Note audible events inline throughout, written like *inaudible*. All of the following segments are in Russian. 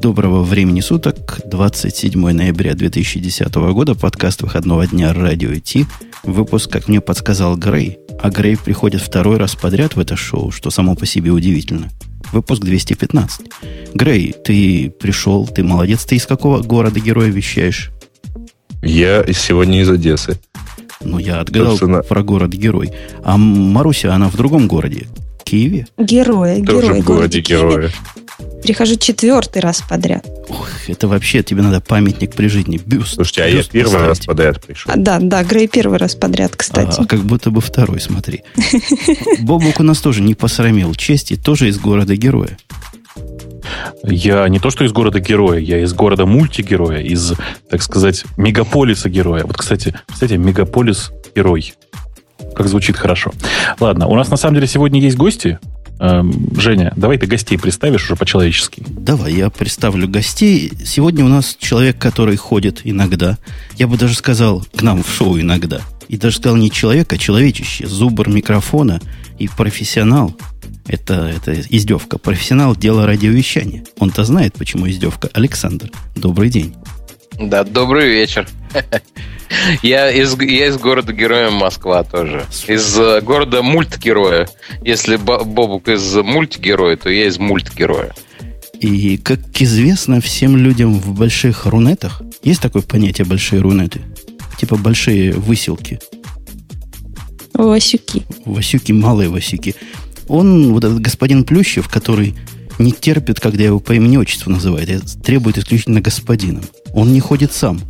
Доброго времени суток, 27 ноября 2010 года, подкаст выходного дня «Радио Ти». Выпуск, как мне подсказал Грей, а Грей приходит второй раз подряд в это шоу, что само по себе удивительно. Выпуск 215. Грей, ты пришел, ты молодец. Ты из какого города героя вещаешь? Я сегодня из Одессы. Ну, я отгадал Собственно... про город-герой. А Маруся, она в другом городе. Киеве? Героя, Тоже герой, в городе героя. Прихожу четвертый раз подряд. Ох, это вообще тебе надо памятник при жизни, бюст. Слушайте, а бюст я первый поставить. раз подряд пришел. А, да, да, Грей первый раз подряд, кстати. А, как будто бы второй, смотри. *laughs* Бобук у нас тоже не посрамил чести, тоже из города-героя. Я не то, что из города-героя, я из города мультигероя, из, так сказать, мегаполиса-героя. Вот, кстати, кстати, мегаполис-герой. Как звучит хорошо. Ладно, у нас на самом деле сегодня есть гости. Эм, Женя, давай ты гостей представишь уже по-человечески. Давай, я представлю гостей. Сегодня у нас человек, который ходит иногда. Я бы даже сказал, к нам в шоу иногда. И даже сказал не человек, а человечище. Зубр микрофона и профессионал. Это, это издевка. Профессионал дела радиовещания. Он-то знает, почему издевка. Александр, добрый день. Да, добрый вечер. *laughs* Я из, я из города Героя Москва тоже. Из uh, города мультгероя. Если Бобук из мультгероя, то я из мультгероя. И, как известно всем людям в больших рунетах, есть такое понятие большие рунеты? Типа большие выселки. Васюки. Васюки, малые Васюки. Он, вот этот господин Плющев, который не терпит, когда его по имени-отчеству называют, требует исключительно господином. Он не ходит сам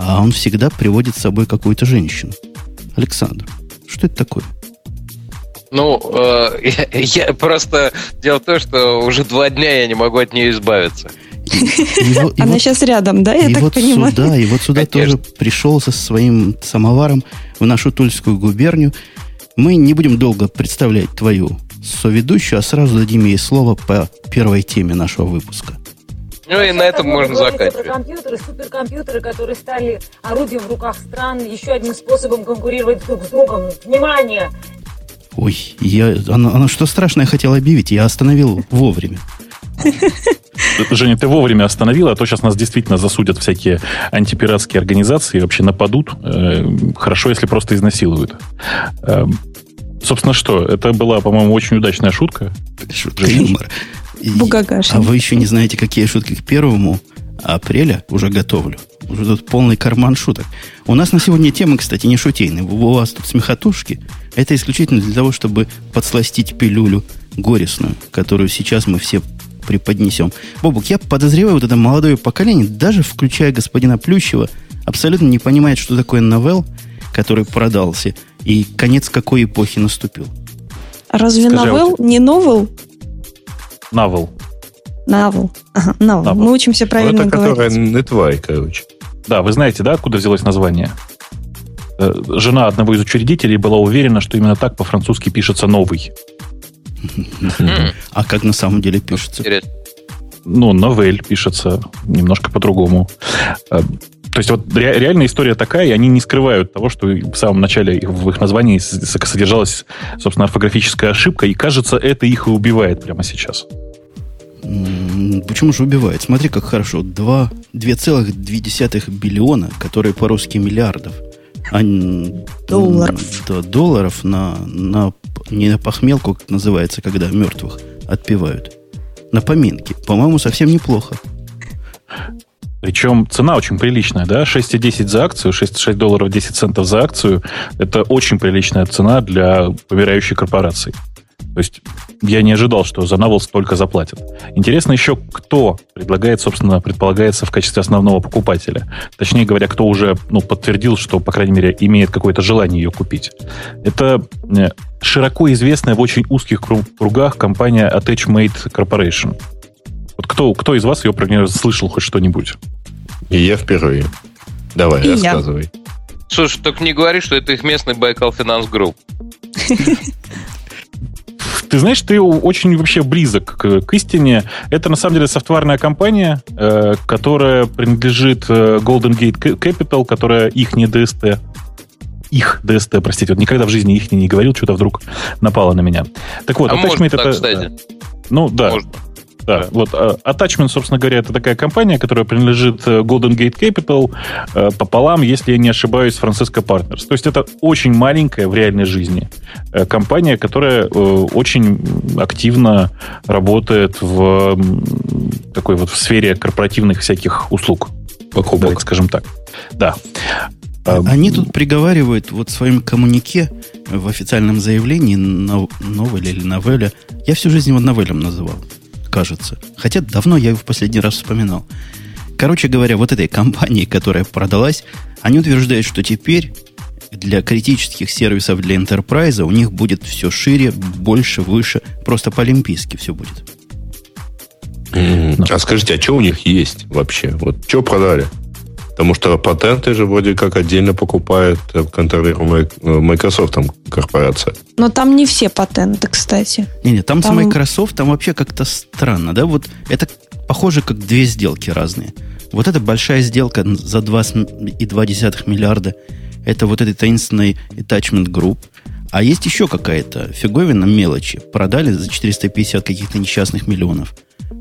а он всегда приводит с собой какую-то женщину. Александр, что это такое? Ну, э, *laughs* я, я просто дело в том, что уже два дня я не могу от нее избавиться. *laughs* Она сейчас рядом, да, я так понимаю? Сюда, и вот сюда тоже пришел со своим самоваром в нашу Тульскую губернию. Мы не будем долго представлять твою соведущую, а сразу дадим ей слово по первой теме нашего выпуска. Ну и на этом можно заканчивать. Компьютеры, суперкомпьютеры, которые стали орудием в руках стран, еще одним способом конкурировать друг с другом. Внимание! Ой, я, она, она что страшное хотела объявить, я остановил вовремя. Женя, ты вовремя остановила, а то сейчас нас действительно засудят всякие антипиратские организации, вообще нападут. Э, хорошо, если просто изнасилуют. Собственно, что? Это была, по-моему, очень удачная шутка. Шутка юмора. А вы еще не знаете, какие шутки к первому апреля уже готовлю. Уже тут полный карман шуток. У нас на сегодня тема, кстати, не шутейная. У вас тут смехотушки. Это исключительно для того, чтобы подсластить пилюлю горестную, которую сейчас мы все преподнесем. Бобук, я подозреваю, вот это молодое поколение, даже включая господина Плющева, абсолютно не понимает, что такое новелл, который продался, и конец какой эпохи наступил. Разве Скажи, новелл не новелл? Навел. Навел. Ага, Навел. Мы учимся правильно вот это, говорить. которая Нетвай, короче. Да, вы знаете, да, откуда взялось название? Э, жена одного из учредителей была уверена, что именно так по-французски пишется «новый». А как на самом деле пишется? Ну, новель пишется немножко по-другому. То есть вот ре, реальная история такая, и они не скрывают того, что в самом начале в их названии содержалась, собственно, орфографическая ошибка, и кажется, это их и убивает прямо сейчас. Почему же убивает? Смотри, как хорошо. 2,2 биллиона, которые по-русски миллиардов. А, долларов. Да, долларов на, на, не на похмелку, как называется, когда мертвых отпивают. На поминки. По-моему, совсем неплохо. Причем цена очень приличная, да, 6,10 за акцию, 6, 6 долларов 10 центов за акцию. Это очень приличная цена для помирающей корпорации. То есть я не ожидал, что за Навал столько заплатят. Интересно еще, кто предлагает, собственно, предполагается в качестве основного покупателя. Точнее говоря, кто уже ну, подтвердил, что, по крайней мере, имеет какое-то желание ее купить. Это э, широко известная в очень узких кругах компания Attachmate Corporation. Вот кто, кто из вас ее про нее слышал хоть что-нибудь? И я впервые. Давай, И рассказывай. Я. Слушай, только не говори, что это их местный Байкал Финанс Групп. Ты знаешь, ты очень вообще близок к, к истине. Это на самом деле software ная компания, э, которая принадлежит э, Golden Gate Capital, которая их не DST. Их DST, простите, вот никогда в жизни их не, говорил, что-то вдруг напало на меня. Так вот, а так, это... Кстати. Ну да. Можно. Да. Вот uh, Attachment, собственно говоря, это такая компания, которая принадлежит э, Golden Gate Capital uh, пополам, если я не ошибаюсь, Francisco Partners. То есть это очень маленькая в реальной жизни компания, которая очень активно работает в такой вот в сфере корпоративных всяких услуг. Покупок. Давайте скажем так. Да. А, они тут приговаривают вот в своем коммунике в официальном заявлении Новель или Новеля. Я всю жизнь его Новелем называл, кажется. Хотя давно я его в последний раз вспоминал. Короче говоря, вот этой компании, которая продалась, они утверждают, что теперь для критических сервисов для Enterprise у них будет все шире, больше, выше. Просто по-олимпийски все будет. Mm-hmm. А скажите, а что у них есть вообще? Вот что продали? Потому что патенты же вроде как отдельно покупает, э, контролируемая э, Microsoft там корпорация. Но там не все патенты, кстати. Не-не, там, там с Microsoft там вообще как-то странно, да? Вот это похоже как две сделки разные. Вот эта большая сделка за 2,2 миллиарда, это вот этой таинственный attachment group. А есть еще какая-то фиговина мелочи. Продали за 450 каких-то несчастных миллионов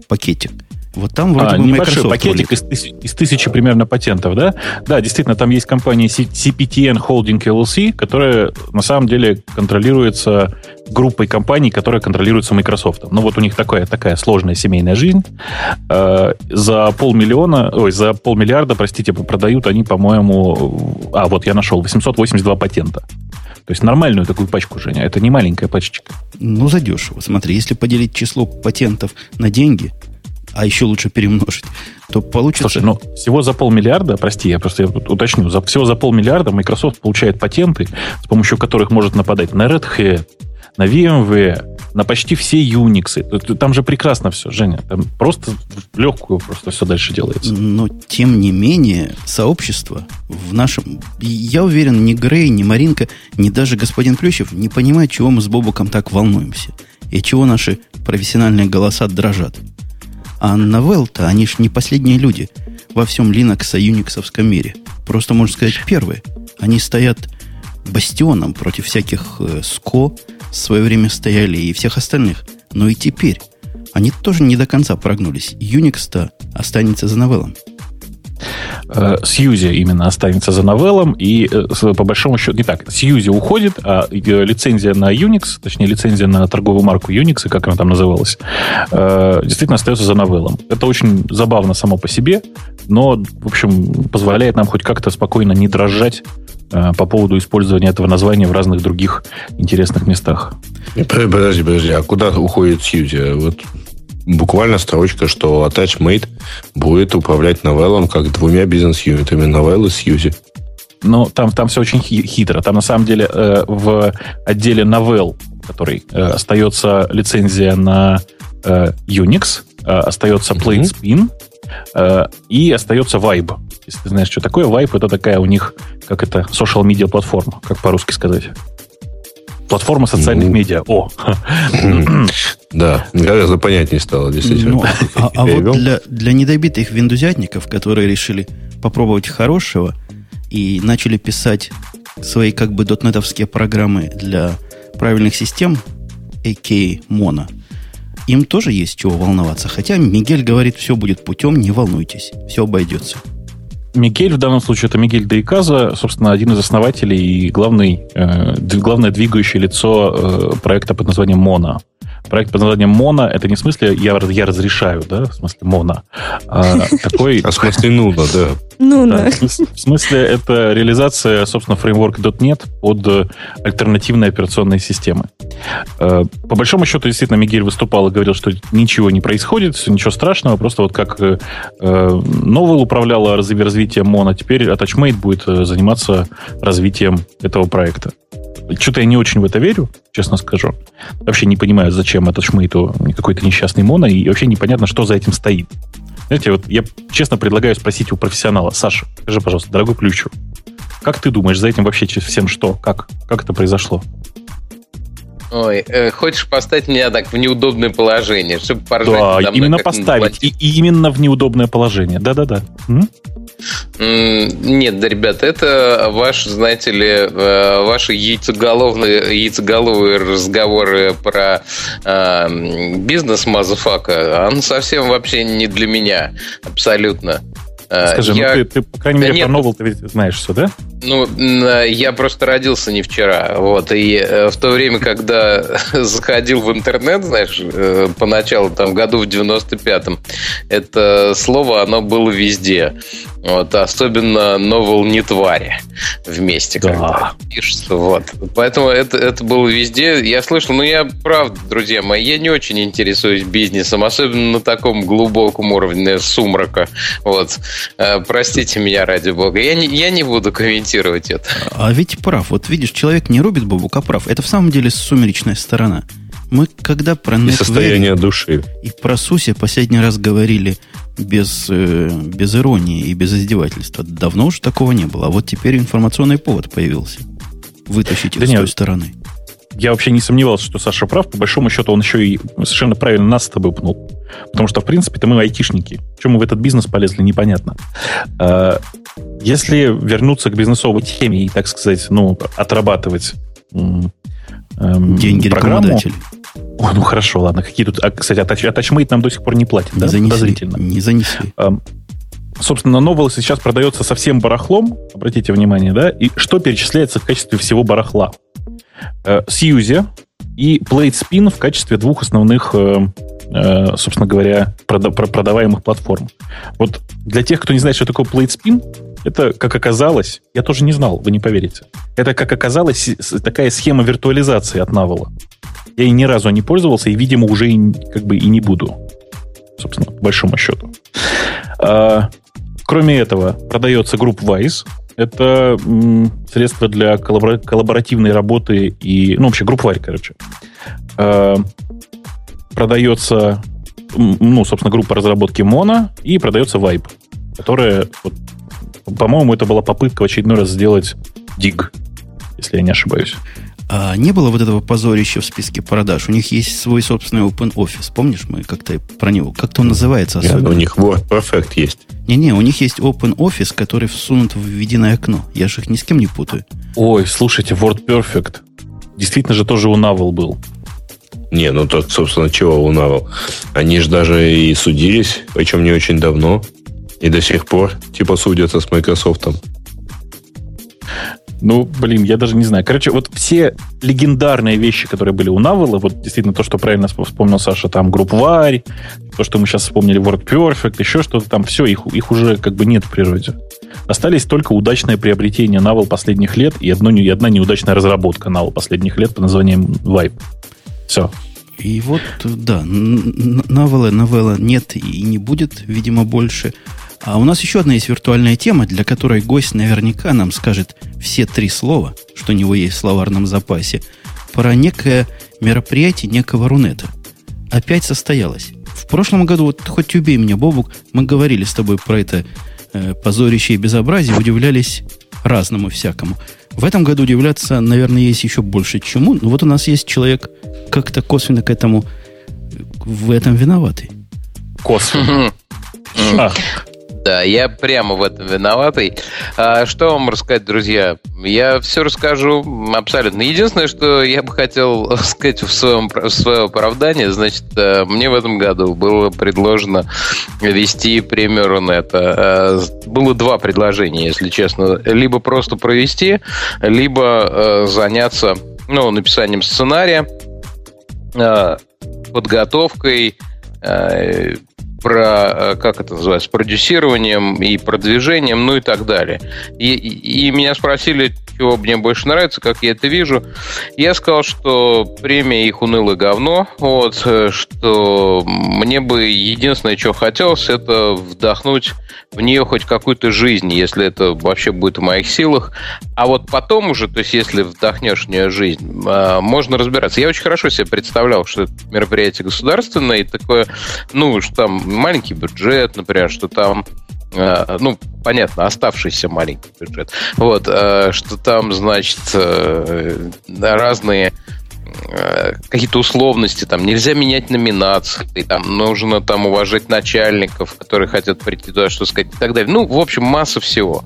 пакетик. Вот там вроде а, бы небольшой Microsoft пакетик из, из тысячи примерно патентов, да? Да, действительно, там есть компания CPTN Holding LLC, которая на самом деле контролируется группой компаний, которая контролируется Microsoft. Ну вот у них такая, такая сложная семейная жизнь. Э, за полмиллиона, ой, за полмиллиарда, простите, продают они, по-моему... А, вот я нашел, 882 патента. То есть нормальную такую пачку, Женя. Это не маленькая пачечка. Ну, задешево. Смотри, если поделить число патентов на деньги, а еще лучше перемножить, то получится... Слушай, ну, всего за полмиллиарда, прости, я просто я уточню, за, всего за полмиллиарда Microsoft получает патенты, с помощью которых может нападать на Red Hat, на VMware, на почти все Unix. Там же прекрасно все, Женя. Там просто в легкую просто все дальше делается. Но, тем не менее, сообщество в нашем... Я уверен, ни Грей, ни Маринка, ни даже господин Плющев не понимают, чего мы с Бобуком так волнуемся. И чего наши профессиональные голоса дрожат. А Новелл-то, они ж не последние люди во всем Linux и Unix мире. Просто, можно сказать, первые. Они стоят бастионом против всяких э, СКО, в свое время стояли и всех остальных. Но и теперь они тоже не до конца прогнулись. Unix-то останется за новеллом. Э, Сьюзи именно останется за новеллом, и э, по большому счету не так. Сьюзи уходит, а э, лицензия на Unix, точнее лицензия на торговую марку Unix, как она там называлась, действительно остается за новеллом. Это очень забавно само по себе, но, в общем, позволяет нам хоть как-то спокойно не дрожать по поводу использования этого названия в разных других интересных местах. Подожди, подожди, а куда уходит Сьюзи? Вот буквально строчка, что AttachMate будет управлять новеллом как двумя бизнес-юнитами Novell и Сьюзи. Ну, там, там все очень хитро. Там, на самом деле, э, в отделе Novell, который э, остается лицензия на э, Unix, э, остается PlateSpin э, и остается Vibe. Если ты знаешь, что такое Vibe, это такая у них, как это, social media платформа, как по-русски сказать. Платформа социальных ну, медиа. О! *laughs* Да, гораздо понятнее стало, действительно. Ну, а, а *laughs* вот для, для недобитых виндузятников, которые решили попробовать хорошего и начали писать свои как бы дотнетовские программы для правильных систем, a.k.a. Mono, им тоже есть чего волноваться. Хотя Мигель говорит, все будет путем, не волнуйтесь, все обойдется. Мигель, в данном случае это Мигель Дейказа, собственно, один из основателей и главный, э, главное двигающее лицо э, проекта под названием «Мона». Проект под названием «Мона» — это не в смысле «я, я разрешаю», да, в смысле «Мона», а *laughs* такой... А в смысле «Нуна», да. Нуна. В смысле это реализация, собственно, фреймворка .NET под э, альтернативные операционные системы. Э, по большому счету, действительно, Мигель выступал и говорил, что ничего не происходит, ничего страшного, просто вот как э, Новел управляла развитием Мона, теперь AttachMate будет заниматься развитием этого проекта. Что-то я не очень в это верю, честно скажу. Вообще не понимаю, зачем это шмейту какой-то несчастный моно, и вообще непонятно, что за этим стоит. Знаете, вот я честно предлагаю спросить у профессионала. Саша, скажи, пожалуйста, дорогой Плющу, как ты думаешь, за этим вообще всем что? Как? Как это произошло? Ой, э, хочешь поставить меня так в неудобное положение, чтобы поржать? Да, именно поставить. И, и именно в неудобное положение. Да-да-да. Нет, да, ребята, это ваш, знаете ли, э, ваши яйцеголовные, яйцеголовые разговоры про э, бизнес motherfucka, он совсем вообще не для меня, абсолютно. Э, Скажи, ну я... ну ты, ты, по крайней мере, Нет. про Novell ты ведь знаешь все, да? Ну, я просто родился не вчера, вот, и э, в то время, когда *laughs* заходил в интернет, знаешь, э, поначалу, там, году в 95-м, это слово, оно было везде. Вот, особенно новел не твари вместе, да. когда пишется. Вот. Поэтому это, это было везде. Я слышал, ну я правда, друзья мои, я не очень интересуюсь бизнесом, особенно на таком глубоком уровне сумрака. Вот. Э, простите меня, ради бога. Я не, я не буду комментировать это. А ведь прав. Вот видишь, человек не рубит бабук, а прав. Это в самом деле сумеречная сторона. Мы когда про и состояние души. И про Суси последний раз говорили без, э, без иронии и без издевательства. Давно уже такого не было. А вот теперь информационный повод появился. Вытащить да с нет, той стороны. Я вообще не сомневался, что Саша прав. По большому счету он еще и совершенно правильно нас с тобой пнул. Потому что, в принципе-то мы айтишники. Чем мы в этот бизнес полезли, непонятно. А, если вернуться к бизнесовой теме и, так сказать, ну, отрабатывать эм, деньги программу, рекламодателей. О, ну хорошо, ладно. Какие тут... А, кстати, Attachmate нам до сих пор не платит, не да? Занесли, Подозрительно. Не занесли. А, собственно, Novels сейчас продается со всем барахлом, обратите внимание, да? И что перечисляется в качестве всего барахла? Э, Сьюзи и PlateSpin в качестве двух основных, э, э, собственно говоря, продаваемых платформ. Вот для тех, кто не знает, что такое PlateSpin, это, как оказалось, я тоже не знал, вы не поверите. Это, как оказалось, такая схема виртуализации от Navel. Я и ни разу не пользовался, и, видимо, уже и, как бы и не буду. Собственно, по большому счету. А, кроме этого, продается группа Wise. Это м, средство для коллабора- коллаборативной работы и... Ну, вообще, группварь, короче. А, продается, ну, собственно, группа разработки Mono и продается Vibe, которая, вот, по-моему, это была попытка в очередной раз сделать Dig, если я не ошибаюсь. А не было вот этого позорища в списке продаж. У них есть свой собственный Open Office. Помнишь, мы как-то про него... Как-то он называется особенно. Нет, у них Word Perfect есть. Не-не, у них есть Open Office, который всунут в единое окно. Я же их ни с кем не путаю. Ой, слушайте, Word Perfect. Действительно же тоже у Navel был. Не, ну тот, собственно, чего у Navel? Они же даже и судились, причем не очень давно. И до сих пор, типа, судятся с Microsoft. Ну, блин, я даже не знаю. Короче, вот все легендарные вещи, которые были у Навела, вот действительно то, что правильно вспомнил Саша, там группварь, то, что мы сейчас вспомнили Word Perfect, еще что-то там, все, их, их уже как бы нет в природе. Остались только удачное приобретение Navel последних лет и, одно, и одна неудачная разработка Navel последних лет под названием Vibe. Все. И вот, да, Навела, новелла нет и не будет, видимо, больше. А у нас еще одна есть виртуальная тема, для которой гость наверняка нам скажет все три слова, что у него есть в словарном запасе, про некое мероприятие некого Рунета. Опять состоялось. В прошлом году, вот хоть убей меня, Бобук, мы говорили с тобой про это э, позорище и безобразие, удивлялись разному всякому. В этом году удивляться, наверное, есть еще больше чему. Но вот у нас есть человек, как-то косвенно к этому в этом виноватый. Косвенно. Да, я прямо в этом виноватый. А, что вам рассказать, друзья? Я все расскажу абсолютно. Единственное, что я бы хотел *laughs* сказать в своем в свое оправдание, значит, э, мне в этом году было предложено вести премию Рунета. Э, было два предложения, если честно. Либо просто провести, либо э, заняться ну, написанием сценария, подготовкой про, э, как это называется, продюсированием и продвижением, ну и так далее. И, и, и меня спросили, чего мне больше нравится, как я это вижу. Я сказал, что премия их унылое говно, вот, э, что мне бы единственное, что хотелось, это вдохнуть в нее хоть какую-то жизнь, если это вообще будет в моих силах. А вот потом уже, то есть если вдохнешь в нее жизнь, а, можно разбираться. Я очень хорошо себе представлял, что это мероприятие государственное, и такое, ну, что там маленький бюджет, например, что там а, ну, понятно, оставшийся маленький бюджет. Вот, а, что там, значит, э, разные э, какие-то условности, там нельзя менять номинации, там нужно там уважать начальников, которые хотят прийти туда, что сказать и так далее. Ну, в общем, масса всего.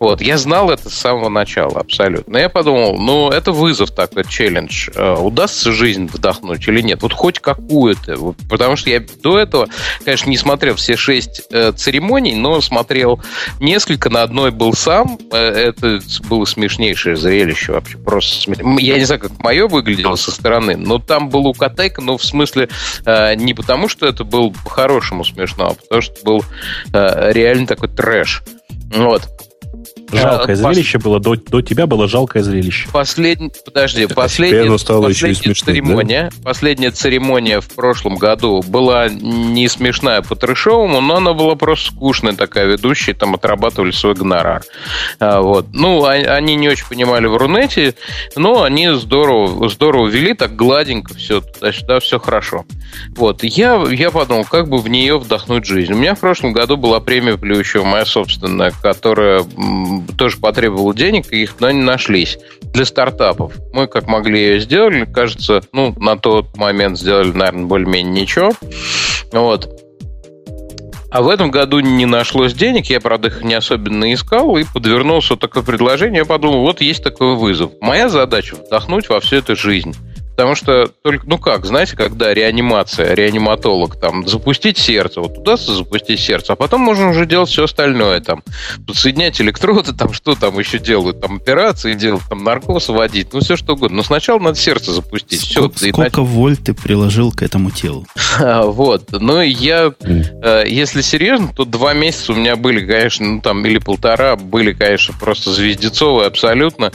Вот, я знал это с самого начала абсолютно. Но я подумал, ну, это вызов такой, челлендж. Э, удастся жизнь вдохнуть или нет? Вот хоть какую-то. Потому что я до этого, конечно, не смотрел все шесть э, церемоний, но смотрел несколько, на одной был сам. Э, это было смешнейшее зрелище вообще. Просто смеш... Я не знаю, как мое выглядело со стороны, но там был Укатек, но в смысле э, не потому, что это был по-хорошему смешно, а потому что был э, реально такой трэш. Вот. Жалкое зрелище было, до, до тебя было жалкое зрелище. Последний, подожди, последняя, стало последняя еще и церемония, да? последняя церемония в прошлом году была не смешная по трешовому, но она была просто скучная такая, ведущая там отрабатывали свой гонорар. А, вот. Ну, а, они не очень понимали в Рунете, но они здорово, здорово вели, так гладенько все туда-сюда, все хорошо. Вот. Я, я подумал, как бы в нее вдохнуть жизнь. У меня в прошлом году была премия Плющева, моя собственная, которая тоже потребовал денег, и их но не нашлись для стартапов. Мы как могли ее сделали, кажется, ну, на тот момент сделали, наверное, более-менее ничего. Вот. А в этом году не нашлось денег, я, правда, их не особенно искал, и подвернулся такое предложение, я подумал, вот есть такой вызов. Моя задача вдохнуть во всю эту жизнь. Потому что только, ну как, знаете, когда реанимация, реаниматолог, там, запустить сердце, вот удастся запустить сердце, а потом можно уже делать все остальное, там, подсоединять электроды, там, что там еще делают, там, операции делать, там, наркоз вводить, ну, все что угодно. Но сначала надо сердце запустить. Сколько, все, сколько иначе... вольт ты приложил к этому телу? *laughs* Вот. Ну, я, э, если серьезно, то два месяца у меня были, конечно, ну, там, или полтора, были, конечно, просто звездецовые абсолютно.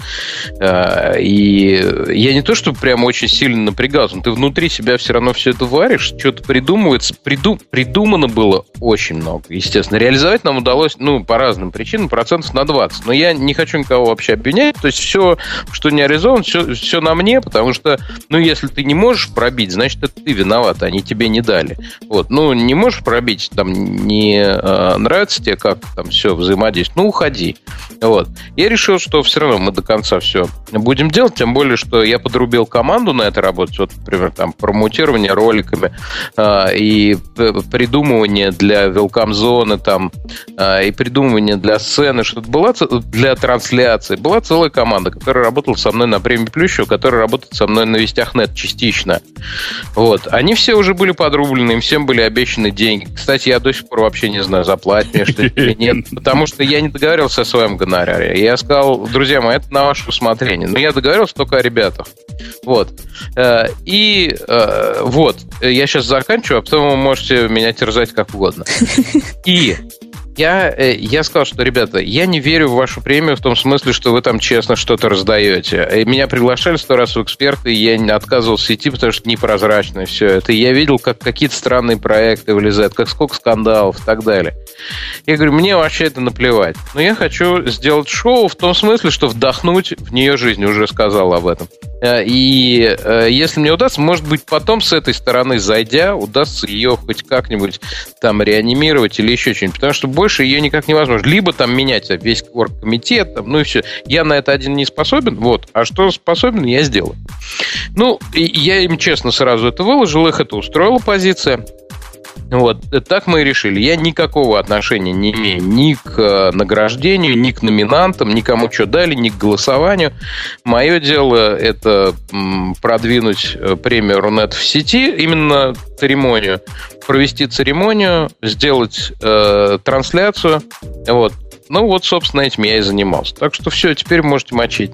Э, и я не то, что прям очень сильно напрягался, ты внутри себя все равно все это варишь, что-то придумывается. Приду, придумано было очень много, естественно. Реализовать нам удалось, ну, по разным причинам, процентов на 20. Но я не хочу никого вообще обвинять. То есть все, что не реализовано, все, все на мне, потому что, ну, если ты не можешь пробить, значит, это ты виноват, они тебе не дали. Вот. Ну, не можешь пробить, там, не э, нравится тебе, как там все взаимодействует, ну, уходи. Вот. Я решил, что все равно мы до конца все будем делать, тем более, что я подрубил команду на это работать. Вот, например, там промутирование роликами э, и придумывание для велкам-зоны там э, и придумывание для сцены, что-то была для трансляции. Была целая команда, которая работала со мной на премии Плющева, которая работает со мной на Вестях Нет частично. Вот. Они все уже были подрублены, им всем были обещаны деньги. Кстати, я до сих пор вообще не знаю, заплатить мне что или нет, *laughs* потому что я не договаривался о своем гонораре. Я сказал, друзья мои, это на ваше усмотрение. Но я договорился только о ребятах. Вот. Э, и э, вот, я сейчас заканчиваю, а потом вы можете меня терзать как угодно. *laughs* И я, э, я сказал, что, ребята, я не верю в вашу премию в том смысле, что вы там честно что-то раздаете. Меня приглашали сто раз в эксперты, и я отказывался идти, потому что непрозрачно все это. И я видел, как какие-то странные проекты вылезают, как сколько скандалов и так далее. Я говорю, мне вообще это наплевать. Но я хочу сделать шоу в том смысле, что вдохнуть в нее жизнь, уже сказал об этом. Э, и э, если мне удастся, может быть, потом с этой стороны зайдя, удастся ее хоть как-нибудь там реанимировать или еще что-нибудь. Потому что больше ее никак невозможно. Либо там менять весь оргкомитет, там, ну и все. Я на это один не способен, вот. А что способен, я сделаю. Ну, я им честно сразу это выложил, их это устроила позиция. Вот, так мы и решили. Я никакого отношения не имею ни к э, награждению, ни к номинантам, никому что дали, ни к голосованию. Мое дело это продвинуть э, премию Рунет в сети, именно церемонию, провести церемонию, сделать э, трансляцию. Вот. Ну вот, собственно, этим я и занимался. Так что все, теперь можете мочить.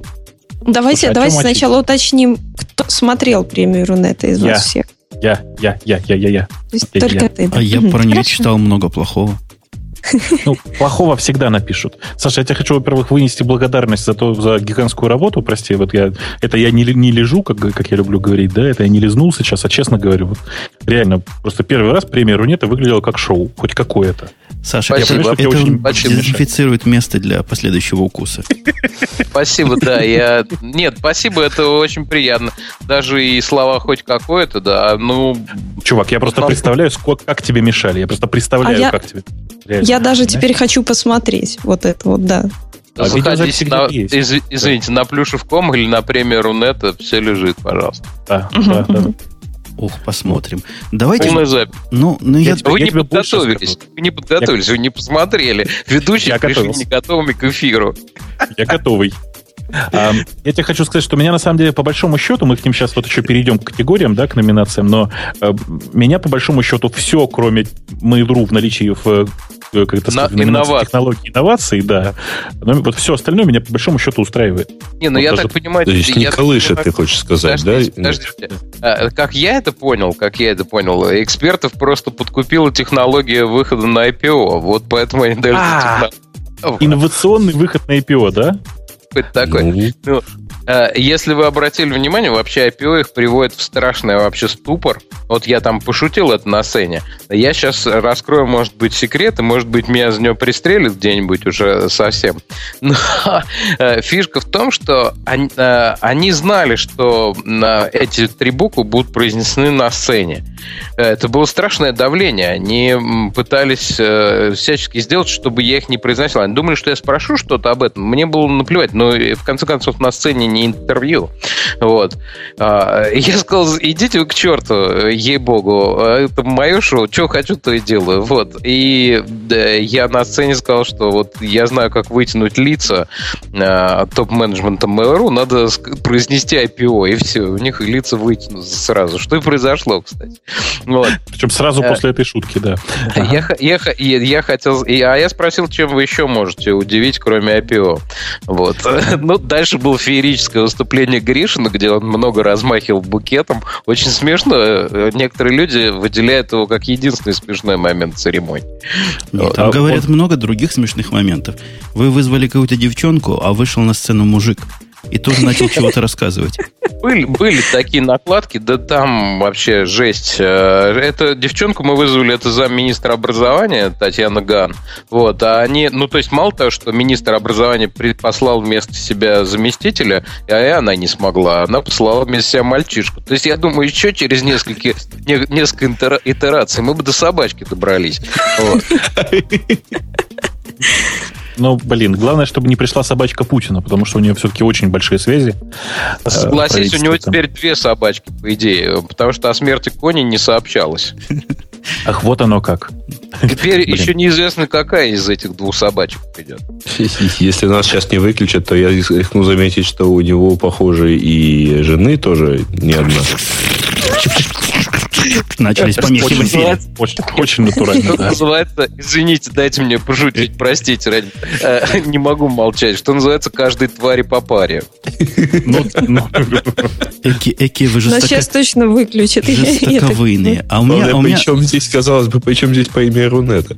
Давайте, Слушай, а давайте сначала уточним, кто смотрел премию Рунета из вас всех. Я, я, я, я, я, я. То есть я, только я. ты. А я про нее читал много плохого. Ну, плохого всегда напишут. Саша, я тебе хочу, во-первых, вынести благодарность за то, за гигантскую работу, прости, вот я, это я не, не лежу, как, как я люблю говорить, да, это я не лизнул сейчас, а честно говорю, вот, реально, просто первый раз премия Рунета выглядела как шоу, хоть какое-то. Саша, спасибо. Я понимаю, это очень дезинфицирует место для последующего укуса. Спасибо, да. Я... Нет, спасибо, это очень приятно. Даже и слова хоть какое-то, да. Ну, Чувак, я просто представляю, сколько, как тебе мешали. Я просто представляю, а я... как тебе. Реально, я даже знаешь? теперь хочу посмотреть вот это вот, да. а заходите на, из, извините, на плюшев.ком или на премьер.рунет, все лежит, пожалуйста. Да, да, да. Ох, посмотрим. Давайте. Полная запись. Ну, ну я, вы я не подготовились. Вы не подготовились, я... вы не посмотрели. Ведущие пришли не готовыми к эфиру. Я готовый. Я тебе хочу сказать, что меня на самом деле, по большому счету, мы к ним сейчас вот еще перейдем к категориям, да, к номинациям, но э, меня, по большому счету, все, кроме Mail.ru в наличии в как это сказать, инновации. да. Но вот все остальное меня, по большому счету, устраивает. Не, ну вот я даже... так понимаю... То есть не колышет, ты хочешь сказать, подождите, да? Подождите. А, как я это понял, как я это понял, экспертов просто подкупила технология выхода на IPO, вот поэтому они даже... А, инновационный выход на IPO, да? Какой-то такой. Ну, ну Э, если вы обратили внимание, вообще IPO их приводит в страшный вообще ступор. Вот я там пошутил это на сцене. Я сейчас раскрою, может быть, секреты, может быть, меня за него пристрелят где-нибудь уже совсем. Но *laughs* э, фишка в том, что они, э, они знали, что эти три буквы будут произнесены на сцене. Это было страшное давление. Они пытались всячески сделать, чтобы я их не произносил. Они думали, что я спрошу что-то об этом. Мне было наплевать. Но в конце концов на сцене не интервью. Вот. А, я сказал, идите вы к черту, ей-богу, это мое шоу, что хочу, то и делаю. Вот. И я на сцене сказал, что вот я знаю, как вытянуть лица а, топ-менеджмента Mail.ru, надо произнести IPO, и все, у них лица вытянутся сразу. Что и произошло, кстати. Вот. Причем сразу а, после этой шутки, да. Я, я, я, я хотел... А я спросил, чем вы еще можете удивить, кроме IPO. Вот. *laughs* Ну, дальше был феерический классическое выступление Гришина, где он много размахивал букетом. Очень смешно. Некоторые люди выделяют его как единственный смешной момент церемонии. Нет, там а говорят он... много других смешных моментов. Вы вызвали какую-то девчонку, а вышел на сцену мужик и тоже начал чего-то рассказывать. Были, были такие накладки, да там вообще жесть. Э, эту девчонку мы вызвали, это замминистра образования Татьяна Ган. Вот, а они, ну то есть мало того, что министр образования послал вместо себя заместителя, а и она не смогла, она послала вместо себя мальчишку. То есть я думаю, еще через несколько, несколько итераций мы бы до собачки добрались. Вот. *laughs* Ну, блин, главное, чтобы не пришла собачка Путина, потому что у нее все-таки очень большие связи. Э, Согласись, у него теперь две собачки, по идее, потому что о смерти Кони не сообщалось. *laughs* Ах, вот оно как. Теперь Блин. еще неизвестно, какая из этих двух собачек придет. *laughs* Если нас сейчас не выключат, то я рискну заметить, что у него, похоже, и жены тоже не одна. Начались помехи в эфире. Очень, очень натурально. Что называется, извините, дайте мне пошутить, простите, ради, э, не могу молчать. Что называется, каждой твари по паре. Ну, ну. *laughs* Эки, эки, вы же Но сейчас точно выключат. Жестоковыйные. А у меня... Причем здесь, казалось бы, причем здесь премия Рунета?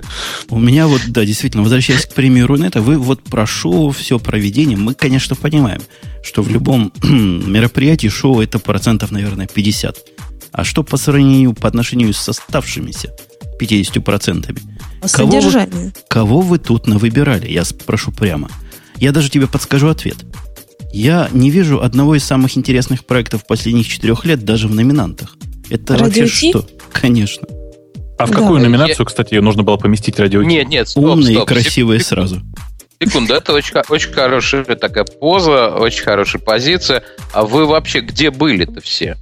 У меня вот, да, действительно, возвращаясь к премии Рунета, вы вот прошу все проведение, мы, конечно, понимаем, что в любом *clears throat* мероприятии шоу это процентов, наверное, 50 а что по сравнению, по отношению с оставшимися 50%? По кого вы, кого вы тут навыбирали? Я спрошу прямо. Я даже тебе подскажу ответ. Я не вижу одного из самых интересных проектов последних четырех лет даже в номинантах. Это Радио вообще что? Конечно. А в какую да, номинацию, я... кстати, нужно было поместить радио? Нет, нет, стоп, Умные стоп. и красивые Секунду. сразу. Секунду, это очень, очень хорошая такая поза, очень хорошая позиция. А вы вообще где были-то все?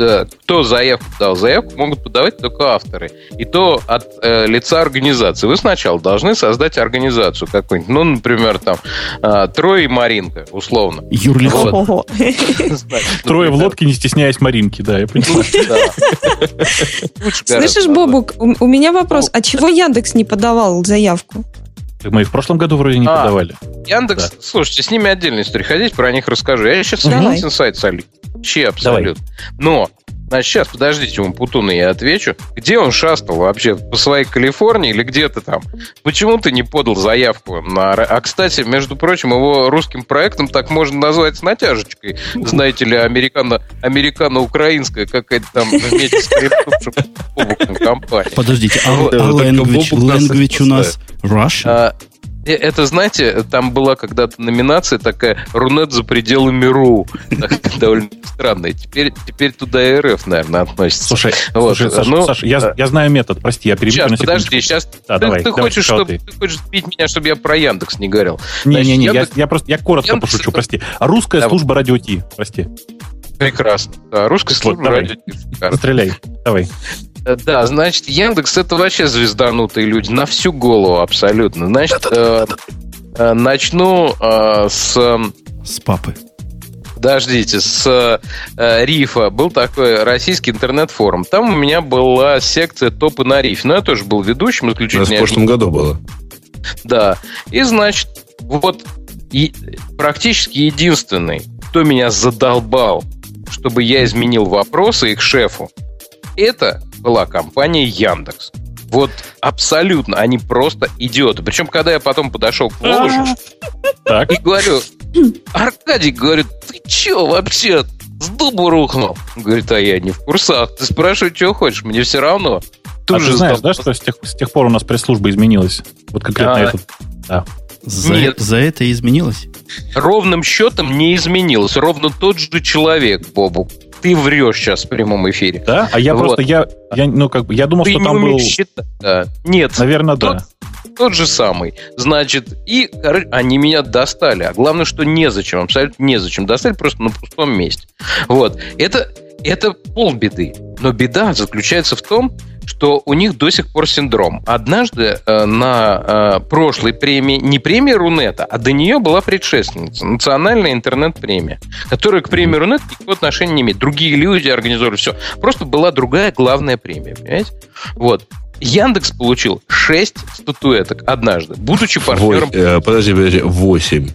Да, кто заявку дал, заявку могут подавать только авторы. И то от э, лица организации. Вы сначала должны создать организацию какую-нибудь. Ну, например, там э, Трое и Маринка, условно. Юрлихон. Трое в лодке, не стесняясь Маринки, да, я понимаю. *laughs* Слышишь, Бобук, у меня вопрос. А чего Яндекс не подавал заявку? Мы в прошлом году вроде не а, подавали. Яндекс, да. слушайте, с ними отдельная история. Хотите, про них расскажу. Я сейчас согласен сайт солю. Вообще абсолютно. Но Значит, сейчас, подождите, ему Путуна я отвечу. Где он шастал вообще? По своей Калифорнии или где-то там? Почему ты не подал заявку на... А, кстати, между прочим, его русским проектом так можно назвать с натяжечкой. Знаете ли, американо, американо-украинская какая-то там вместе с компания. Подождите, а, а language, language у нас Russian? Э, это, знаете, там была когда-то номинация такая «Рунет за пределами РУ». *laughs* Довольно странная. Теперь, теперь туда РФ, наверное, относится. Слушай, вот. слушай Саша, ну, Саша я, я знаю метод. Прости, я перебью сейчас, на подожди, сейчас. Да, ты, давай, ты, давай, хочешь, чтобы, ты. хочешь сбить меня, чтобы я про Яндекс не говорил. Не-не-не, я, я просто я коротко Яндекс пошучу, прости. А русская давай. служба радио Ти, прости. Прекрасно. Да, русская служба вот, радио Ти. Стреляй, давай. Э, да, значит, Яндекс это вообще звезданутые люди на всю голову абсолютно. Значит, э, э, начну э, с... С папы. Подождите, с э, Рифа был такой российский интернет-форум. Там у меня была секция топы на Рифе. Но я тоже был ведущим исключительно. в прошлом году было. Да. И, значит, вот и практически единственный, кто меня задолбал, чтобы я изменил вопросы их шефу, это была компания Яндекс. Вот абсолютно, они просто идиоты. Причем, когда я потом подошел к Воложу и говорю, Аркадий говорит, ты че вообще с дубу рухнул? Говорит, а я не в курсах. Ты спрашивай, что хочешь, мне все равно. Тут а же ты знаешь, да, что с тех, с тех пор у нас пресс-служба изменилась? Вот конкретно а, этот. Да. За, Нет. за это изменилось? Ровным счетом не изменилось. Ровно тот же человек, Бобу ты врешь сейчас в прямом эфире. Да? А я вот. просто, я, я, ну, как бы, я думал, ты что там был... Считать. Да. Нет. Наверное, тот, да. Тот же самый. Значит, и короче, они меня достали. А главное, что незачем, абсолютно незачем. Достали просто на пустом месте. Вот. Это, это полбеды. Но беда заключается в том, что у них до сих пор синдром. Однажды э, на э, прошлой премии, не премия Рунета, а до нее была предшественница, национальная интернет-премия, которая к премии Рунет никакого отношения не имеет. Другие люди организовали все. Просто была другая главная премия, понимаете? Вот. Яндекс получил 6 статуэток однажды, будучи партнером... Вой, э, подожди, подожди, 8.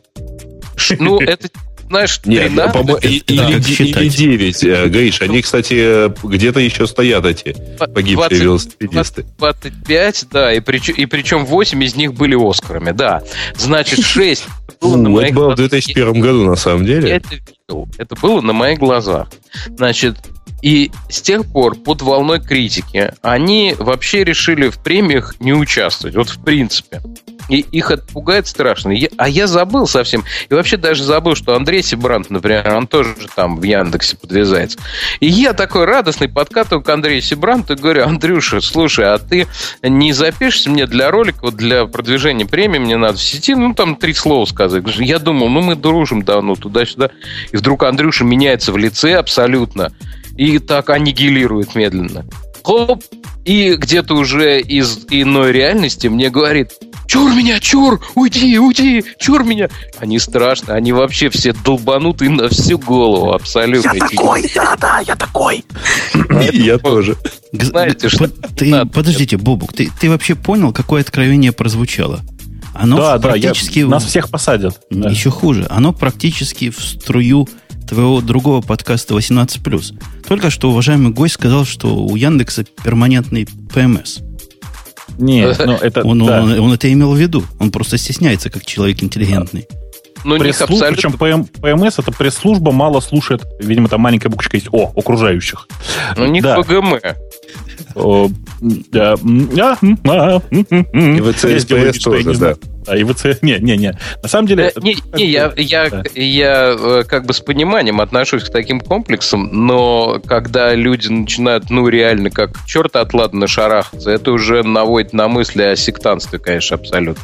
Ну, это знаешь, Нет, 13, по или, или 9, э, Гриш. Они, кстати, где-то еще стоят эти погибшие 20, велосипедисты. 25, да, и, прич, и причем 8 из них были Оскарами, да. Значит, *laughs* 6 было на моих Это было в 2001 году, на самом деле. Это видел. Это было на моих глазах. Значит, и с тех пор под волной критики они вообще решили в премиях не участвовать. Вот в принципе. И их отпугает страшно. Я, а я забыл совсем. И вообще даже забыл, что Андрей Сибрант, например, он тоже там в Яндексе подвязается. И я такой радостный подкатываю к Андрею Сибранту и говорю, Андрюша, слушай, а ты не запишешься мне для ролика, вот для продвижения премии, мне надо в сети, ну, там три слова сказать. Я думал, ну, мы дружим давно туда-сюда. И вдруг Андрюша меняется в лице абсолютно и так аннигилирует медленно. Хоп, и где-то уже из иной реальности мне говорит, чур меня, чур, уйди, уйди, чур меня. Они страшные, они вообще все долбанутые на всю голову, абсолютно. Я такой, да, да, я такой. Я тоже. Знаете, что... Подождите, Бобук, ты вообще понял, какое откровение прозвучало? Оно да, практически... Да, я, нас всех посадят. Еще хуже. Оно практически в струю твоего другого подкаста 18+. Только что уважаемый гость сказал, что у Яндекса перманентный ПМС. Нет, *laughs* ну это... Он, да. он, он это имел в виду. Он просто стесняется, как человек интеллигентный. Ну, абсолютно... Причем ПМ, ПМС это пресс-служба, мало слушает, видимо, там маленькая буквочка есть, о, окружающих. Ну, не да. ПГМ. И ВЦСПС тоже, да. А ИВЦ... Не, не, не. На самом деле... Э, не, не я, я, да. я э, как бы с пониманием отношусь к таким комплексам, но когда люди начинают, ну, реально, как черт отладно шарахаться, это уже наводит на мысли о сектанстве, конечно, абсолютно.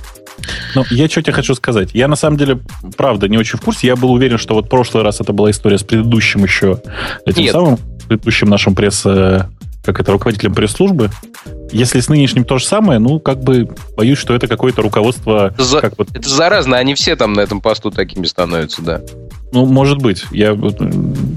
Ну, я что тебе хочу сказать. Я, на самом деле, правда, не очень в курсе. Я был уверен, что вот в прошлый раз это была история с предыдущим еще, этим Нет. самым, предыдущим нашим пресс э, как это, руководителем пресс-службы. Если с нынешним то же самое, ну, как бы боюсь, что это какое-то руководство... За... Как вот... Это заразно, они все там на этом посту такими становятся, да. Ну, может быть. Я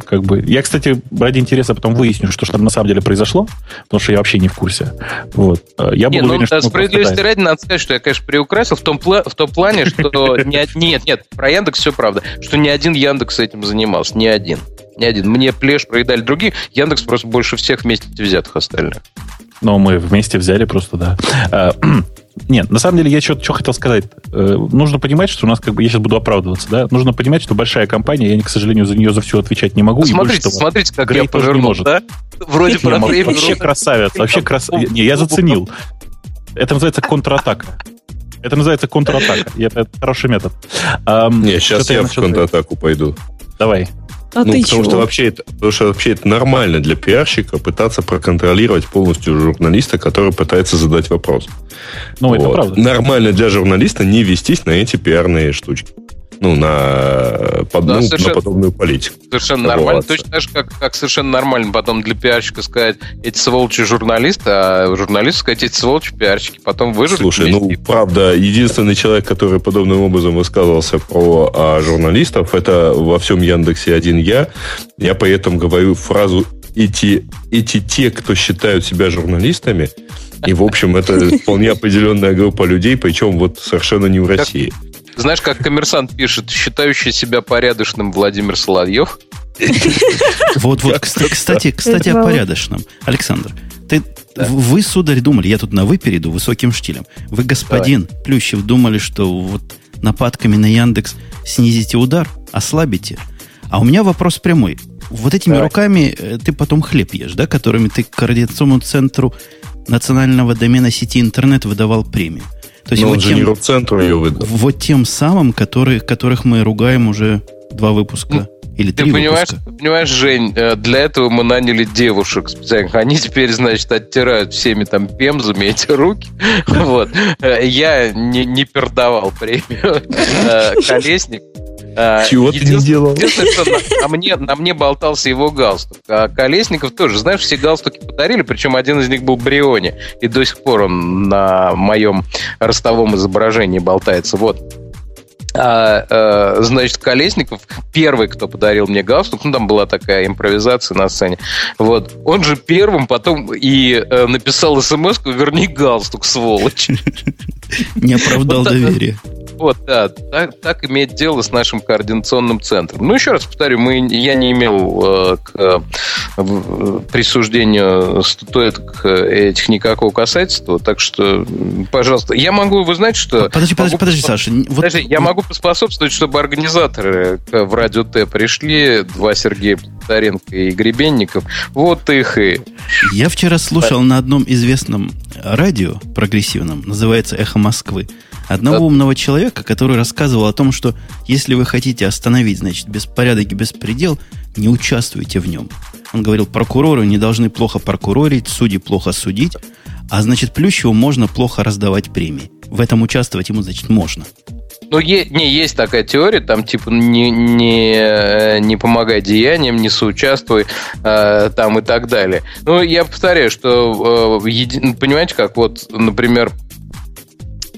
как бы... Я, кстати, ради интереса потом выясню, что, что на самом деле произошло, потому что я вообще не в курсе. Вот. Я был не, уверен, ну, что справедливости ради надо сказать, что я, конечно, приукрасил в том, пла- в том плане, что... *laughs* Нет, нет, про Яндекс все правда, что ни один Яндекс этим занимался, ни один. Ни один. Мне плеш проедали другие. Яндекс просто больше всех вместе взятых остальных. Ну, мы вместе взяли просто, да. А, *clears throat* нет, на самом деле я что, что хотел сказать. Э, нужно понимать, что у нас как бы, я сейчас буду оправдываться, да, нужно понимать, что большая компания, я, к сожалению, за нее за все отвечать не могу. Смотрите, смотрите, как я повернул, да? Вроде про Вообще красавец, вообще красавец. Не, я заценил. Это называется контратака. Это называется контратака. Это хороший метод. Не, сейчас я в контратаку пойду. Давай. А ну, ты потому чего? что вообще это, потому что вообще это нормально для пиарщика пытаться проконтролировать полностью журналиста, который пытается задать вопрос. Ну, вот. это правда. Нормально для журналиста не вестись на эти пиарные штучки ну, на, под, да, ну, на подобную политику. Совершенно нормально. Точно так же, как, как совершенно нормально потом для пиарщика сказать, эти сволочи журналисты, а журналист сказать, эти сволочи пиарщики. Потом выжить. Слушай, ну, правда, единственный человек, который подобным образом высказывался про а, журналистов, это во всем Яндексе один я. Я поэтому говорю фразу эти, эти те, кто считают себя журналистами, и, в общем, это *laughs* вполне определенная группа людей, причем вот совершенно не в России. Знаешь, как коммерсант пишет, считающий себя порядочным Владимир Соловьев. Вот, вот, кстати, кстати, о порядочном. Александр, ты, вы, сударь, думали, я тут на вы перейду высоким штилем. Вы, господин. Плющев, думали, что вот нападками на Яндекс снизите удар, ослабите. А у меня вопрос прямой. Вот этими руками э, ты потом хлеб ешь, да, которыми ты координационному центру национального домена сети интернет выдавал премию. То есть Но вот тем, центру ее выдал. Вот тем самым, которые, которых мы ругаем уже два выпуска. Ну, или ты три понимаешь, выпуска. понимаешь, Жень, э, для этого мы наняли девушек специальных. Они теперь, значит, оттирают всеми там пемзами эти руки. *laughs* Вот. Э, я не, не пердавал премию. Э, *laughs* Колесник Чего ты не делал? Что на, на, мне, на мне болтался его галстук. А Колесников тоже, знаешь, все галстуки подарили, причем один из них был Бриони. И до сих пор он на моем ростовом изображении болтается. Вот. А, а, значит, Колесников, первый, кто подарил мне галстук, ну, там была такая импровизация на сцене, вот, он же первым потом и э, написал смс верни галстук, сволочь. Не оправдал доверие. Вот, да, так, так иметь дело с нашим координационным центром. Ну, еще раз повторю, мы, я не имел э, к э, присуждению статуэток этих никакого касательства, так что, пожалуйста, я могу, вы знаете, что... Подожди, подожди, подожди, Саша. Вот... Подожди, я могу поспособствовать, чтобы организаторы в Радио Т пришли, два Сергея Таренко и Гребенников, вот их и... Я вчера слушал на одном известном радио прогрессивном, называется «Эхо Москвы», одного да. умного человека, который рассказывал о том, что если вы хотите остановить, значит, беспорядок и беспредел, не участвуйте в нем. Он говорил, прокуроры не должны плохо прокурорить, судьи плохо судить, а значит, Плющеву можно плохо раздавать премии. В этом участвовать ему, значит, можно. Ну, е- не, есть такая теория, там, типа, не, не, не помогай деяниям, не соучаствуй, э, там и так далее. Ну, я повторяю, что, э, еди... понимаете, как вот, например,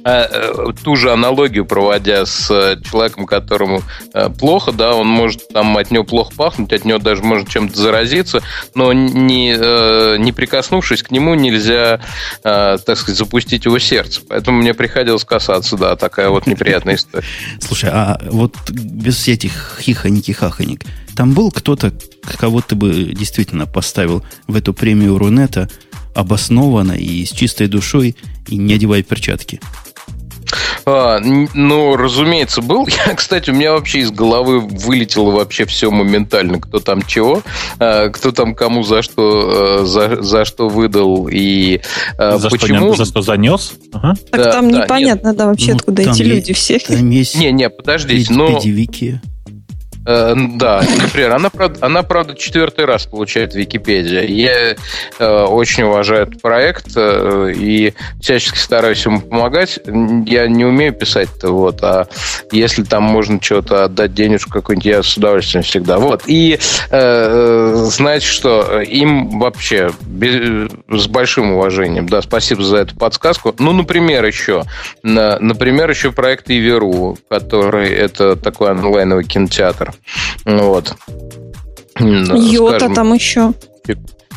а, э, ту же аналогию проводя с э, человеком, которому э, плохо, да, он может там от него плохо пахнуть, от него даже может чем-то заразиться, но не, не прикоснувшись к нему, нельзя, так сказать, запустить его сердце. Поэтому мне приходилось касаться, да, такая вот неприятная история. *laughs* Слушай, а вот без этих хихоньки-хахонек, там был кто-то, кого ты бы действительно поставил в эту премию Рунета обоснованно и с чистой душой, и не одевая перчатки? А, ну, разумеется, был. *laughs* Я, кстати, у меня вообще из головы вылетело вообще все моментально. Кто там чего, а, кто там кому за что, а, за, за что выдал и а, за почему. Что, за что занес? Ага. Так да, там да, непонятно, нет. да, вообще, ну, откуда эти есть, люди все. Там есть не, не, подождите, но... Э, да, например, она, правда, она, правда, четвертый раз получает Википедия. Я э, очень уважаю этот проект э, и всячески стараюсь ему помогать. Я не умею писать-то, вот, а если там можно чего-то отдать денежку какую-нибудь, я с удовольствием всегда. Вот, и э, э знаете что, им вообще без, с большим уважением, да, спасибо за эту подсказку. Ну, например, еще, на, например, еще проект Иверу, который это такой онлайновый кинотеатр. Вот. Йота Скажем, там еще.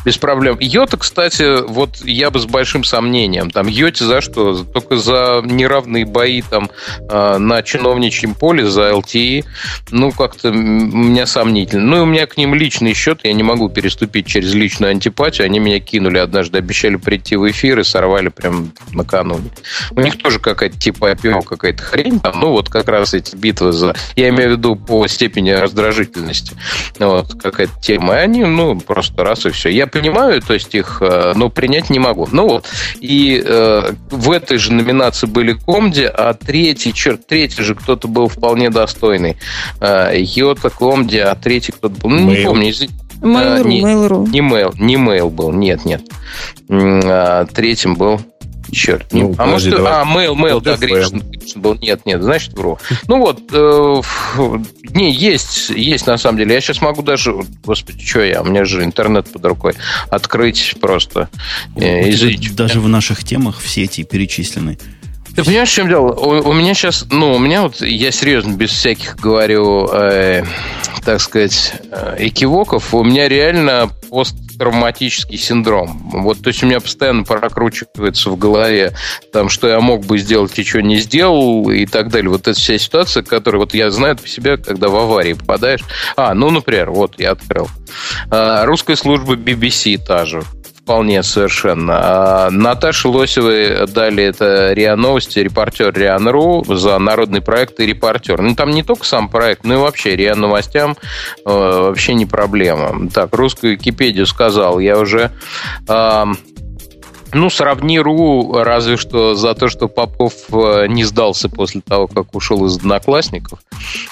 Без проблем. Йота, кстати, вот я бы с большим сомнением. Там Йоте за что? Только за неравные бои там э, на чиновничьем поле, за ЛТИ. Ну, как-то у меня сомнительно. Ну, и у меня к ним личный счет. Я не могу переступить через личную антипатию. Они меня кинули однажды, обещали прийти в эфир и сорвали прям накануне. У них тоже какая-то типа IPO, какая-то хрень там. Ну, вот как раз эти битвы за... Я имею в виду по степени раздражительности. Вот, какая-то тема. И они, ну, просто раз и все. Я понимаю, то есть их, э, но принять не могу. Ну вот. И э, в этой же номинации были Комди, а третий, черт, третий же кто-то был вполне достойный. Э, Йота, Комди, а третий кто-то был. Ну, не помню, извините. Mail.ru, не, Mail.ru. Не mail, не mail был, нет, нет. А, третьим был Черт. Ну, а может, давай. а, mail, mail, да, Гришин, был. Нет, нет, значит, вру. Ну вот, э, не, есть, есть на самом деле. Я сейчас могу даже, господи, что я, у меня же интернет под рукой, открыть просто. Э, извините. Даже в наших темах все эти перечислены. Ты понимаешь, в чем дело? У, у меня сейчас, ну, у меня вот, я серьезно, без всяких говорю, э, так сказать, э, экивоков, у меня реально посттравматический синдром. Вот, то есть у меня постоянно прокручивается в голове, там, что я мог бы сделать и что не сделал, и так далее. Вот эта вся ситуация, которая, вот я знаю по себе, когда в аварии попадаешь. А, ну, например, вот я открыл. А, русская служба BBC та же Вполне совершенно. А Наташе Лосевой дали это РИА Новости, репортер РИАН.ру за народный проект и репортер. Ну, там не только сам проект, но и вообще РИА Новостям э, вообще не проблема. Так, русскую Википедию сказал. Я уже... Э, ну, сравни РУ разве что за то, что Попов э, не сдался после того, как ушел из одноклассников.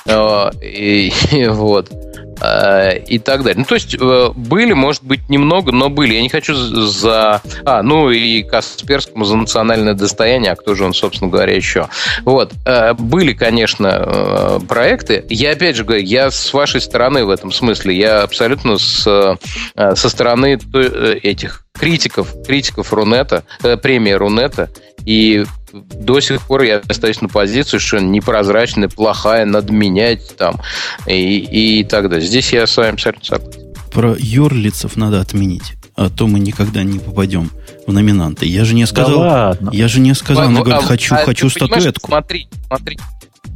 Э, и, *laughs* и вот. Э, и так далее. Ну, то есть э, были, может быть, немного, но были. Я не хочу за... А, ну и Касперскому за национальное достояние, а кто же он, собственно говоря, еще. Вот. Э, были, конечно, проекты. Я, опять же говорю, я с вашей стороны в этом смысле. Я абсолютно с, со стороны этих критиков, критиков Рунета, премии Рунета, и до сих пор я остаюсь на позиции, что непрозрачная, плохая, надо менять там и, и так далее. Здесь я с вами абсолютно согласен. Про юрлицев надо отменить, а то мы никогда не попадем в номинанты. Я же не сказал, да ладно. я же не сказал, она говорит, хочу, а, хочу статуэтку. Смотри, смотри,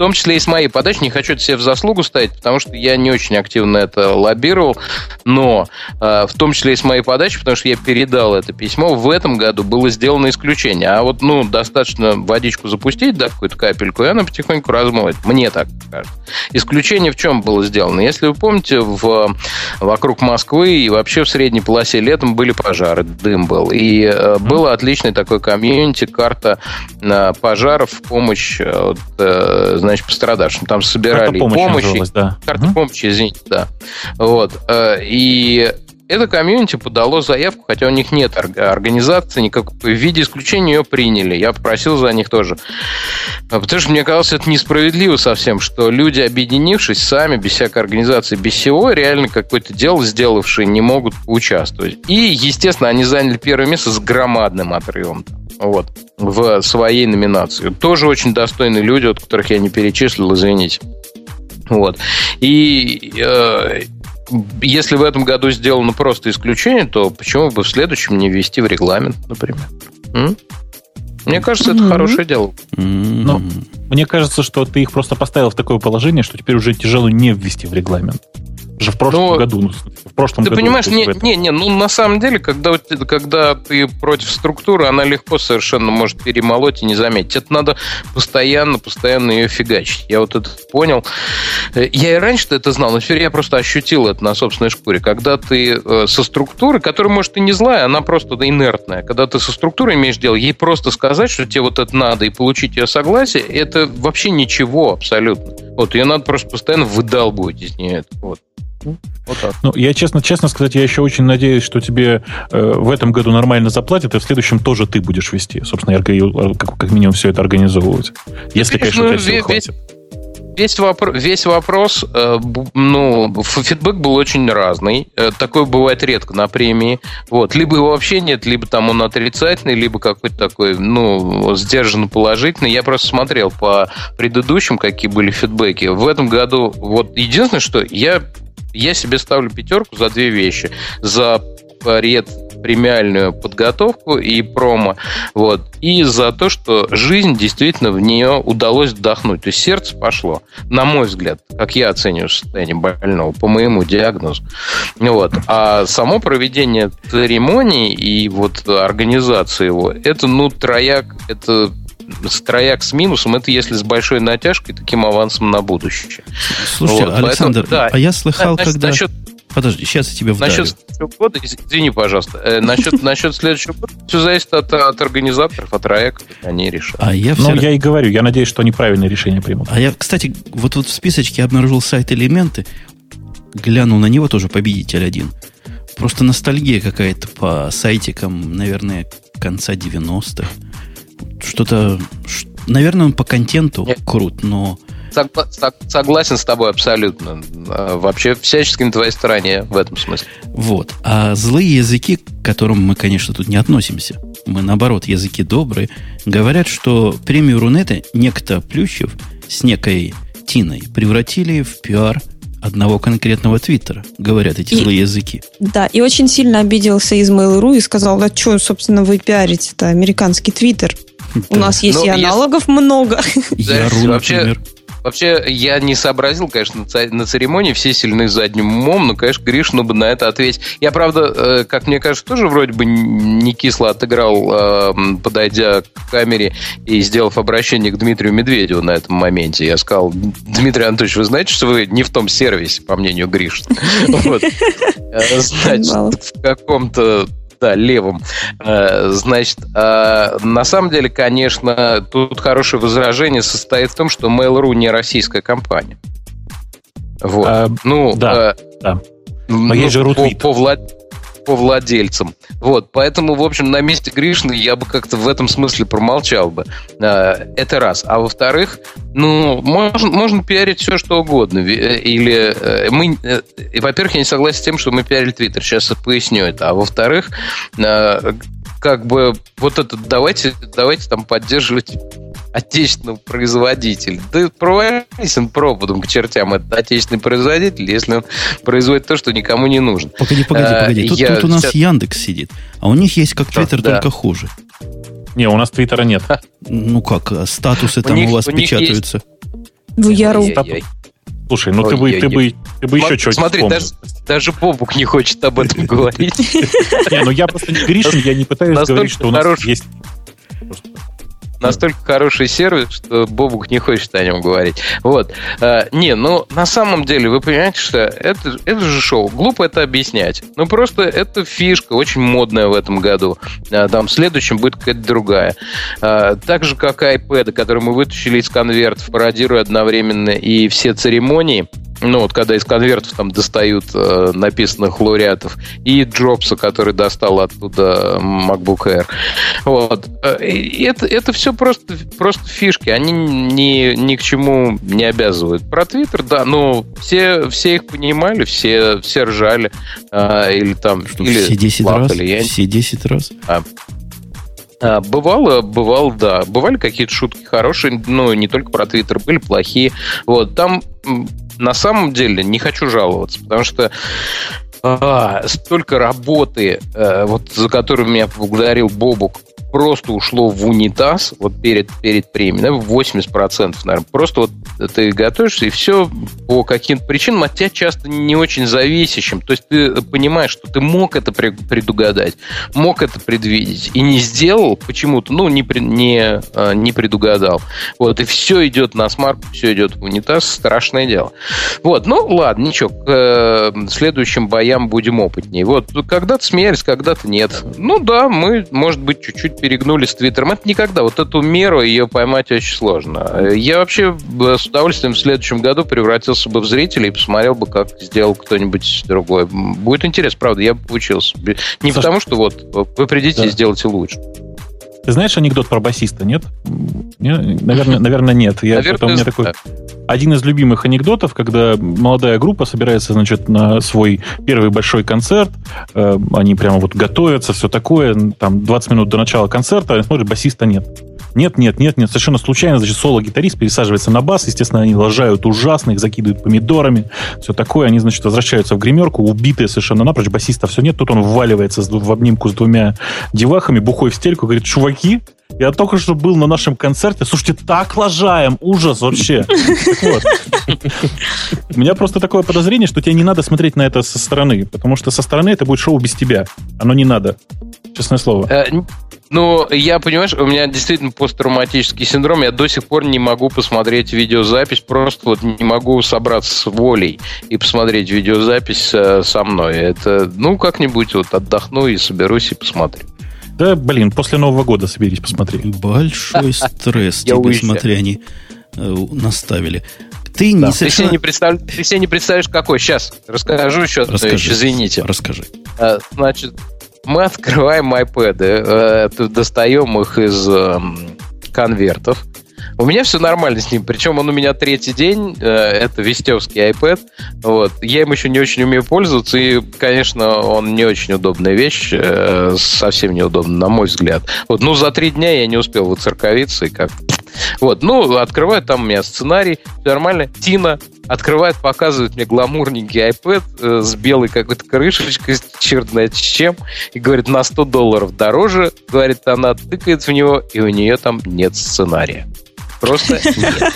том числе и с моей подачи. Не хочу это себе в заслугу ставить, потому что я не очень активно это лоббировал, но э, в том числе и с моей подачи, потому что я передал это письмо, в этом году было сделано исключение. А вот, ну, достаточно водичку запустить, да, какую-то капельку, и она потихоньку размоет. Мне так кажется. Исключение в чем было сделано? Если вы помните, в, вокруг Москвы и вообще в средней полосе летом были пожары, дым был. И э, было отличное такое комьюнити, карта э, пожаров в помощь э, э, значит, пострадавшим. Там собирали Карта помощи. помощи да. Карта угу. помощи, извините, да. Вот. Э, и это комьюнити подало заявку, хотя у них нет организации, никакой в виде исключения ее приняли. Я попросил за них тоже. А, потому что мне казалось, это несправедливо совсем, что люди, объединившись сами, без всякой организации, без всего, реально какое-то дело сделавшие, не могут участвовать. И, естественно, они заняли первое место с громадным отрывом вот, в своей номинации. Тоже очень достойные люди, от которых я не перечислил, извините. Вот. И э, если в этом году сделано просто исключение, то почему бы в следующем не ввести в регламент, например? М? Мне кажется, это mm-hmm. хорошее дело. Mm-hmm. Но мне кажется, что ты их просто поставил в такое положение, что теперь уже тяжело не ввести в регламент же в прошлом Но... году. Ну, в прошлом ты году, понимаешь, не, не, не, ну на самом деле, когда, когда ты против структуры, она легко совершенно может перемолоть и не заметить. Это надо постоянно, постоянно ее фигачить. Я вот это понял. Я и раньше это знал, но теперь я просто ощутил это на собственной шкуре. Когда ты э, со структурой, которая, может, и не злая, она просто инертная. Когда ты со структурой имеешь дело, ей просто сказать, что тебе вот это надо, и получить ее согласие, это вообще ничего абсолютно. Вот, ее надо просто постоянно выдалбывать из нее. Вот. Вот так. Ну, я честно, честно сказать, я еще очень надеюсь, что тебе э, в этом году нормально заплатят, и в следующем тоже ты будешь вести. Собственно, я, как, как минимум все это организовывать. Если, конечно, у тебя сил хватит. Весь, вопро- весь вопрос, э, ну, фидбэк был очень разный. Э, такое бывает редко на премии. Вот. Либо его вообще нет, либо там он отрицательный, либо какой-то такой, ну, сдержанно положительный. Я просто смотрел по предыдущим, какие были фидбэки. В этом году, вот, единственное, что я я себе ставлю пятерку за две вещи. За ред премиальную подготовку и промо, вот, и за то, что жизнь действительно в нее удалось вдохнуть. То есть сердце пошло, на мой взгляд, как я оцениваю состояние больного, по моему диагнозу. Вот. А само проведение церемонии и вот организация его, это, ну, трояк, это трояк с минусом, это если с большой натяжкой, таким авансом на будущее. Слушайте, вот, Александр, поэтому, да, а я слышал, значит, когда... Насчет, Подожди, сейчас я тебя вдарю. Насчет следующего года, извини, пожалуйста, э, насчет, *laughs* насчет следующего года все зависит от, от организаторов, от проекта, они решат. А я все... Ну, я и говорю, я надеюсь, что они правильное решение примут. А я, кстати, вот, вот в списочке обнаружил сайт «Элементы», глянул на него тоже победитель один. Просто ностальгия какая-то по сайтикам, наверное, конца 90-х. Что-то... Наверное, он по контенту Нет. крут, но Согласен с тобой абсолютно. А, вообще всячески на твоей стороне в этом смысле. Вот. А злые языки, к которым мы, конечно, тут не относимся, мы, наоборот, языки добрые, говорят, что премию Рунета некто Плющев с некой Тиной превратили в пиар одного конкретного твиттера, говорят эти и, злые языки. Да, и очень сильно обиделся из Mail.ru и сказал, да что, собственно, вы пиарите это американский твиттер. Да. *laughs* У нас есть ну, и аналогов если... много. *laughs* Яру, например. Вообще, я не сообразил, конечно, на церемонии, все сильны задним умом, но, конечно, Гришину бы на это ответить. Я, правда, э, как мне кажется, тоже вроде бы не кисло отыграл, э, подойдя к камере и сделав обращение к Дмитрию Медведеву на этом моменте. Я сказал, Дмитрий Анатольевич, вы знаете, что вы не в том сервисе, по мнению Гришина? *laughs* Э, значит, в каком-то да, левым. Э, значит, э, на самом деле, конечно, тут хорошее возражение состоит в том, что Mail.ru не российская компания. Вот. А, ну, да, э, да. Но ну, есть же по, по, влад по владельцам. Вот, поэтому, в общем, на месте Гришны я бы как-то в этом смысле промолчал бы. А, это раз. А во-вторых, ну, можно, можно пиарить все, что угодно. Э, или э, мы... Э, во-первых, я не согласен с тем, что мы пиарили Твиттер. Сейчас я поясню это. А во-вторых, как бы вот это давайте, давайте там поддерживать отечественного производителя. Да провались он пропадом к чертям. Это отечественный производитель, если он производит то, что никому не нужно. Погоди, погоди, а, погоди. Тут, я... тут у нас сейчас... Яндекс сидит, а у них есть как Твиттер, да. только хуже. Не, у нас Твиттера нет. Ну как, а статусы у там них, у вас у печатаются? В Яру. Слушай, ну ты бы, ты бы, ты бы еще что-нибудь Смотри, даже, даже Бобук не хочет об этом говорить. Не, ну я просто не Гришин, я не пытаюсь говорить, что у нас есть настолько хороший сервис, что Бобук не хочет о нем говорить. Вот. А, не, ну, на самом деле, вы понимаете, что это, это же шоу. Глупо это объяснять. Ну, просто это фишка очень модная в этом году. А, там, в следующем будет какая-то другая. А, так же, как iPad, который мы вытащили из конвертов, пародируя одновременно и все церемонии, ну вот когда из конвертов там достают э, написанных лауреатов, и Джобса, который достал оттуда MacBook Air. Вот. Э, и это, это все просто, просто фишки, они ни, ни к чему не обязывают. Про Твиттер, да, но все, все их понимали, все, все ржали. Э, или там... Что, или все 10 плакали. раз? Я... Все 10 раз? А, а, Бывало, бывало, да. Бывали какие-то шутки хорошие, ну, не только про Твиттер, были плохие. Вот, там на самом деле не хочу жаловаться, потому что а, столько работы, а, вот за которую меня поблагодарил Бобук, просто ушло в унитаз вот перед, перед премией, да, 80%, наверное. Просто вот ты готовишься, и все по каким-то причинам от тебя часто не очень зависящим. То есть ты понимаешь, что ты мог это предугадать, мог это предвидеть, и не сделал почему-то, ну, не, не, а, не предугадал. Вот, и все идет на смарку, все идет в унитаз, страшное дело. Вот, ну, ладно, ничего, к э, следующим боям будем опытнее. Вот, когда-то смеялись, когда-то нет. Ну да, мы, может быть, чуть-чуть перегнули с Твиттером. Это никогда. Вот эту меру ее поймать очень сложно. Я вообще с удовольствием в следующем году превратился бы в зрителя и посмотрел бы, как сделал кто-нибудь другой. Будет интересно, правда, я бы поучился. Не Саша, потому, что вот вы придите да. и сделайте лучше. Ты знаешь анекдот про басиста, нет? Наверное, наверное нет. Я, наверное, это у меня такой один из любимых анекдотов, когда молодая группа собирается, значит, на свой первый большой концерт, э, они прямо вот готовятся, все такое, там 20 минут до начала концерта, смотрят, басиста нет. Нет, нет, нет, нет. Совершенно случайно, значит, соло-гитарист пересаживается на бас. Естественно, они лажают ужасно, их закидывают помидорами. Все такое. Они, значит, возвращаются в гримерку, убитые совершенно напрочь. Басиста все нет. Тут он вваливается в обнимку с двумя девахами, бухой в стельку, говорит, чуваки, Я только что был на нашем концерте. Слушайте, так лажаем. Ужас вообще. *laughs* У меня просто такое подозрение, что тебе не надо смотреть на это со стороны, потому что со стороны это будет шоу без тебя. Оно не надо. Честное слово. Э, ну, я, понимаешь, у меня действительно посттравматический синдром. Я до сих пор не могу посмотреть видеозапись, просто вот не могу собраться с волей и посмотреть видеозапись э, со мной. Это, ну, как-нибудь вот отдохну и соберусь и посмотрю. Да, блин, после Нового года соберись, посмотри. Большой *laughs* стресс тебе, смотри, они э, наставили. Ты не совершенно... Ты себе не, представляешь, какой. Сейчас расскажу еще одну вещь, извините. Расскажи. Э, значит, мы открываем iPad, э, достаем их из эм, конвертов. У меня все нормально с ним, причем он у меня третий день, э, это вестевский iPad, вот. Я им еще не очень умею пользоваться, и, конечно, он не очень удобная вещь, э, совсем неудобно, на мой взгляд. Вот, ну, за три дня я не успел выцерковиться, и как вот, ну, открывает там у меня сценарий, все нормально. Тина открывает, показывает мне гламурненький iPad э, с белой какой-то крышечкой, черт знает с чем, и говорит, на 100 долларов дороже, говорит, она тыкает в него, и у нее там нет сценария. Просто *laughs* нет.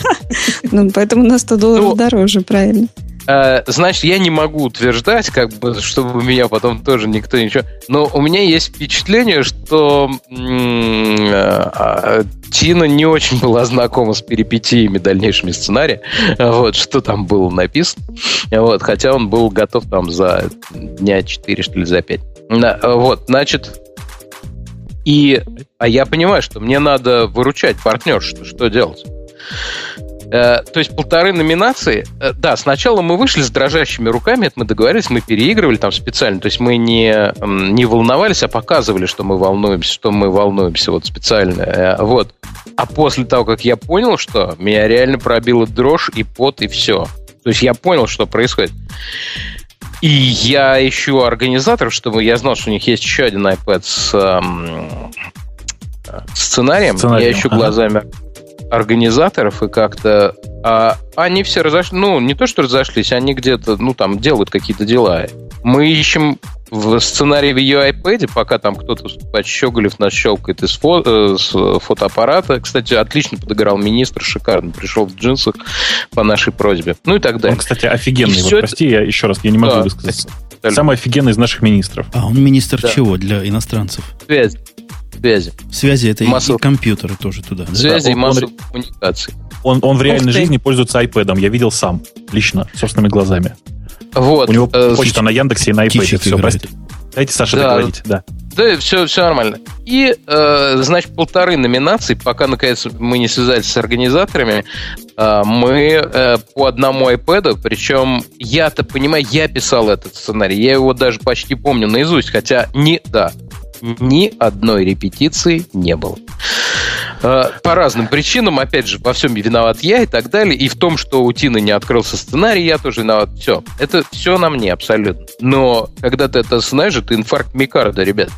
Ну, поэтому на 100 долларов ну, дороже, правильно. Э, значит, я не могу утверждать, как бы, чтобы меня потом тоже никто ничего... Но у меня есть впечатление, что э, Тина не очень была знакома с перипетиями дальнейшими сценария, вот, что там было написано. Вот, хотя он был готов там за дня 4, что ли, за 5. Вот, значит, и, а я понимаю, что мне надо выручать партнершу, что делать? Э, то есть полторы номинации. Э, да, сначала мы вышли с дрожащими руками, это мы договорились, мы переигрывали там специально. То есть мы не, не волновались, а показывали, что мы волнуемся, что мы волнуемся вот специально. Э, вот. А после того, как я понял, что меня реально пробила дрожь и пот, и все. То есть я понял, что происходит. И я ищу организаторов, чтобы я знал, что у них есть еще один iPad с эм, сценарием. сценарием. Я ищу ага. глазами организаторов и как-то... А, они все разошлись, ну, не то, что разошлись, они где-то, ну, там, делают какие-то дела. Мы ищем в сценарии в ее iPad, пока там кто-то выступает, Щеголев нас щелкает из фо, э, с фотоаппарата. Кстати, отлично подыграл министр, шикарно. Пришел в джинсах по нашей просьбе. Ну и так далее. Он, кстати, офигенный. Вот, прости, я еще раз, я не могу да, высказаться. Самый офигенный из наших министров. А он министр да. чего для иностранцев? Связь. Связи. Связи это Массов... и компьютеры тоже туда. Да? Связи да, и массовых он, коммуникаций. Он, он в реальной жизни пользуется iPad. Я видел сам, лично, собственными глазами. Вот. У него э, почта на Яндексе и на iPad. Все, прости. Дайте Саше да. договорить. Да. Да, все, все нормально. И, э, значит, полторы номинации, пока, наконец, мы не связались с организаторами, э, мы э, по одному iPad, причем я-то понимаю, я писал этот сценарий, я его даже почти помню наизусть, хотя не, да, ни одной репетиции не было. Э, по разным причинам, опять же, во всем виноват я и так далее. И в том, что у Тины не открылся сценарий, я тоже виноват. Все. Это все на мне абсолютно. Но когда ты это знаешь, это инфаркт Микарда, ребят.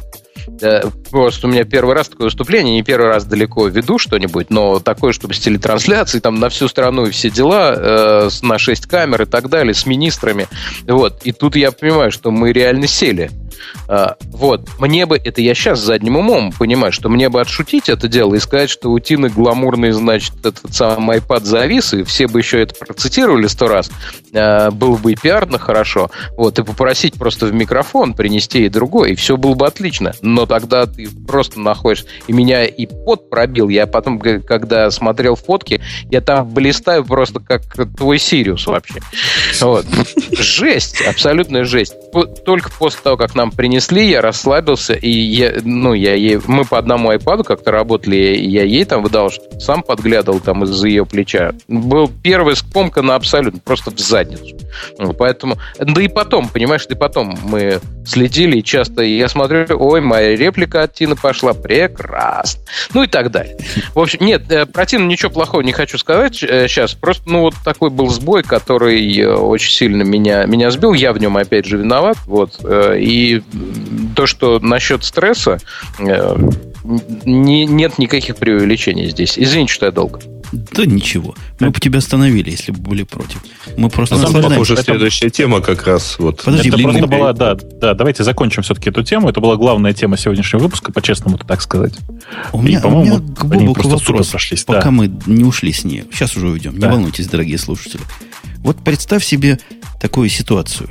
Просто у меня первый раз такое выступление, не первый раз далеко веду что-нибудь, но такое, чтобы с телетрансляцией, там на всю страну и все дела, э, на 6 камер и так далее, с министрами. Вот. И тут я понимаю, что мы реально сели. А, вот. Мне бы, это я сейчас задним умом понимаю, что мне бы отшутить это дело и сказать, что у Тины гламурный, значит, этот самый iPad завис, и все бы еще это процитировали сто раз, а, было бы и пиарно хорошо, вот, и попросить просто в микрофон принести и другой, и все было бы отлично. Но тогда ты просто находишь, и меня и пот пробил, я потом, когда смотрел фотки, я там блистаю просто как твой Сириус вообще. Вот. Жесть, абсолютная жесть. Только после того, как нам принесли, я расслабился, и я, ну, я ей, мы по одному iPad как-то работали, я ей там выдал, что сам подглядывал там из-за ее плеча. Был первый скомка на абсолютно, просто в задницу. Поэтому, да и потом, понимаешь, да и потом мы следили, и часто я смотрю, ой, моя реплика от Тины пошла, прекрасно. Ну и так далее. В общем, нет, э, про Тину ничего плохого не хочу сказать сейчас, э, просто, ну, вот такой был сбой, который э, очень сильно меня, меня сбил, я в нем, опять же, виноват, вот, и то, что насчет стресса, не, нет никаких преувеличений здесь. Извините, что я долго. Да ничего. Мы бы тебя остановили, если бы были против. Мы просто На самом деле, уже следующая тема как раз вот. Подожди, это просто была, да, да, давайте закончим все-таки эту тему. Это была главная тема сегодняшнего выпуска, по-честному так сказать. У меня, И, у меня к Бобуку вопрос, прошлись, пока да. мы не ушли с нее. Сейчас уже уйдем. Да. Не волнуйтесь, дорогие слушатели. Вот представь себе такую ситуацию.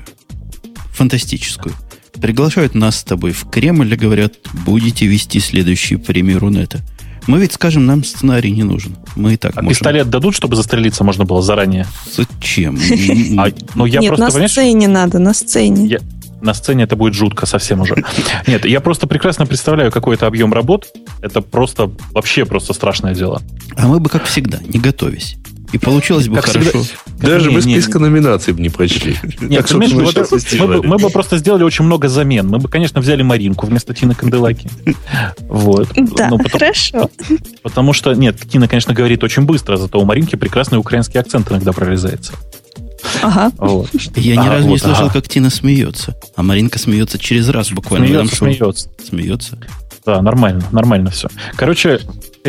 Фантастическую. Приглашают нас с тобой в Кремль и говорят, будете вести следующую премию Рунета. Мы ведь скажем, нам сценарий не нужен. Мы и так а можем. пистолет дадут, чтобы застрелиться можно было заранее? Зачем? *laughs* А, ну, я Нет, на сцене надо, на сцене. На сцене это будет жутко совсем уже. *laughs* Нет, я просто прекрасно представляю какой-то объем работ. Это просто, вообще просто страшное дело. А мы бы, как всегда, не готовясь. И получилось бы как хорошо. Всегда, даже мы списка номинаций бы не прочли. Нет, мы, вот, мы, бы, мы бы просто сделали очень много замен. Мы бы, конечно, взяли Маринку вместо Тины Канделаки. Вот. Да, Но потому, хорошо. Потому что, нет, Тина, конечно, говорит очень быстро, зато у Маринки прекрасный украинский акцент иногда прорезается. Ага. Вот. Я ни а, разу вот, не слышал, ага. как Тина смеется. А Маринка смеется через раз буквально. Смеется, смеется. Смеется. Да, нормально, нормально все. Короче,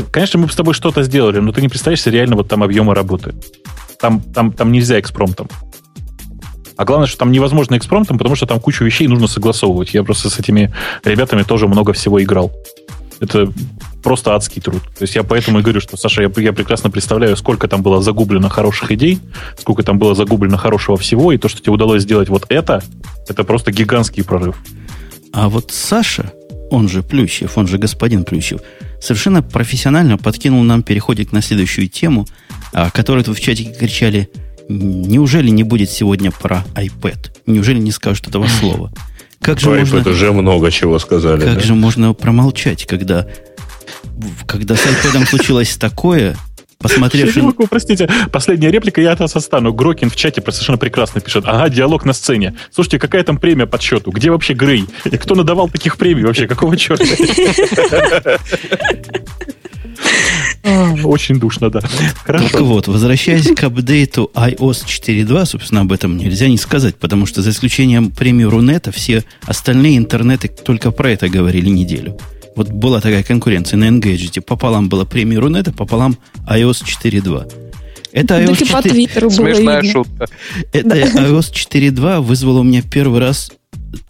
конечно, мы бы с тобой что-то сделали, но ты не представляешь себе реально вот там объемы работы. Там, там, там нельзя экспромтом. А главное, что там невозможно экспромтом, потому что там кучу вещей нужно согласовывать. Я просто с этими ребятами тоже много всего играл. Это просто адский труд. То есть я поэтому и говорю, что, Саша, я, я прекрасно представляю, сколько там было загублено хороших идей, сколько там было загублено хорошего всего, и то, что тебе удалось сделать вот это, это просто гигантский прорыв. А вот Саша, он же Плющев, он же господин Плющев, совершенно профессионально подкинул нам переходик на следующую тему, о а, которой вы в чатике кричали, неужели не будет сегодня про iPad? Неужели не скажут этого слова? Как же можно, iPad уже много чего сказали. Как да? же можно промолчать, когда, когда с iPad случилось такое, посмотревший... Могу, простите, последняя реплика, я от вас остану. Грокин в чате совершенно прекрасно пишет. Ага, диалог на сцене. Слушайте, какая там премия по счету? Где вообще Грей? И кто надавал таких премий вообще? Какого черта? *laughs* Очень душно, да. Хорошо. Так вот, возвращаясь к апдейту iOS 4.2, собственно, об этом нельзя не сказать, потому что за исключением премии Рунета, все остальные интернеты только про это говорили неделю. Вот была такая конкуренция на Engadget. Пополам была премия Рунета, пополам iOS 4.2. Это iOS 4... Смешная шутка. Это iOS 4.2 вызвало у меня первый раз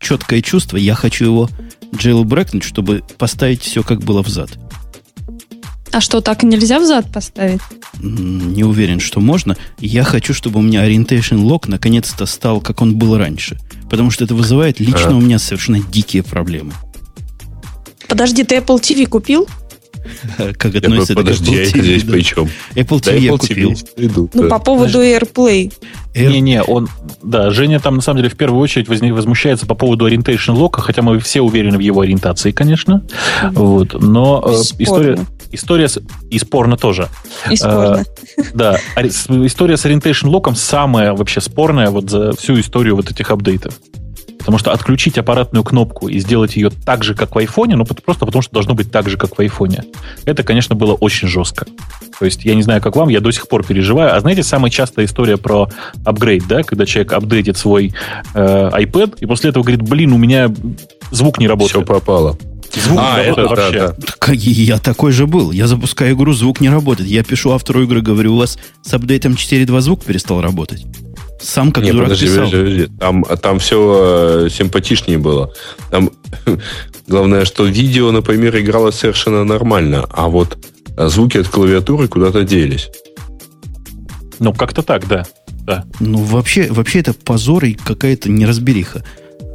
четкое чувство. Я хочу его jailbreakнуть, чтобы поставить все, как было взад. А что, так нельзя взад поставить? Не уверен, что можно. Я хочу, чтобы у меня Orientation Lock наконец-то стал, как он был раньше. Потому что это вызывает лично а. у меня совершенно дикие проблемы. Подожди, ты Apple TV купил? Как относится к Подожди, Apple TV, здесь да. при чем? Apple TV я купил. TV. Ну, по поводу AirPlay. Не-не, он... Да, Женя там, на самом деле, в первую очередь возмущается по поводу Orientation Lock, хотя мы все уверены в его ориентации, конечно. Вот. Но э, история... История с... И спорно тоже. И спорно. А, да. История с Orientation Lock самая вообще спорная вот за всю историю вот этих апдейтов. Потому что отключить аппаратную кнопку и сделать ее так же, как в айфоне, ну, просто потому что должно быть так же, как в айфоне. Это, конечно, было очень жестко. То есть, я не знаю, как вам, я до сих пор переживаю. А знаете, самая частая история про апгрейд, да, когда человек апдейтит свой э, iPad, и после этого говорит, блин, у меня звук не работает. Все пропало. Звук а, это вообще. Да, да. Я такой же был. Я запускаю игру, звук не работает. Я пишу автору игры, говорю, у вас с апдейтом 4.2 звук перестал работать. Сам как не, дурак подожди, писал. Подожди, подожди. Там, там все э, симпатичнее было. Там *laughs* главное, что видео, например, играло совершенно нормально, а вот звуки от клавиатуры куда-то делись. Ну, как-то так, да. да. Ну, вообще, вообще это позор и какая-то неразбериха.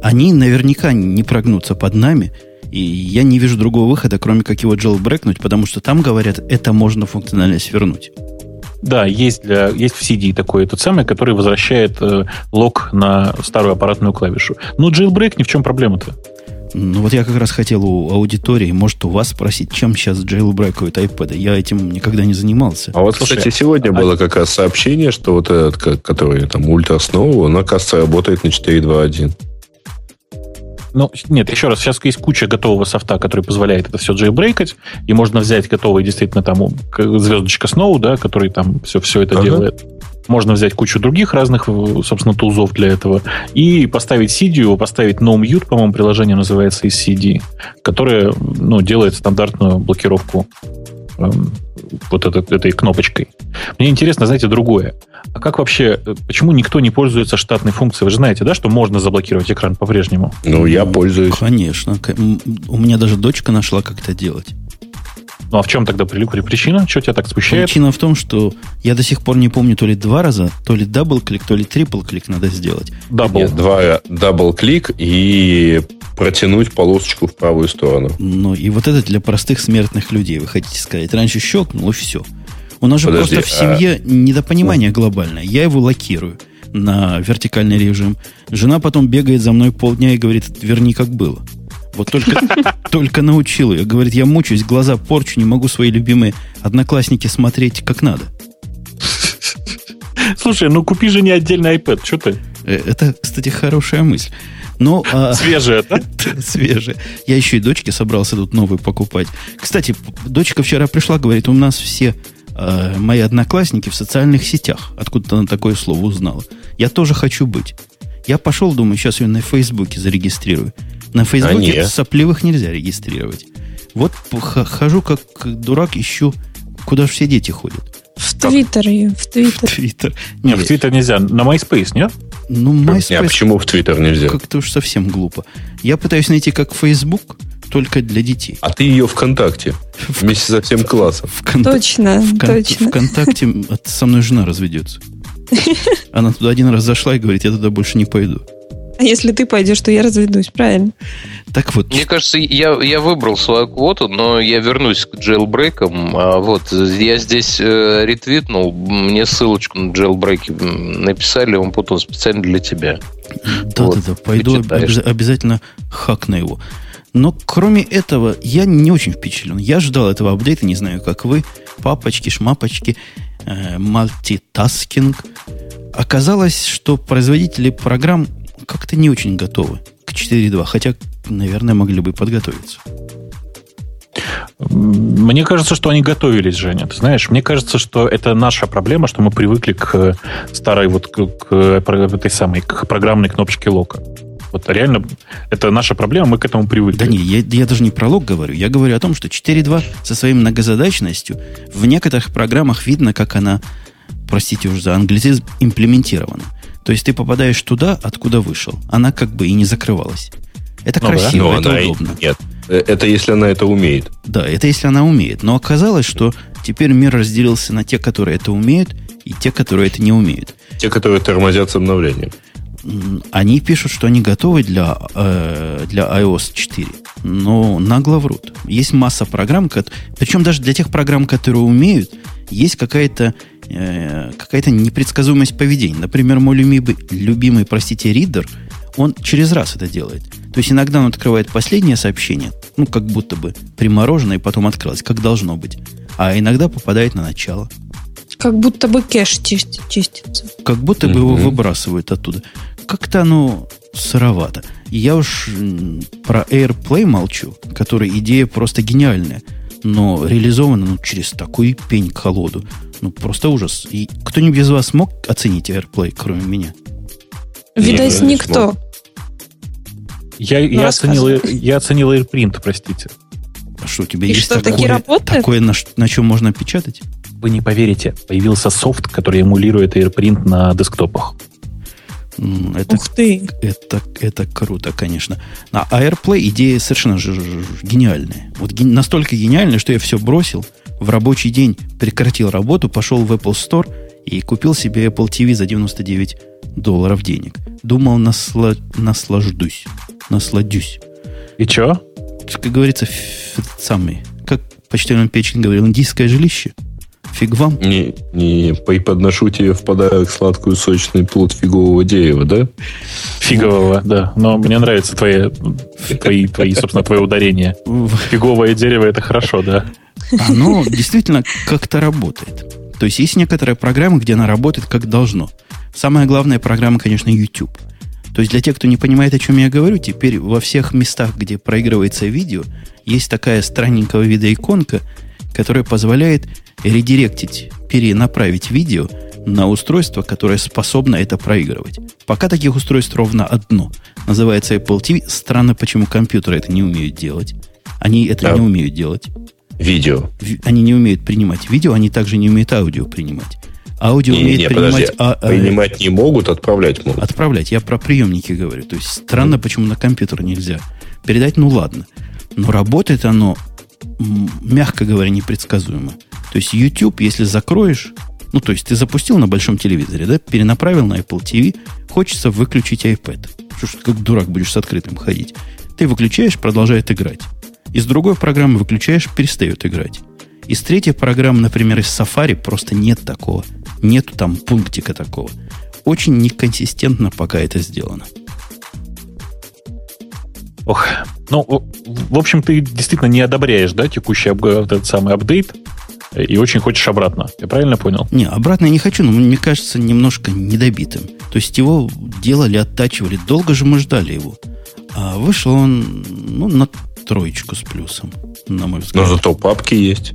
Они наверняка не прогнутся под нами, и я не вижу другого выхода, кроме как его jailbreakнуть, потому что там говорят, это можно функциональность вернуть. Да, есть, для, есть в CD такой тот самый, который возвращает э, лог на старую аппаратную клавишу. Ну, jailbreak ни в чем проблема-то. Ну, вот я как раз хотел у аудитории, может, у вас спросить, чем сейчас jailbreakают iPad. Я этим никогда не занимался. А вот, Слушай, кстати, сегодня а... было как раз сообщение, что вот этот, который там Ultra Snow, он, оказывается, работает на 4.2.1. Ну, нет, еще раз, сейчас есть куча готового софта, который позволяет это все джейбрейкать, и можно взять готовый действительно там звездочка Snow, да, который там все, все это ага. делает. Можно взять кучу других разных, собственно, тулзов для этого и поставить CD, поставить No Mute, по-моему, приложение называется из CD, которое ну, делает стандартную блокировку вот этот, этой кнопочкой. Мне интересно, знаете, другое. А как вообще, э, почему никто не пользуется штатной функцией? Вы же знаете, да, что можно заблокировать экран по-прежнему? Ну, я пользуюсь. Конечно. У меня даже дочка нашла, как это делать. Ну, а в чем тогда причина? Что тебя так смущает? Причина в том, что я до сих пор не помню то ли два раза, то ли double-click, то ли triple-click надо сделать. Double. Нет, два double-click и протянуть полосочку в правую сторону. Ну, и вот это для простых смертных людей, вы хотите сказать. Раньше щелкнул, и все. У нас же Подожди, просто в семье а... недопонимание глобальное. Я его лакирую на вертикальный режим. Жена потом бегает за мной полдня и говорит, верни как было. Вот только, только научил ее. Говорит, я мучаюсь, глаза порчу, не могу свои любимые одноклассники смотреть как надо. Слушай, ну купи же не отдельный iPad, что ты? Э, это, кстати, хорошая мысль. Но, а, свежая, да? *laughs* свежая. Я еще и дочке собрался тут новый покупать. Кстати, дочка вчера пришла, говорит, у нас все э, мои одноклассники в социальных сетях. Откуда-то она такое слово узнала. Я тоже хочу быть. Я пошел, думаю, сейчас ее на Фейсбуке зарегистрирую. На Фейсбуке а сопливых нельзя регистрировать. Вот хожу как дурак, ищу, куда же все дети ходят. В Твиттер ее, в Твиттер. В Твиттер. Нет, в Твиттер нельзя. На MySpace, нет? Ну, MySpace... А почему в Твиттер нельзя? Как-то уж совсем глупо. Я пытаюсь найти как Facebook, только для детей. А ты ее ВКонтакте. Вместе со всем классом. Вконта... Точно, Вкон... точно. ВКонтакте со мной жена разведется. *laughs* Она туда один раз зашла и говорит, я туда больше не пойду. А если ты пойдешь, то я разведусь, правильно? Так вот. Мне кажется, я, я выбрал свою квоту, но я вернусь к джейлбрейкам. А вот я здесь э, ретвитнул, мне ссылочку на джейлбрейки написали, он потом специально для тебя. Да-да-да, вот, да, пойду обяз- обязательно хакну его. Но кроме этого, я не очень впечатлен. Я ждал этого апдейта, не знаю, как вы. Папочки, шмапочки, э, мультитаскинг. Оказалось, что производители программ как-то не очень готовы к 4.2, хотя, наверное, могли бы подготовиться. Мне кажется, что они готовились, Женя. Ты знаешь, мне кажется, что это наша проблема, что мы привыкли к старой вот к, к этой самой к программной кнопочке лока. Вот реально, это наша проблема, мы к этому привыкли. Да не, я, я даже не про лог говорю. Я говорю о том, что 4.2 со своей многозадачностью в некоторых программах видно, как она, простите уж за англицизм, имплементирована. То есть ты попадаешь туда, откуда вышел. Она как бы и не закрывалась. Это ну, красиво, да? это она удобно. И... Нет, э, это если она это умеет. Да, это если она умеет. Но оказалось, что теперь мир разделился на те, которые это умеют, и те, которые это не умеют. Те, которые тормозят с обновлением. Они пишут, что они готовы для, э, для iOS 4. Но нагло врут. Есть масса программ, причем даже для тех программ, которые умеют, есть какая-то э, какая-то непредсказуемость поведения. Например, мой любимый, любимый, простите, ридер, он через раз это делает. То есть иногда он открывает последнее сообщение, ну, как будто бы примороженное, и потом открылось, как должно быть. А иногда попадает на начало. Как будто бы кэш чист, чистится. Как будто бы его выбрасывают оттуда. Как-то оно сыровато. Я уж про AirPlay молчу, который идея просто гениальная но реализовано ну, через такой пень колоду. Ну, просто ужас. И кто-нибудь из вас мог оценить AirPlay, кроме меня? Видать, я никто. Я, ну, я, оценил, я оценил AirPrint, простите. А что, у тебя И есть что, такое, такое на, на чем можно печатать? Вы не поверите, появился софт, который эмулирует AirPrint на десктопах. Это, Ух ты! Это, это круто, конечно. А AirPlay идея совершенно же, же, гениальная. Вот ген, настолько гениальная, что я все бросил, в рабочий день прекратил работу, пошел в Apple Store и купил себе Apple TV за 99 долларов денег. Думал, насла, наслаждусь. Насладюсь. И чё? Как говорится, самый, как почтальон Печин говорил, индийское жилище – Фиг вам. Не, не подношу тебе в подарок сладкую сочный плод фигового дерева, да? Фигового, да. Но мне нравится твои, твои, твои собственно, твое ударение. Фиговое дерево это хорошо, да. Оно действительно как-то работает. То есть есть некоторые программы, где она работает как должно. Самая главная программа, конечно, YouTube. То есть для тех, кто не понимает, о чем я говорю, теперь во всех местах, где проигрывается видео, есть такая странненького вида иконка, которая позволяет редиректить, перенаправить видео на устройство, которое способно это проигрывать. Пока таких устройств ровно одно. Называется Apple TV. Странно, почему компьютеры это не умеют делать. Они это да. не умеют делать. Видео. Они не умеют принимать видео, они также не умеют аудио принимать. Аудио не, умеет не, принимать... Подожди, а, а, принимать не могут, отправлять могут. Отправлять. Я про приемники говорю. То есть странно, почему на компьютер нельзя. Передать, ну ладно. Но работает оно, мягко говоря, непредсказуемо. То есть YouTube, если закроешь, ну, то есть ты запустил на большом телевизоре, да, перенаправил на Apple TV, хочется выключить iPad. Что ж, как дурак будешь с открытым ходить. Ты выключаешь, продолжает играть. Из другой программы выключаешь, перестает играть. Из третьей программы, например, из Safari просто нет такого. Нету там пунктика такого. Очень неконсистентно пока это сделано. Ох, ну, в общем, ты действительно не одобряешь, да, текущий этот самый апдейт, и очень хочешь обратно. Я правильно понял? Не, обратно я не хочу, но мне кажется немножко недобитым. То есть его делали, оттачивали. Долго же мы ждали его. А вышел он ну, на троечку с плюсом, на мой взгляд. Но зато папки есть.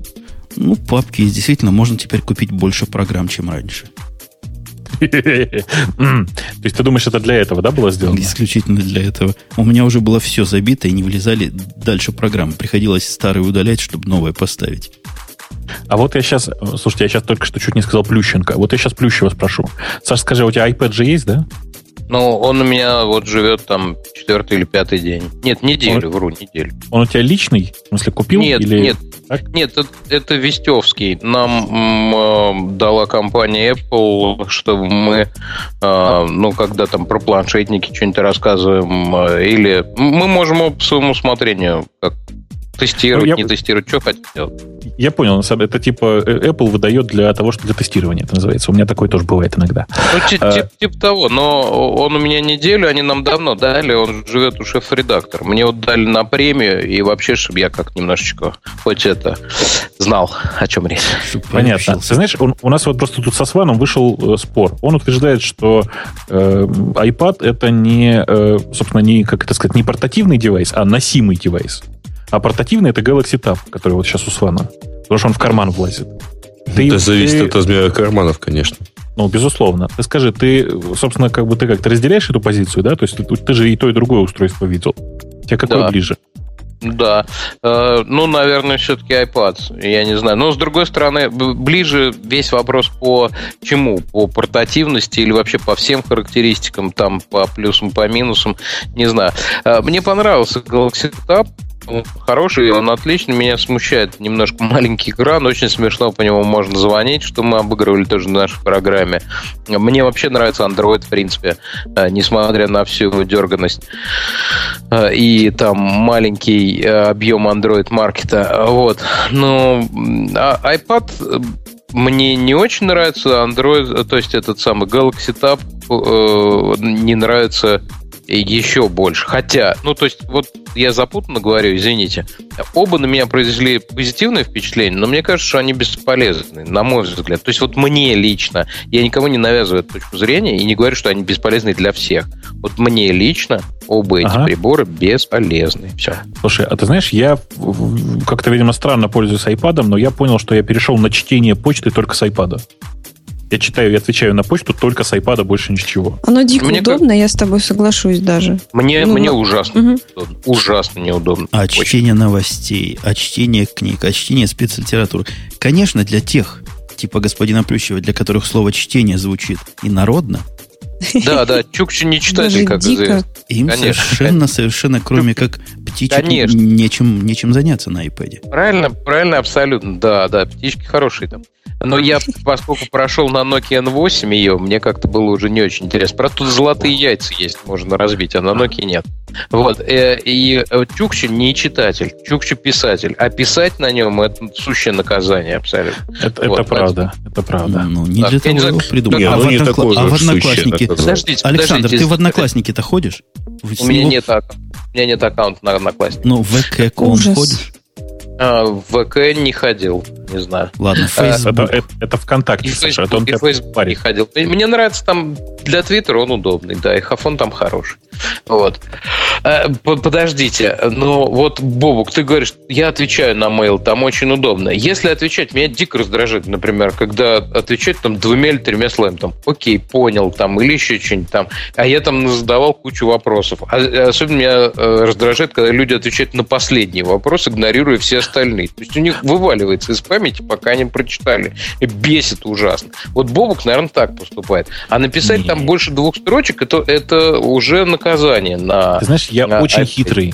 Ну, папки есть. Действительно, можно теперь купить больше программ, чем раньше. *laughs* То есть ты думаешь, это для этого, да, было сделано? Исключительно для этого. У меня уже было все забито, и не влезали дальше программы. Приходилось старые удалять, чтобы новое поставить. А вот я сейчас, слушайте, я сейчас только что чуть не сказал Плющенко. Вот я сейчас Плющева спрошу. Саша, скажи, а у тебя iPad же есть, да? Ну, он у меня вот живет там четвертый или пятый день. Нет, неделю, он, вру, неделю. Он у тебя личный? В смысле, купил? Нет, или... нет, так? нет, это, это Вестевский. Нам э, дала компания Apple, чтобы мы, э, ну, когда там про планшетники что-нибудь рассказываем, э, или мы можем по своему усмотрению, как Тестировать, ну, я... не тестировать, что делать? Я понял, это типа э, Apple выдает для того, что для тестирования это называется. У меня такое тоже бывает иногда. Ну, типа, а... типа, типа того, но он у меня неделю, они нам давно дали, он живет у шеф-редактора. Мне вот дали на премию, и вообще, чтобы я как немножечко хоть это знал, о чем речь. Понятно. Ты знаешь, он, у нас вот просто тут со Сваном вышел э, спор. Он утверждает, что э, iPad это не, э, собственно, не, как это сказать, не портативный девайс, а носимый девайс. А портативный это Galaxy Tab, который вот сейчас у Свана. Потому что он в карман влазит. Ты, это зависит ты... от размера карманов, конечно. Ну, безусловно. Ты скажи, ты, собственно, как бы ты как, ты разделяешь эту позицию, да? То есть ты, ты же и то, и другое устройство видел. Тебе какое да. ближе? Да. Э, ну, наверное, все-таки iPad. Я не знаю. Но, с другой стороны, ближе весь вопрос по чему? По портативности или вообще по всем характеристикам, там, по плюсам, по минусам, не знаю. Э, мне понравился Galaxy Tab хороший, он отличный. Меня смущает немножко маленький экран. Очень смешно по нему можно звонить, что мы обыгрывали тоже в нашей программе. Мне вообще нравится Android, в принципе, э, несмотря на всю дерганность. Э, и там маленький э, объем Android-маркета. Вот. Но а iPad мне не очень нравится Android, то есть этот самый Galaxy Tab не нравится еще больше. Хотя, ну, то есть, вот я запутанно говорю, извините. Оба на меня произвели позитивное впечатление, но мне кажется, что они бесполезны, на мой взгляд. То есть, вот мне лично, я никому не навязываю эту точку зрения и не говорю, что они бесполезны для всех. Вот мне лично оба эти ага. прибора бесполезны. Все. Слушай, а ты знаешь, я как-то, видимо, странно пользуюсь iPad, но я понял, что я перешел на чтение почты только с iPad. Я читаю и отвечаю на почту только с iPad, больше ничего. Оно дико мне удобно, как... я с тобой соглашусь даже. Мне, ну, мне ужасно угу. неудобно. Ужасно неудобно. А чтение новостей, а чтение книг, а чтение спецлитературы. Конечно, для тех, типа господина Плющева, для которых слово чтение звучит инородно, да, да, Чукчи не читатель, как известно. Им Конечно. совершенно, совершенно, кроме как птичек, Конечно. нечем, нечем заняться на iPad. Правильно, правильно, абсолютно. Да, да, птички хорошие там. Но я, поскольку прошел на Nokia N8 ее, мне как-то было уже не очень интересно. Правда, тут золотые яйца есть, можно разбить, а на Nokia нет. Вот. Э, и Чукчи не читатель, Чукчи писатель. А писать на нем это сущее наказание абсолютно. Это, вот, это правда, это правда. Ну, не для того его придумали. А, в, ну, а в Одноклассники... Подождите, Александр, подождите, ты в Одноклассники-то ходишь? У меня, нет, у меня нет аккаунта на Одноклассниках. Ну, в ВК-ком ходишь? А, в ВК не ходил, не знаю. Ладно, Facebook. Это, это, это ВКонтакте, и Саша, это он и Facebook не ходил. Мне нравится там для Твиттера он удобный, да, и Хафон там хороший. Вот. Э, подождите, но вот, Бобук, ты говоришь, я отвечаю на mail, там очень удобно. Если отвечать, меня дико раздражает, например, когда отвечать там двумя или тремя словами, там, окей, понял, там, или еще что-нибудь там, а я там задавал кучу вопросов. А, особенно меня э, раздражает, когда люди отвечают на последний вопрос, игнорируя все остальные. То есть у них вываливается из памяти, пока они прочитали. И бесит ужасно. Вот Бобук, наверное, так поступает. А написать Нет. там больше двух строчек, это, это уже наказание на... Ты знаешь, я на очень iPad. хитрый.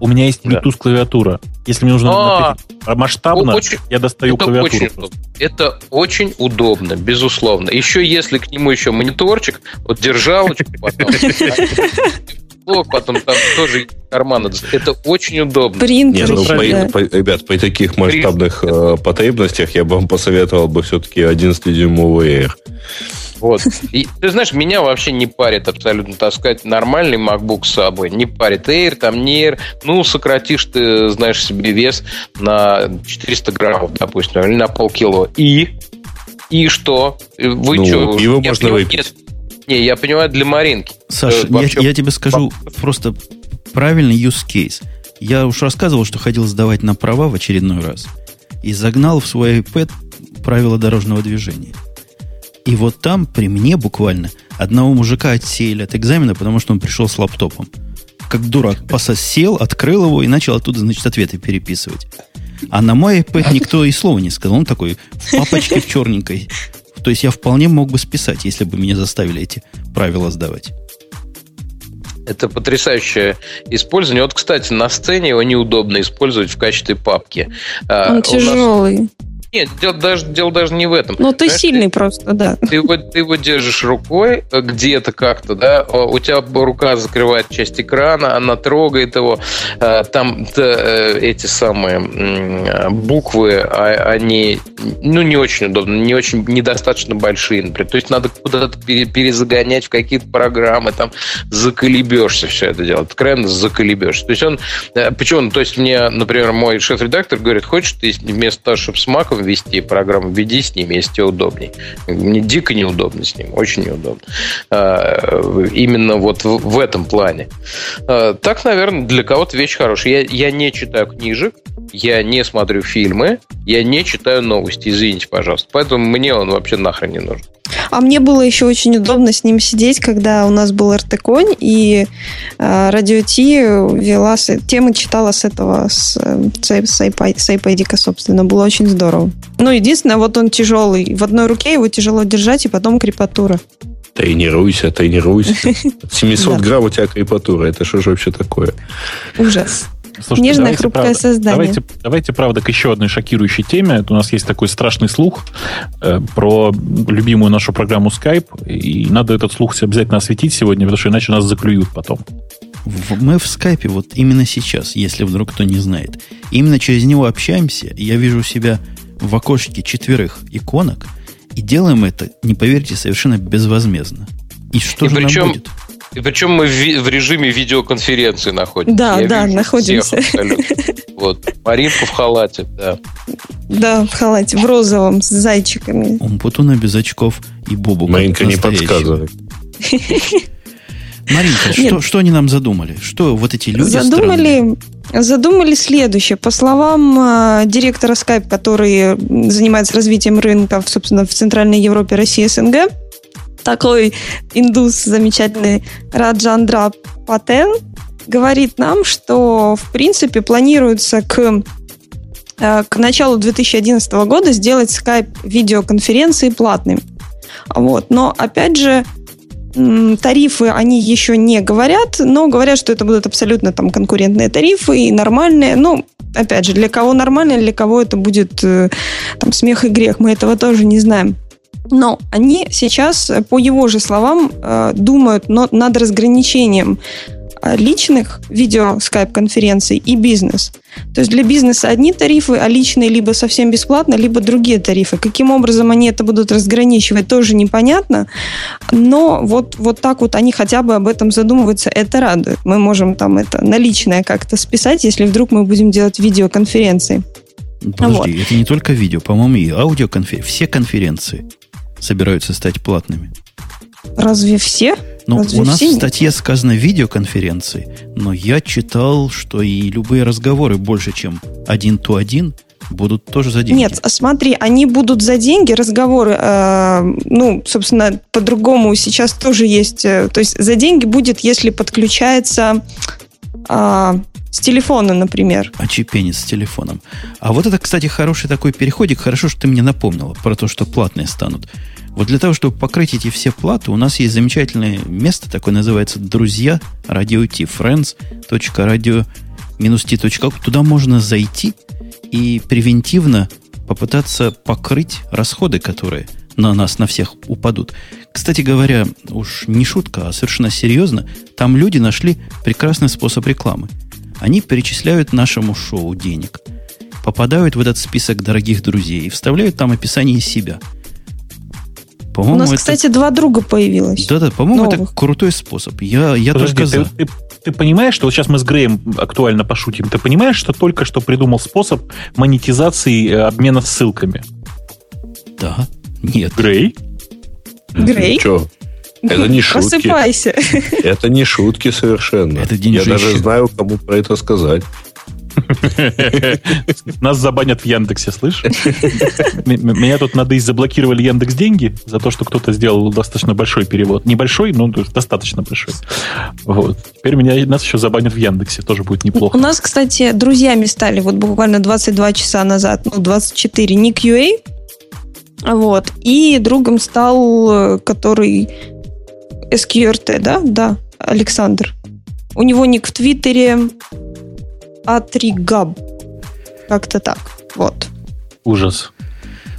У меня есть Bluetooth клавиатура. Если мне нужно а, масштабно, очень, я достаю это клавиатуру. Очень, это очень удобно, безусловно. Еще если к нему еще мониторчик, вот держалочку потом, *laughs* потом там тоже кармана. Это очень удобно. Принтер. Не, ну, по, по, ребят, при таких масштабных э, потребностях я бы вам посоветовал бы все-таки 11-дюймовый Air. Вот. И, ты знаешь, меня вообще не парит абсолютно таскать нормальный MacBook с собой. Не парит Air, там не Air. Ну, сократишь ты, знаешь, себе вес на 400 граммов, допустим, или на полкило. И? И что? Вы ну, что? Его можно выпить. Нет, не, я понимаю, для Маринки. Саша, вообще... я, я тебе скажу просто правильный use case. Я уж рассказывал, что ходил сдавать на права в очередной раз. И загнал в свой iPad правила дорожного движения. И вот там при мне буквально одного мужика отсеяли от экзамена, потому что он пришел с лаптопом. Как дурак, посос сел, открыл его и начал оттуда, значит, ответы переписывать. А на мой iPad никто и слова не сказал. Он такой в папочке в черненькой. То есть я вполне мог бы списать, если бы меня заставили эти правила сдавать. Это потрясающее использование. Вот, кстати, на сцене его неудобно использовать в качестве папки. А, Он тяжелый. Нас... Нет, дело даже, дело даже не в этом. Ну, ты сильный ты, просто, да. Ты его, ты его держишь рукой э, где-то как-то, да, у тебя рука закрывает часть экрана, она трогает его, э, там э, эти самые буквы, а, они, ну, не очень удобно, не очень, недостаточно большие, например. То есть надо куда-то перезагонять в какие-то программы, там заколебешься все это дело, откровенно заколебешься. То есть он, почему, то есть мне, например, мой шеф-редактор говорит, хочешь ты вместо того, чтобы с маком вести программу, веди с ним, если тебе удобней. Мне дико неудобно с ним, очень неудобно. А, именно вот в этом плане. А, так, наверное, для кого-то вещь хорошая. Я, я не читаю книжек, я не смотрю фильмы, я не читаю новости, извините, пожалуйста. Поэтому мне он вообще нахрен не нужен. А мне было еще очень удобно с ним сидеть, когда у нас был РТ-конь, и э, Радио Ти вела, темы читала с этого, с, с, с, iPad, с iPad, собственно. Было очень здорово. Ну, единственное, вот он тяжелый. В одной руке его тяжело держать, и потом крепатура. Тренируйся, тренируйся. *laughs* 700 грамм у тебя крепатура. Это что же вообще такое? Ужас. Слушайте, Нежное, давайте, хрупкое правда, создание. Давайте, давайте, правда, к еще одной шокирующей теме. Это у нас есть такой страшный слух э, про любимую нашу программу Skype. И надо этот слух обязательно осветить сегодня, потому что иначе нас заклюют потом. Мы в скайпе вот именно сейчас, если вдруг кто не знает. Именно через него общаемся. Я вижу себя в окошке четверых иконок. И делаем это, не поверьте, совершенно безвозмездно. И что и же причем, нам будет? И причем мы в, в режиме видеоконференции находимся. Да, Я да, находимся. вот. Маринка в халате, да. Да, в халате, в розовом, с зайчиками. Он Путуна без очков и Бобу. Маринка не подсказывает. Маринка, что, что они нам задумали? Что вот эти люди Задумали, задумали следующее. По словам э, директора Skype, который занимается развитием рынка, собственно, в Центральной Европе, России, СНГ, такой индус замечательный Раджандра Патен говорит нам, что в принципе планируется к э, к началу 2011 года сделать Skype видеоконференции платным. Вот. Но, опять же, тарифы они еще не говорят, но говорят, что это будут абсолютно там конкурентные тарифы и нормальные. Ну, опять же, для кого нормально, для кого это будет э, там смех и грех, мы этого тоже не знаем. Но они сейчас, по его же словам, э, думают над разграничением э, личных видео скайп-конференций и бизнес. То есть для бизнеса одни тарифы, а личные либо совсем бесплатно, либо другие тарифы. Каким образом они это будут разграничивать, тоже непонятно. Но вот, вот так вот они хотя бы об этом задумываются, это радует. Мы можем там это наличное как-то списать, если вдруг мы будем делать видеоконференции. Подожди, вот. это не только видео, по-моему, и аудиоконференции. Все конференции собираются стать платными. Разве все? Ну, Разве у нас в статье сказано видеоконференции, но я читал, что и любые разговоры больше, чем один то один, будут тоже за деньги. Нет, а смотри, они будут за деньги, разговоры, э, ну, собственно, по-другому сейчас тоже есть. э, то есть за деньги будет, если подключается а, с телефона, например. Очепенец с телефоном. А вот это, кстати, хороший такой переходик. Хорошо, что ты мне напомнила про то, что платные станут. Вот для того, чтобы покрыть эти все платы, у нас есть замечательное место, такое называется «Друзья», радио T, friends.radio-t.com. Туда можно зайти и превентивно попытаться покрыть расходы, которые на нас, на всех упадут. Кстати говоря, уж не шутка, а совершенно серьезно, там люди нашли прекрасный способ рекламы. Они перечисляют нашему шоу денег, попадают в этот список дорогих друзей и вставляют там описание себя. У По-моему, нас, это... кстати, два друга появилось. Да-да, по-моему, это новых. крутой способ. Я, я Подожди, только за. ты, ты- ты понимаешь, что вот сейчас мы с Греем актуально пошутим, ты понимаешь, что только что придумал способ монетизации э, обмена ссылками? Да. Нет. Грей? Грей? Че? Это не шутки. Просыпайся. Это не шутки совершенно. Это день Я даже знаю, кому про это сказать. Нас забанят в Яндексе, слышишь? Меня тут надо заблокировали Яндекс деньги за то, что кто-то сделал достаточно большой перевод. Небольшой, но достаточно большой. Вот. Теперь меня, нас еще забанят в Яндексе, тоже будет У неплохо. нас, кстати, друзьями стали вот буквально 22 часа назад, ну, 24, Ник UA, вот, и другом стал, э, который SQRT, да? Да, Александр. У него ник в Твиттере Атригаб. Как-то так, вот. Ужас.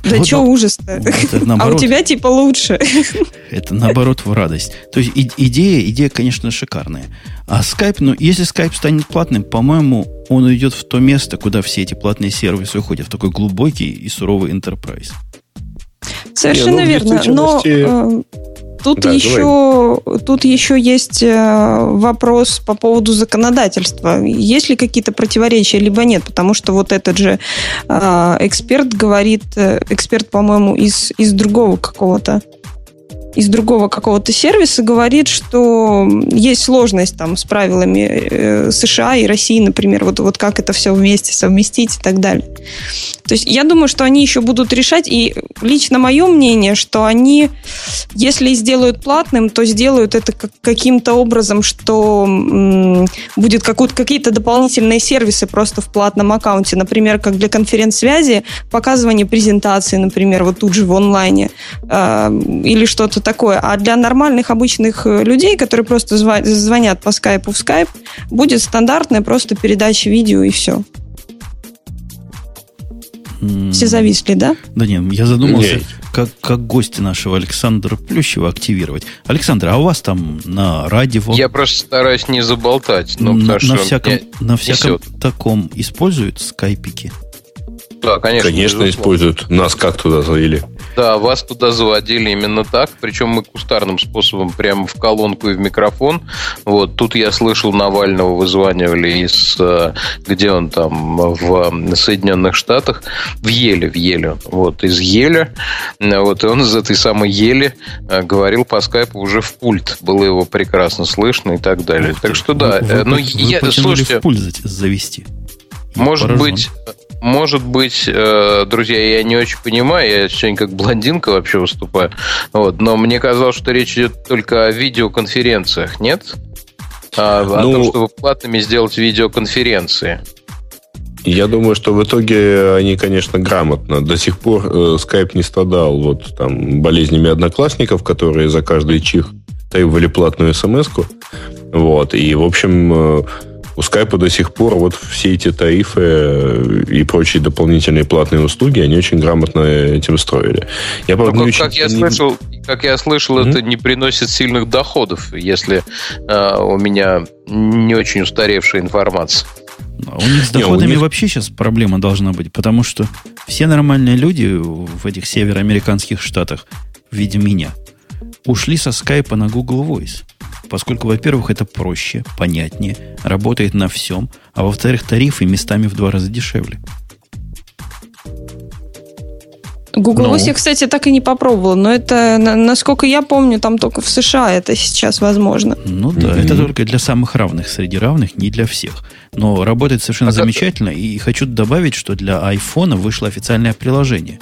Да Вот что да. ужас-то? Это *laughs* А у тебя типа лучше. *laughs* Это наоборот в радость. То есть и- идея, идея, конечно, шикарная. А Skype, ну, если Skype станет платным, по-моему, он уйдет в то место, куда все эти платные сервисы уходят, в такой глубокий и суровый enterprise. Совершенно Не, ну, верно. Но э, тут Да, еще тут еще есть э, вопрос по поводу законодательства. Есть ли какие-то противоречия, либо нет? Потому что вот этот же э, эксперт говорит, э, эксперт, по-моему, из, из другого какого-то из другого какого-то сервиса говорит, что есть сложность там с правилами э, США и России, например, вот, вот как это все вместе совместить и так далее. То есть я думаю, что они еще будут решать, и лично мое мнение, что они, если сделают платным, то сделают это как- каким-то образом, что м, будет какие-то дополнительные сервисы просто в платном аккаунте, например, как для конференц-связи, показывание презентации, например, вот тут же в онлайне, э, или что-то такое. А для нормальных обычных э, людей, которые просто звонят по скайпу в скайп, будет стандартная просто передача видео и все. Все зависли, да? Да нет, я задумался, Нет. как, как гости нашего Александра Плющева активировать. Александр, а у вас там на радио... Я просто стараюсь не заболтать. Ну, на, потому на всяком, на всяком несет. таком используют скайпики? Да, конечно. Конечно, безусловно. используют. Нас как туда завели? Да, вас туда заводили именно так, причем мы кустарным способом прямо в колонку и в микрофон. Вот тут я слышал Навального вызванивали из э, где он там в Соединенных Штатах в Еле, в Еле, вот из Еля, Э, вот и он из этой самой Ели э, говорил по скайпу уже в пульт, было его прекрасно слышно и так далее. Ух ты. Так что да, Вы- вы ну вы я, потянули слушайте, в пульт за- завести. Я может поражен. быть, может быть, э, друзья, я не очень понимаю, я сегодня как блондинка вообще выступаю, вот, но мне казалось, что речь идет только о видеоконференциях, нет? А, о Ну- том, чтобы платными сделать видеоконференции. Я думаю, что в итоге они, конечно, грамотно. До сих пор э, Skype не страдал вот там болезнями одноклассников, которые за каждый чих требовали платную смс-ку. Вот. И, в общем, э, у Skype до сих пор вот все эти тарифы э, и прочие дополнительные платные услуги, они очень грамотно этим строили. Я, Ну, правда, не как, как очень- я не- слышал, как я слышал, Мгм. это не приносит сильных доходов, если э, у меня не очень устаревшая информация. А У них с доходами них- вообще сейчас проблема должна быть, потому что все нормальные люди в этих североамериканских штатах в виде меня ушли со скайпа на Google Voice. Поскольку, во-первых, это проще, понятнее, работает на всем, а во-вторых, тарифы местами в два раза дешевле. Google Voice я, кстати, так и не попробовала, но это, на- насколько я помню, там только в США это сейчас возможно. Ну да, Мгм. это только для самых равных среди равных, не для всех. Но работает совершенно А как- замечательно. И хочу добавить, что для айфона вышло официальное приложение,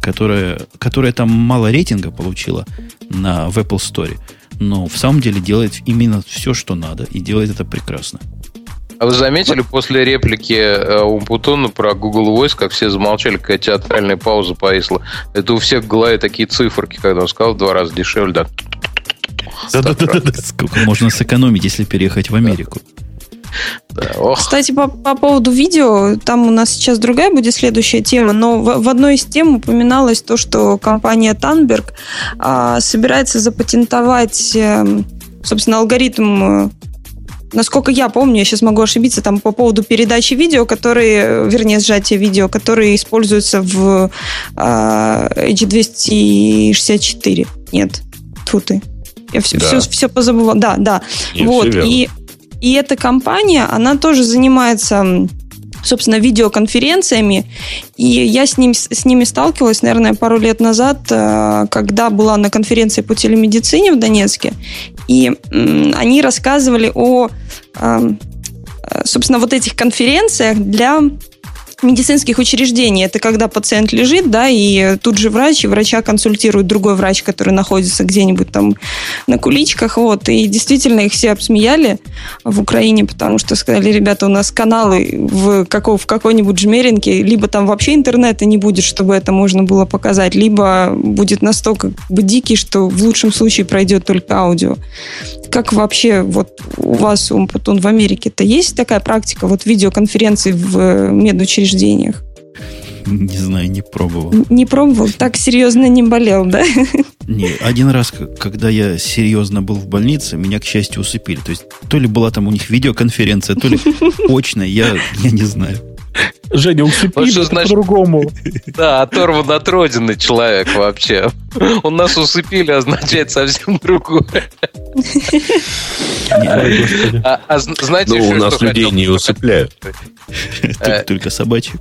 которое, которое там мало рейтинга получило на, в Apple Store. Но в самом деле делает именно все, что надо. И делает это прекрасно. А вы заметили после реплики э, Умпутуна про Google Voice, как все замолчали, какая театральная пауза повисла? Это у всех в голове такие циферки, когда он сказал в два раза дешевле, да. Да-да-да-да. Сколько можно сэкономить, если переехать в Америку? Да, Ох, Кстати, по, по поводу видео, там у нас сейчас другая будет следующая тема, но в, в одной из тем упоминалось то, что компания Танберг а, собирается запатентовать, эм, собственно, алгоритм э, Насколько я помню, я сейчас могу ошибиться, там по поводу передачи видео, которые, вернее, сжатия видео, которые используются в а, H264. Нет, тьфу ты. Я все, Да. все, все позабыла. Да, да. Не, вот. И, и эта компания, она тоже занимается, собственно, видеоконференциями. И я с, ним, с ними сталкивалась, наверное, пару лет назад, э, когда была на конференции по телемедицине в Донецке. И они рассказывали о, эм, э, собственно, вот этих конференциях для медицинских учреждений. Это когда пациент лежит, да, и тут же врач, и врача консультирует другой врач, который находится где-нибудь там на куличках, вот. И действительно их все обсмеяли в Украине, потому что сказали, ребята, у нас каналы в, какой, в какой-нибудь жмеринке, либо там вообще интернета не будет, чтобы это можно было показать, либо будет настолько дикий, что в лучшем случае пройдет только аудио. Как вообще вот у вас, Умпутун, в Америке-то есть такая практика вот видеоконференций в э, медучреждениях? Не знаю, не пробовал. Не пробовал? Так серьезно не болел, да? Не, один раз, когда я серьезно был в больнице, меня, к счастью, усыпили. То есть, то ли была там у них видеоконференция, то ли *laughs* очная, я, я не знаю. Женя, Вот усыпили это значит- по-другому. *laughs* да, оторван от родины человек вообще. Он нас усыпили, означает совсем другое. А, а знаете, Ну, у нас людей не усыпляют. Э, Только собачек.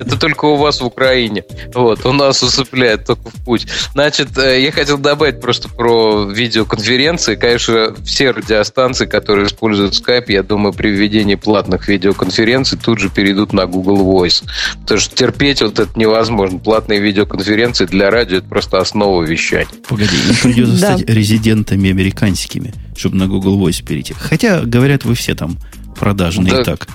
Это только у вас в Украине. Вот, у нас усыпляет только в путь. Значит, э, я хотел добавить просто про видеоконференции. Конечно, все радиостанции, которые используют Skype, я думаю, при введении платных видеоконференций тут же перейдут на Google Voice. Потому что терпеть вот это невозможно. Платные видеоконференции для радио это просто основа вещания. Погоди, им придется стать резидентами американскими, чтобы на Google Voice перейти. Хотя, говорят, вы все там продажные Да. и так.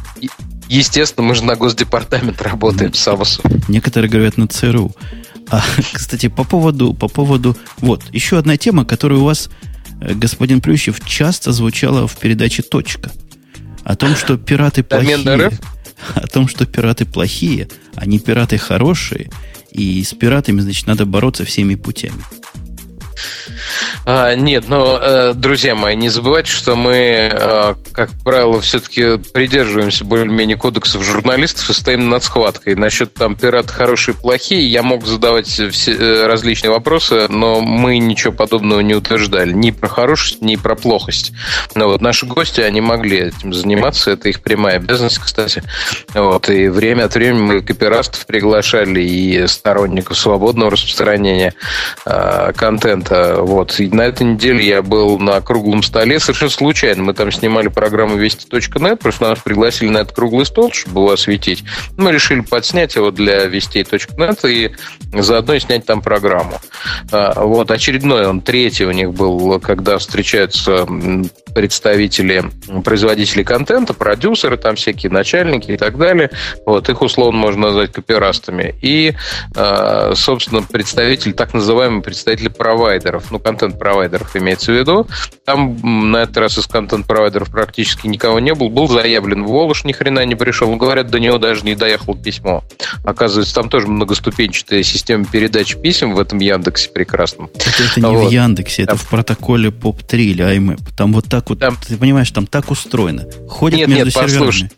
Естественно, мы же на Госдепартамент работаем, само собой. Некоторые говорят на ЦРУ. А, *laughs* кстати, по поводу, по поводу... Вот, еще одна тема, которая у вас, э, господин Плющев, часто звучала в передаче «Точка». О том, что пираты плохие. *laughs* О том, что пираты плохие, а не пираты хорошие. И с пиратами, значит, надо бороться всеми путями. А, нет, но, э, друзья мои, не забывайте, что мы, э, как правило, все-таки придерживаемся более-менее кодексов журналистов и стоим над схваткой. Насчет там пираты хорошие и плохие, я мог задавать все, э, различные вопросы, но мы ничего подобного не утверждали. Ни про хорошесть, ни про плохость. Но вот наши гости, они могли этим заниматься, это их прямая обязанность, кстати. Вот, и время от времени мы копирастов приглашали и сторонников свободного распространения э, контента. Вот. И на этой неделе я был на круглом столе совершенно случайно. Мы там снимали программу Вести.нет, просто нас пригласили на этот круглый стол, чтобы его осветить. Мы решили подснять его для Вестей.нет и заодно снять там программу. А, Вот, очередной, он третий у них был, когда встречаются представители, производители контента, продюсеры, там всякие начальники и так далее. Вот, их условно можно назвать копирастами. И, э, собственно, представители, так называемые представители провайдеров, ну, контент-провайдеров имеется в виду. Там на этот раз из контент-провайдеров практически никого не был. Был заявлен Волош, ни хрена не пришел. Ну, говорят, до него даже не доехало письмо. Оказывается, там тоже многоступенчатая система передачи писем в этом Яндексе прекрасном. Это, это не Вот. в Яндексе, это Там- в протоколе POP3 или IMAP. Там вот так вот, Там- ты понимаешь, там так устроено. Ходят Нет, между нет, серверами. послушай.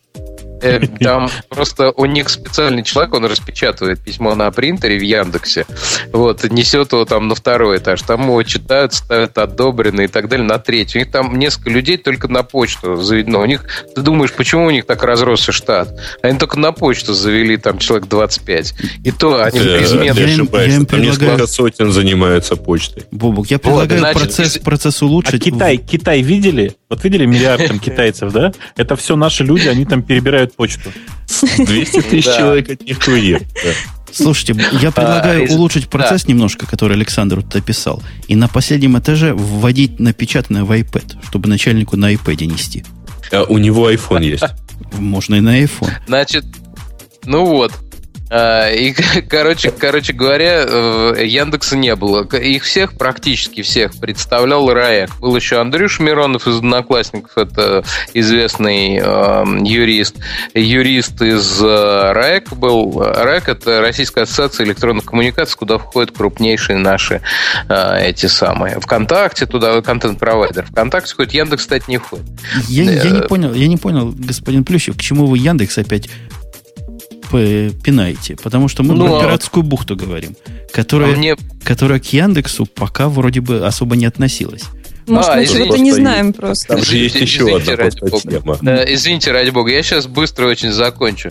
Э, *laughs* там просто у них специальный человек, он распечатывает письмо на принтере в Яндексе, вот, несет его там на второй этаж, там его читают, ставят одобренный и так далее на третий. У них там несколько людей только на почту заведено. У них, ты думаешь, почему у них так разросся штат? Они только на почту завели там человек 25. И то они Да, безменно... Там предлагаю- несколько сотен занимаются почтой. Бобук, я предлагаю значит, процесс, процесс А улучшить. Китай, Китай видели? Вот видели миллиард там *laughs* китайцев, да? Это все наши люди, они там перебирают почту. 200 тысяч человек от них курьер. Слушайте, я предлагаю из- улучшить процесс немножко, который Александр тут описал, и на последнем этаже вводить напечатанное в iPad, чтобы начальнику на iPad нести. А У него iPhone есть. Можно и на iPhone. Значит, ну вот. А, И, *laughs* короче, короче говоря, э, Яндекса не было. Их всех, практически всех, представлял РАЭК. Был еще Андрюш Миронов из «Одноклассников», это известный э, юрист. Юрист из э, РАЭК был. РАЭК – это Российская ассоциация электронных коммуникаций, куда входят крупнейшие наши э, эти самые. ВКонтакте туда, контент-провайдер. ВКонтакте входит, Яндекс, кстати, не входит. Я, я не Э, понял, я не понял, господин Плющев, к чему вы Яндекс опять п- пинаете? Потому что мы Ну, про а- пиратскую бухту говорим, А которая, мне которая к Яндексу пока вроде бы особо не относилась. Может, А, мы чего-то не знаем просто. Там же есть Извините, еще извините, одна ради бога. тема. Э, Извините, ради бога, я сейчас быстро очень закончу.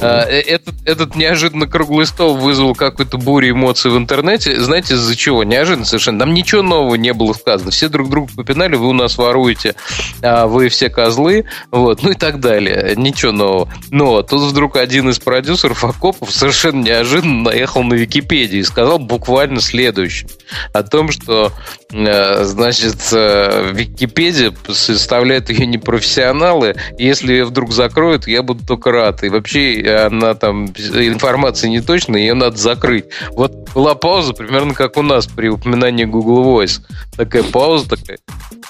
А, э, Этот, этот неожиданно круглый стол вызвал какую-то бурю эмоций в интернете. Знаете, из-за чего? Неожиданно совершенно. Там ничего нового не было сказано. Все друг друга попинали, вы у нас воруете, а вы все козлы, вот, ну и так далее. Ничего нового. Но тут вдруг один из продюсеров Акопов совершенно неожиданно наехал на Википедию и сказал буквально следующее. О том, что, э, значит, э, Википедия составляет ее непрофессионалы. Если ее вдруг закроют, я буду только рад. И вообще она там информация не точная, ее надо закрыть. Вот была пауза примерно как у нас при упоминании Google Voice. Такая пауза такая.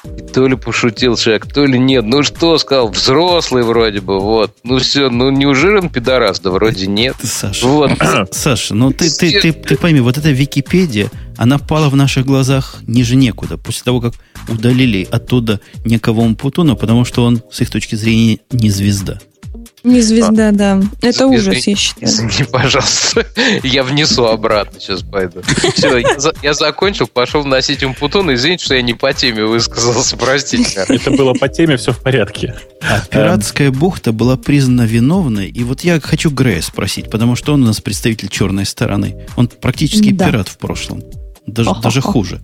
И то ли пошутил человек, то ли нет. Ну что сказал? Взрослый вроде бы. Вот. Ну все, ну неужели он пидорас? Да вроде нет. Саша, Вот. Саша, ну ты, ты, ты, ты пойми, вот эта Википедия, она пала в наших глазах ниже некуда, после того, как удалили оттуда некого Умпутуна, потому что он, с их точки зрения, не звезда. Не звезда, да. Это Извини- ужас, я считаю. Извини, пожалуйста. *laughs* Я внесу обратно сейчас пойду. Все, я, за- я закончил, пошел вносить умпутун. Извините, что я не по теме высказался, простите. *laughs* Это было по теме, все в порядке. А пиратская бухта была признана виновной. И вот я хочу Грея спросить, потому что он у нас представитель черной стороны. Он практически Да. пират в прошлом. Даже, Ха-ха-ха. даже хуже.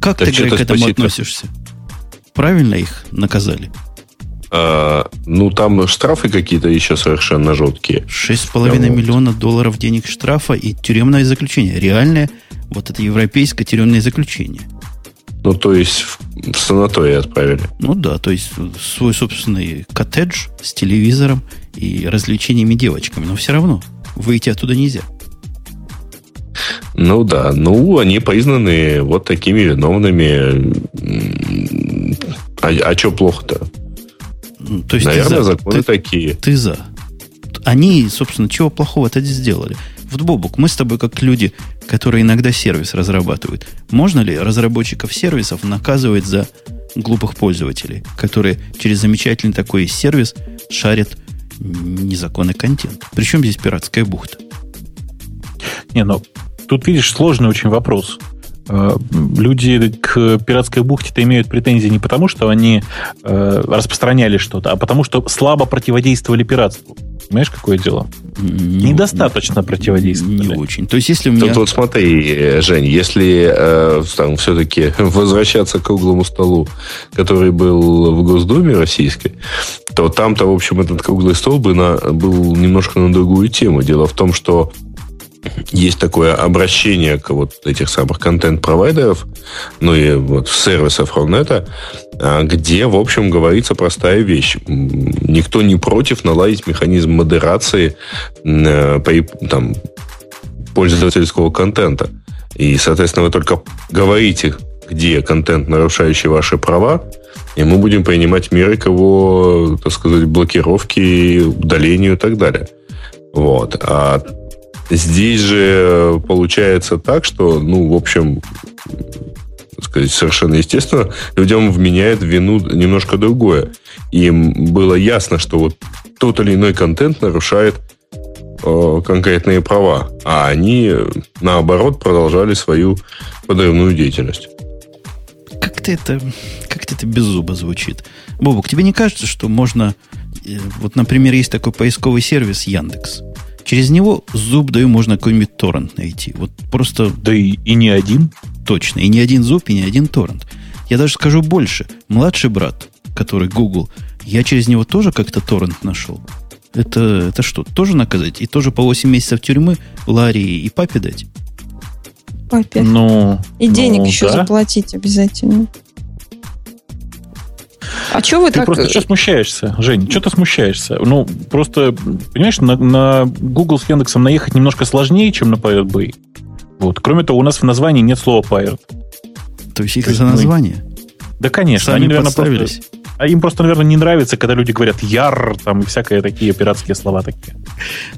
Как Так ты, что-то к этому спасибо. относишься? Правильно их наказали? А, ну, там штрафы какие-то еще совершенно жуткие. 6,5 Да, вот. миллиона долларов денег штрафа и тюремное заключение. Реальное вот это европейское тюремное заключение. Ну, то есть в, в санаторий отправили. Ну да, то есть свой собственный коттедж с телевизором и развлечениями девочками. Но все равно выйти оттуда нельзя. Ну да, ну они признаны вот такими виновными. А, а что плохо-то? Ну, То есть ты Наверное, за. законы Ты- такие. Ты за. Они, собственно, чего плохого-то сделали? Вот, Бобук, мы с тобой как люди, которые иногда сервис разрабатывают. Можно ли разработчиков сервисов наказывать за глупых пользователей, которые через замечательный такой сервис шарят незаконный контент? Причем здесь пиратская бухта? Не, ну, тут, видишь, сложный очень вопрос. Э, Люди к пиратской бухте-то имеют претензии не потому, что они э, распространяли что-то, а потому, что слабо противодействовали пиратству. Понимаешь, какое дело? Не- Недостаточно противодействовали. Не очень. То есть, если у меня... Тут вот смотри, Жень, если э, там все-таки *laughs* возвращаться к круглому столу, который был в Госдуме российской, то там-то, в общем, этот круглый стол бы на, был немножко на другую тему. Дело в том, что есть такое обращение к вот этих самых контент-провайдеров, ну и вот сервисов Рунета, а, где, в общем, говорится простая вещь. Никто не против наладить механизм модерации э, при, там, пользовательского контента. И, соответственно, вы только говорите, где контент, нарушающий ваши права, и мы будем принимать меры к его, так сказать, блокировке, удалению и так далее. Вот. А здесь же получается так, что, ну, в общем, сказать, совершенно естественно, людям вменяет в вину немножко другое. Им было ясно, что вот тот или иной контент нарушает э, конкретные права, а они, наоборот, продолжали свою подрывную деятельность. Как-то это, как-то это без зуба звучит. Бобок, тебе не кажется, что можно... э, Вот, например, есть такой поисковый сервис Яндекс. Через него зуб даю можно какой-нибудь торрент найти. Вот просто Да и, и не один. точно. И не один зуб, и не один торрент. Я даже скажу больше. Младший брат, который Google, я через него тоже как-то торрент нашел. Это, это что, тоже наказать? И тоже по 8 месяцев тюрьмы Ларри и папе дать? Папе. Ну, И денег ну, еще да. заплатить обязательно. А что вы Ты так... просто что смущаешься, Жень? Что ты смущаешься? Ну, просто, понимаешь, на, на Google с Яндексом наехать немножко сложнее, чем на Pirate Bay. Вот. Кроме того, у нас в названии нет слова Pirate. То есть их То есть за мы- название? Да, конечно. Сами они, наверное, подставились. просто... А им просто, наверное, не нравится, когда люди говорят «яр», там, и всякие такие пиратские слова такие.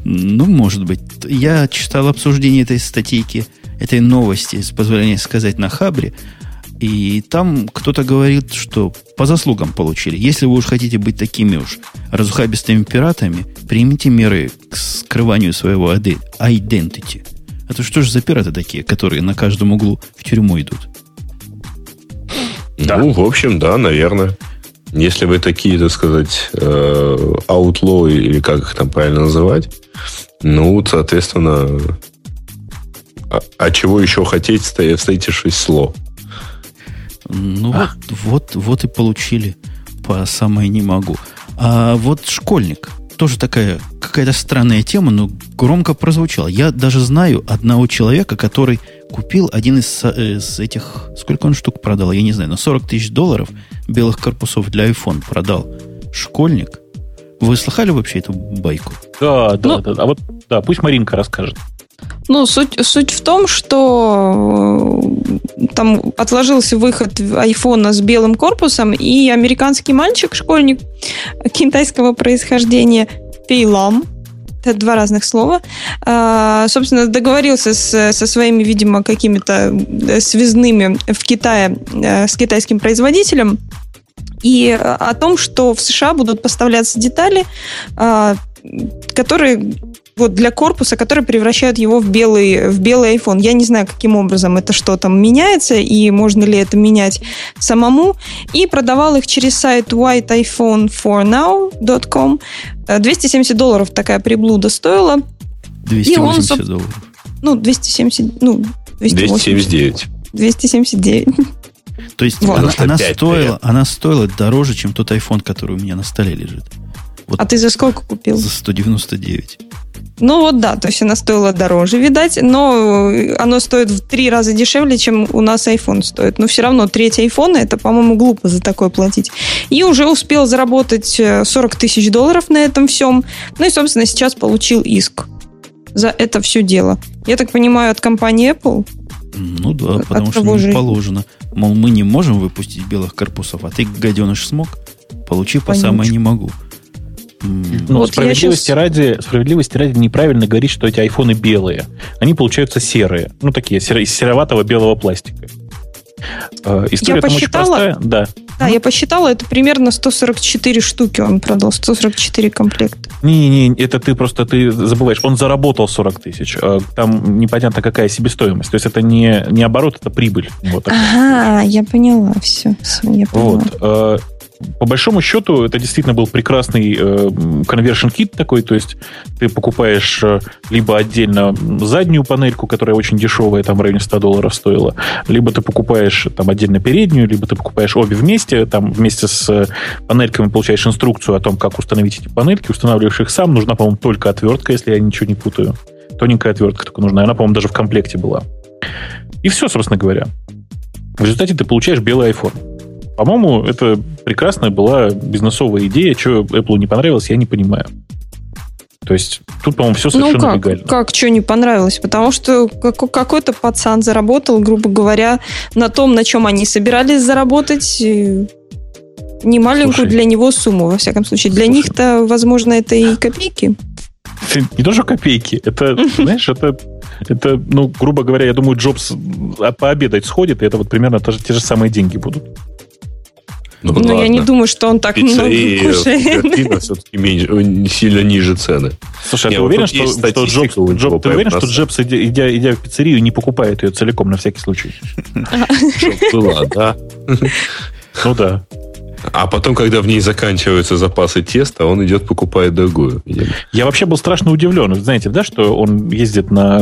Ну, может быть. Я читал обсуждение этой статейки, этой новости, с позволения сказать, на Хабре. И там кто-то говорит, что по заслугам получили. Если вы уж хотите быть такими уж разухабистыми пиратами, примите меры к скрыванию своего identity. А то что же за пираты такие, которые на каждом углу в тюрьму идут? Да. Ну, в общем, да, наверное. Если вы такие, так сказать, э, outlaw или как их там правильно называть, ну, соответственно, а, а чего еще хотеть, стоя- встретившись с ло? Ну вот, вот, вот и получили по самое не могу. А вот школьник. Тоже такая какая-то странная тема, но громко прозвучала. Я даже знаю одного человека, который купил один из, э, из этих... Сколько он штук продал? Я не знаю, на 40 тысяч долларов белых корпусов для iPhone продал. Школьник. Вы слыхали вообще эту байку? Да, да, Ну- да. А вот, да, пусть Маринка расскажет. Ну, суть, суть в том, что э, там отложился выход айфона с белым корпусом, и американский мальчик, школьник китайского происхождения, Пейлам, это два разных слова, а, собственно, договорился с- со своими, видимо, какими-то э, связными в Китае э, с китайским производителем, и э, о том, что в США будут поставляться детали, которые вот для корпуса, которые превращают его в белый, в белый iPhone. Я не знаю, каким образом это что там меняется, и можно ли это менять самому. И продавал их через сайт whiteiphone4now.com. Э, 270 долларов такая приблуда стоила. 280 собственно, долларов. Ну, 270, ну, 280, 279. 279. То есть Вот. она, она 95 стоила, она стоила дороже, чем тот iPhone, который у меня на столе лежит. Вот А ты за сколько купил? за 199. Ну вот да, то есть она стоила дороже, видать, но э, оно стоит в три раза дешевле, чем у нас iPhone стоит. Но все равно треть iPhone, это, по-моему, глупо за такое платить. И уже успел заработать э, 40 тысяч долларов на этом всем. Ну и, собственно, сейчас получил иск за это все дело. Я так понимаю, от компании Apple? Ну да, От потому что им же- положено. Мол, мы не можем выпустить белых корпусов, а ты, гаденыш, смог? Получи по самое не могу. Ну, Вот я справедливости, щас- ради, справедливости ради неправильно говорить, что эти айфоны белые. Они получаются серые. Ну, такие, серо- из сероватого белого пластика. Э, История там очень посчитала. простая. Да. Да, я посчитала, это примерно 144 штуки он продал, 144 комплекта. Не-не, это ты просто ты забываешь. Он заработал 40 тысяч. Э, Там непонятно какая себестоимость. То есть это не, не оборот, это прибыль. Вот. Ага, я поняла, все, все, я поняла. Вот. Э, По большому счету, это действительно был прекрасный э, conversion kit такой, то есть ты покупаешь э, либо отдельно заднюю панельку, которая очень дешевая, там в районе 100 долларов стоила, либо ты покупаешь там отдельно переднюю, либо ты покупаешь обе вместе, там вместе с э, панельками получаешь инструкцию о том, как установить эти панельки, устанавливаешь их сам, нужна, по-моему, только отвертка, если я ничего не путаю. Тоненькая отвертка только нужна, она, по-моему, даже в комплекте была. И все, собственно говоря. В результате ты получаешь белый iPhone. По-моему, это прекрасная была бизнесовая идея. Что Apple не понравилось, я не понимаю. То есть тут, по-моему, все Ну совершенно как, легально. как, что не понравилось? Потому что как- какой-то пацан заработал, грубо говоря, на том, на чем они собирались заработать, э, немаленькую Слушай. для него сумму, во всяком случае. Для Слушай. них-то, возможно, это и копейки. Не то, что копейки. Это, *laughs* знаешь, это, это, ну, грубо говоря, я думаю, Джобс а, пообедать сходит, и это вот примерно те же самые деньги будут. Ну, Но я не думаю, что он так много Пиццерии кушает. Купертино все-таки меньше- сильно ниже цены. Слушай, а Не, ты вот уверен, что, что Джобс, Джоб- ты уверен, что Джобс, идя, идя, в пиццерию, не покупает ее целиком на всякий случай? Была, да. Ну да. А потом, когда в ней заканчиваются запасы теста, он идет покупает другую. Я вообще был страшно удивлен. Знаете, да, что он ездит на,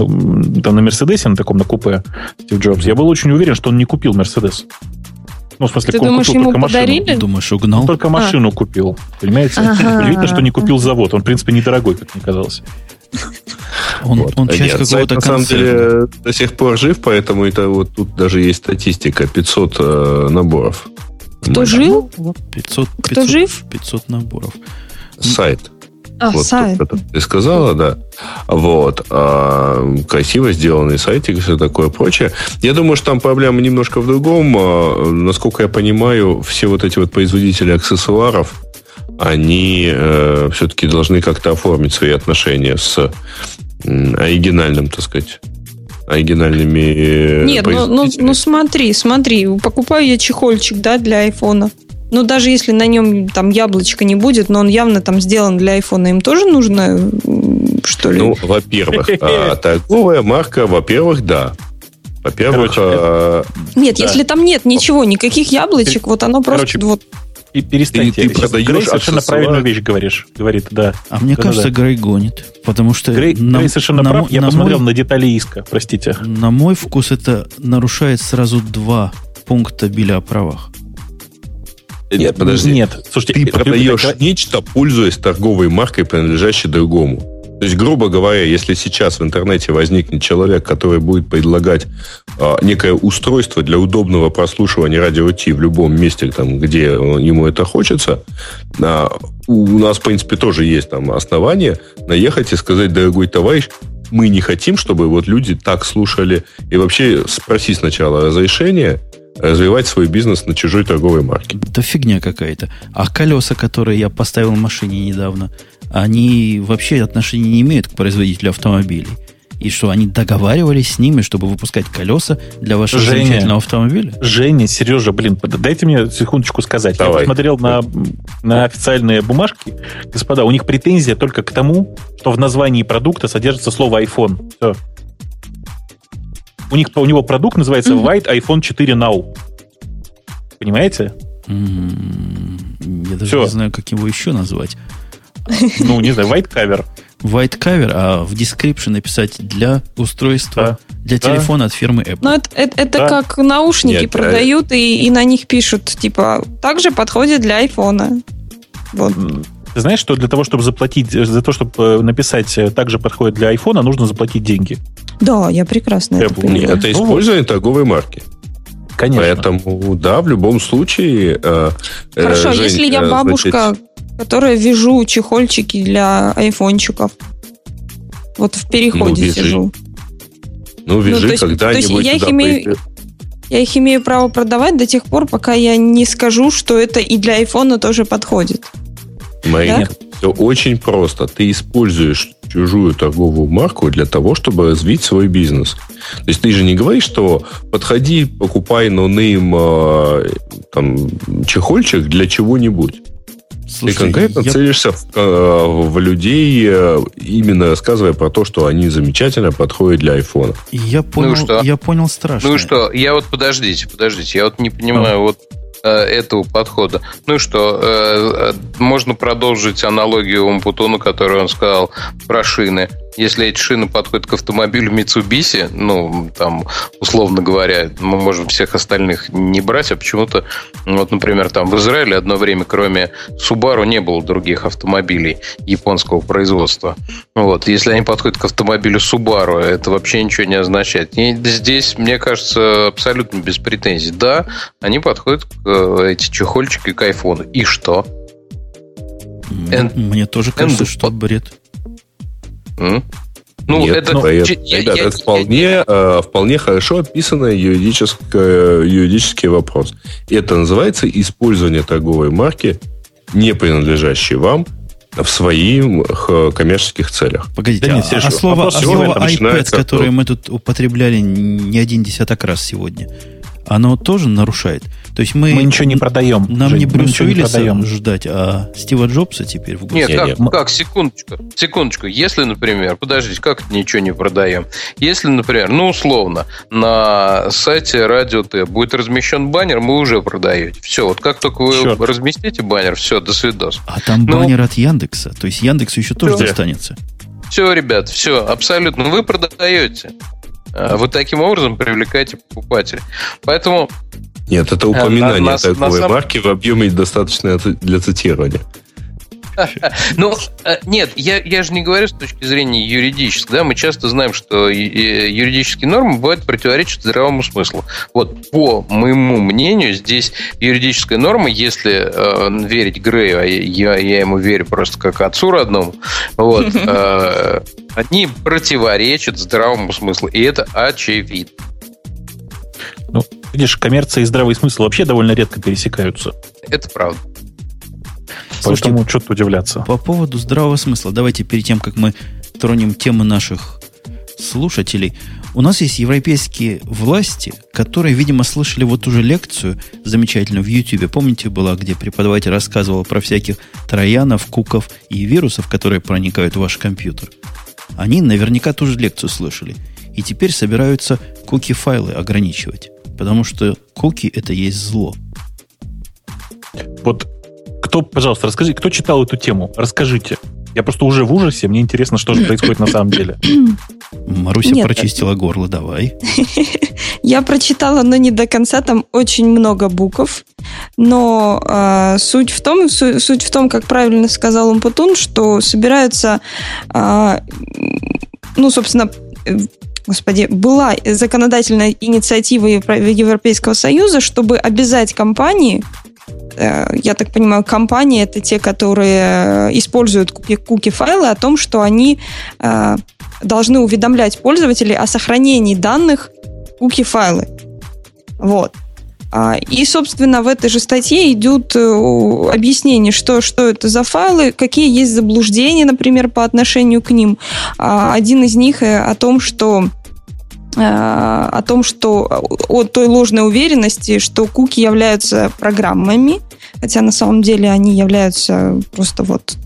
там, на Мерседесе, на таком, на купе Стив Джобс. Я был очень уверен, что он не купил Мерседес. Ну, в смысле, Ты он думаешь, купил ему только машину. подарили? Думаешь, Он угнал? только машину купил, понимаете? Ага. Видно, что не купил завод. Он, в принципе, недорогой, как мне казалось. Он, Вот. он часть Нет, сайт, на самом деле до сих пор жив, поэтому это вот тут даже есть статистика 500 э, наборов. Кто Мой жил? 500, Кто 500 жив? 500 наборов. Сайт. А, вот сайт. который ты сказала, да. Вот. А, красиво сделанный сайтик и все такое прочее. Я думаю, что там проблема немножко в другом. А, насколько я понимаю, все вот эти вот производители аксессуаров, они э, все-таки должны как-то оформить свои отношения с оригинальным, так сказать, оригинальными э, Нет, ну, ну, ну смотри, смотри, покупаю я чехольчик, да, для айфона. Ну, даже если на нем там яблочко не будет, но он явно там сделан для айфона, им тоже нужно, что ли? Ну, во-первых, а, *laughs* торговая марка, во-первых, да. Во-первых, а, нет, да. если там нет ничего, никаких яблочек, вот оно просто вот... И перестаньте. Ты- ты продаешь Грей совершенно аксессуары. правильную вещь говоришь. Говорит, да. А мне Да-да-да. кажется, Грей гонит. Потому что Грей, на, Грей совершенно на прав. Я на посмотрел мой, на детали иска, простите. на мой вкус это нарушает сразу два пункта Билля о правах. Нет, подожди. Нет, слушайте, ты продаешь нечто, пользуясь торговой маркой, принадлежащей другому. То есть, грубо говоря, если сейчас в интернете возникнет человек, который будет предлагать а, некое устройство для удобного прослушивания радио Ти в любом месте, там, где э, ему это хочется, у, у нас, в принципе, тоже есть там основания наехать и сказать, дорогой товарищ, мы не хотим, чтобы вот люди так слушали. И вообще спроси сначала разрешение развивать свой бизнес на чужой торговой марке. Да фигня какая-то. А колеса, которые я поставил в машине недавно, они вообще отношения не имеют к производителю автомобилей. И что, они договаривались с ними, чтобы выпускать колеса для вашего Женя. замечательного автомобиля? Женя, Сережа, блин, дайте мне секундочку сказать. Давай. Я посмотрел на, на официальные бумажки. Господа, у них претензия только к тому, что в названии продукта содержится слово iPhone. Все. У них у него продукт называется Мгм. White iPhone 4 Now. Понимаете? М, Я даже Всё. не знаю, как его еще назвать. Ну, не знаю, White Cover. White cover, а в description написать для устройства, для Да. телефона от фирмы Apple. Ну, это, это, это Да. как наушники Нет, продают, и, и на них пишут, типа, также подходит для айфона. Вот. Ты знаешь, что для того, чтобы заплатить, за то, чтобы э, написать э, также подходит для айфона, нужно заплатить деньги. Да, я прекрасно это Apple. понимаю. Нет, это использование торговой марки. Конечно. Поэтому, да, в любом случае... э, э, Хорошо, Жень, если я э, бабушка, значит, которая вяжу чехольчики для айфончиков, вот в переходе вяжи. сижу. ну, вяжи то есть- то когда-нибудь есть я их имею-. Я их имею право продавать до тех пор, пока я не скажу, что это и для айфона тоже подходит. Марик, все очень просто. Ты используешь чужую торговую марку для того, чтобы развить свой бизнес. То есть ты же не говоришь, что подходи, покупай no-name э, там, чехольчик для чего-нибудь. Слушай, ты конкретно я- целишься в, э, в людей, э, именно рассказывая про то, что они замечательно подходят для айфона. Я понял, что? я понял страшно. Ну и что, я вот подождите, подождите, я вот не понимаю вот э, этого подхода. Ну и что, э, э, можно продолжить аналогию Умпутуна, которую он сказал про шины. Если эти шины подходят к автомобилю Mitsubishi, ну, там, условно говоря, мы можем всех остальных не брать, а почему-то, вот, например, там в Израиле одно время, кроме Subaru, не было других автомобилей японского производства. Вот. Если они подходят к автомобилю Subaru, это вообще ничего не означает. И здесь, мне кажется, абсолютно без претензий. Да, они подходят к э, эти чехольчики к айфону. И что? М, Эн- Мне тоже кажется, Эн- что бред. М? Ну, Нет, это... ну, я- я- ребят, я- это вполне, э, вполне хорошо описанный юридическое, юридический вопрос. Это называется использование торговой марки, не принадлежащей вам, в своих э, коммерческих целях. Погодите, Да а, нет, Серж, а слово, а слово iPad, которое от- мы тут употребляли не один десяток раз сегодня, оно тоже нарушает. То есть мы, Мы ничего не продаем. нам Жень, не Брюса не Уиллиса продаем. ждать, а Стива Джобса теперь в Нет, гости. как, Не-не. как, секундочку, секундочку. Если, например, подождите, как ничего не продаем? Если, например, ну, условно, на сайте Радио Т будет размещен баннер, мы уже продаете. Все, вот как только вы Черт. разместите баннер, все, до свидос. А там Ну- баннер от Яндекса. То есть Яндексу еще тоже Где? достанется. Все, ребят, все, абсолютно. Вы продаете. А Вы таким образом привлекаете покупателей. Поэтому Нет, это на- упоминание на- на такой сам- марки в объеме достаточно для цитирования. *laughs* Ну, э, нет, я, я же не говорю с точки зрения юридической. Да? Мы часто знаем, что э, юридические нормы бывают противоречат здравому смыслу. Вот по моему мнению, здесь юридическая норма, если э, верить Грею, а я, я ему верю просто как отцу родному, вот, *laughs* э, они противоречат здравому смыслу. И это очевидно. Ну, видишь, коммерция и здравый смысл вообще довольно редко пересекаются. Это правда. Слушайте, Поэтому что-то удивляться. По поводу здравого смысла, давайте перед тем, как мы тронем темы наших слушателей, у нас есть европейские власти, которые, видимо, слышали вот уже лекцию замечательную в YouTube. Помните, была, где преподаватель рассказывал про всяких троянов, куков и вирусов, которые проникают в ваш компьютер? Они наверняка тоже лекцию слышали. И теперь собираются куки-файлы ограничивать. Потому что куки – это есть зло. Вот кто, пожалуйста, расскажи, кто читал эту тему? Расскажите. Я просто уже в ужасе, мне интересно, что же *coughs* происходит на самом деле. Маруся Нет, прочистила горло, давай. *laughs* Я прочитала, но не до конца, там очень много букв. Но э, суть, в том, су- суть в том, как правильно сказал Умпутун, что собираются, э, ну, собственно, э, господи, была законодательная инициатива Евро- Европейского Союза, чтобы обязать компании, э, я так понимаю, компании это те, которые э, используют куки- куки-файлы, о том, что они э, должны уведомлять пользователей о сохранении данных куки-файлы. Вот. А, И, собственно, в этой же статье идет э, о- объяснение, что, что это за файлы, какие есть заблуждения, например, по отношению к ним. А, Один из них э, о том, что э, о том, что о той ложной уверенности, что куки являются программами, хотя на самом деле они являются просто вот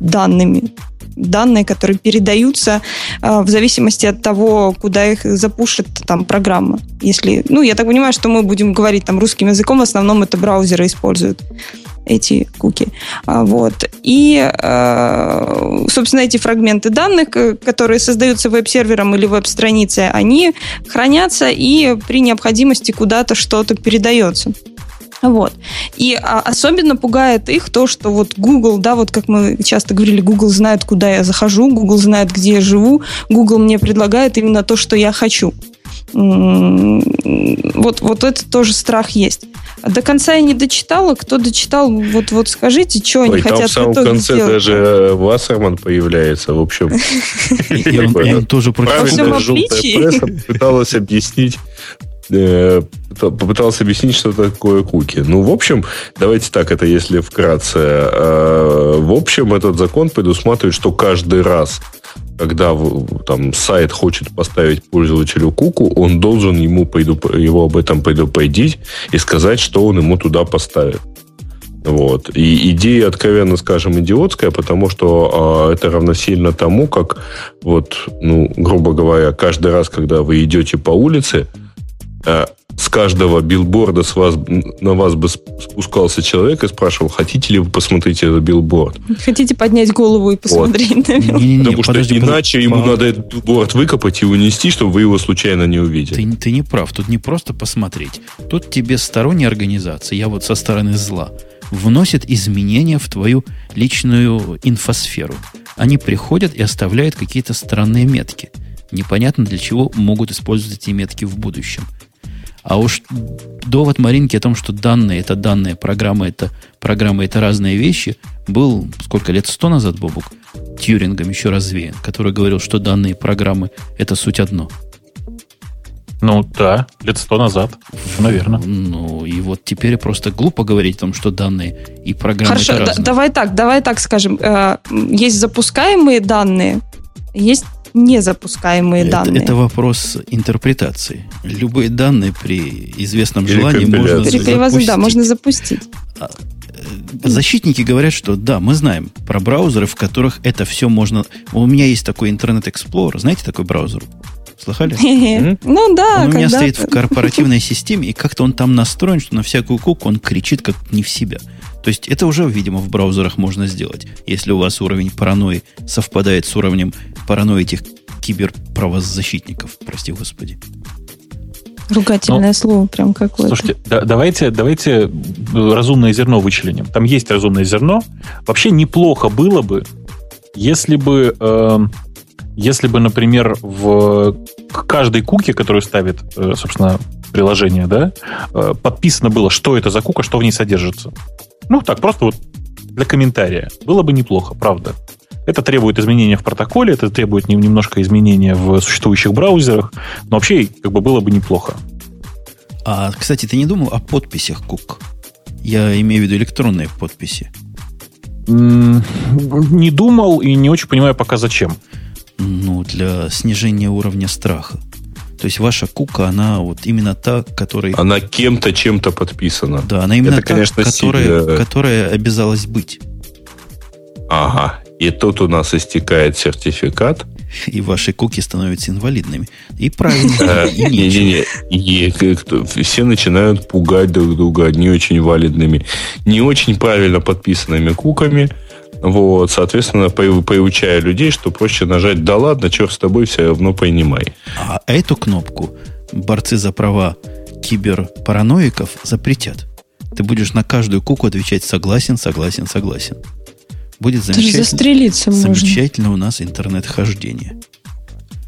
данными данные, которые передаются э, в зависимости от того, куда их запушит там программа. Если, ну, я так понимаю, что мы будем говорить там русским языком, в основном это браузеры используют эти куки. А, Вот. И, э, собственно, эти фрагменты данных, э, которые создаются веб-сервером или веб-страницей, они хранятся и при необходимости куда-то что-то передается. Вот. И а, особенно пугает их то, что вот Google, да, вот как мы часто говорили, Google знает, куда я захожу, Google знает, где я живу, Google мне предлагает именно то, что я хочу. Вот, вот это тоже страх есть. До конца я не дочитала. Кто дочитал, вот, вот скажите, что они Ой, там хотят в самом итоге конце сделать? даже э, Вассерман появляется. В общем, *laughs* он, тоже правильно желтая пресса пыталась объяснить э, попытался объяснить, что такое куки. Ну, в общем, давайте так, это если вкратце. Э, В общем, этот закон предусматривает, что каждый раз, когда там сайт хочет поставить пользователю куку, он должен ему предуп- его об этом предупредить и сказать, что он ему туда поставит. Вот. И идея, откровенно скажем, идиотская, потому что а, это равносильно тому, как вот, ну, грубо говоря, каждый раз, когда вы идете по улице, с каждого билборда с вас, на вас бы сп- спускался человек и спрашивал, хотите ли вы посмотреть этот билборд? Хотите поднять голову и посмотреть на меня? Не-не-не, Потому что подожди, иначе подожди. ему По- надо этот билборд выкопать и унести, чтобы вы его случайно не увидели. Ты, ты не прав. Тут не просто посмотреть. Тут тебе сторонняя организация, я вот со стороны зла, вносит изменения в твою личную инфосферу. Они приходят и оставляют какие-то странные метки. Непонятно для чего могут использовать эти метки в будущем. А уж довод Маринки о том, что данные это данные, программы это программы это разные вещи, был сколько лет сто назад, Бобук, Тьюрингом еще развеян, который говорил, что данные и программы это суть одно. Ну да, лет сто назад. Наверное. Ну, и вот теперь просто глупо говорить о том, что данные и программы Хорошо, это да- разные. давай так, давай так скажем. Э, Есть запускаемые данные, есть незапускаемые Это, данные. это вопрос интерпретации. Любые данные при известном Или желании можно. Перекривозить, да, запустить. можно запустить. Защитники говорят, что да, мы знаем про браузеры, в которых это все можно... У меня есть такой Internet Explorer. Знаете такой браузер? Слыхали? Ну да, он у меня стоит в корпоративной системе, и как-то он там настроен, что на всякую куку он кричит как не в себя. То есть это уже, видимо, в браузерах можно сделать, если у вас уровень паранойи совпадает с уровнем паранойи этих киберправозащитников, прости господи. Ругательное слово прям какое-то. Слушайте, да- давайте, давайте э, разумное зерно вычленим. Там есть разумное зерно. Вообще неплохо было бы, если бы, эм, если бы, например, в к каждой куке, которую ставит, э, собственно, приложение, да, э, подписано было, что это за кука, что в ней содержится. Ну, так, просто вот для комментария. Было бы неплохо, правда. Это требует изменения в протоколе, это требует нем- немножко изменения в существующих браузерах, но вообще как бы было бы неплохо. А, кстати, ты не думал о подписях кук? Я имею в виду электронные подписи. Не думал и не очень понимаю пока зачем. Ну, для снижения уровня страха. То есть ваша кука, она вот именно та, которой... Она кем-то чем-то подписана. Да, она именно Это, та, конечно, которая, сильно- которая обязалась быть. Ага. И тут у нас истекает сертификат. И ваши куки становятся инвалидными. И правильно. Э. Не-не-не. Все начинают пугать друг друга не очень валидными, не очень правильно подписанными куками. Вот, соответственно, поучая людей, что проще нажать «Да ладно, черт с тобой, все равно принимай». А эту кнопку борцы за права киберпараноиков запретят. Ты будешь на каждую куку отвечать «согласен, согласен, согласен». Будет замечательно, застрелиться можно. замечательно у нас интернет-хождение.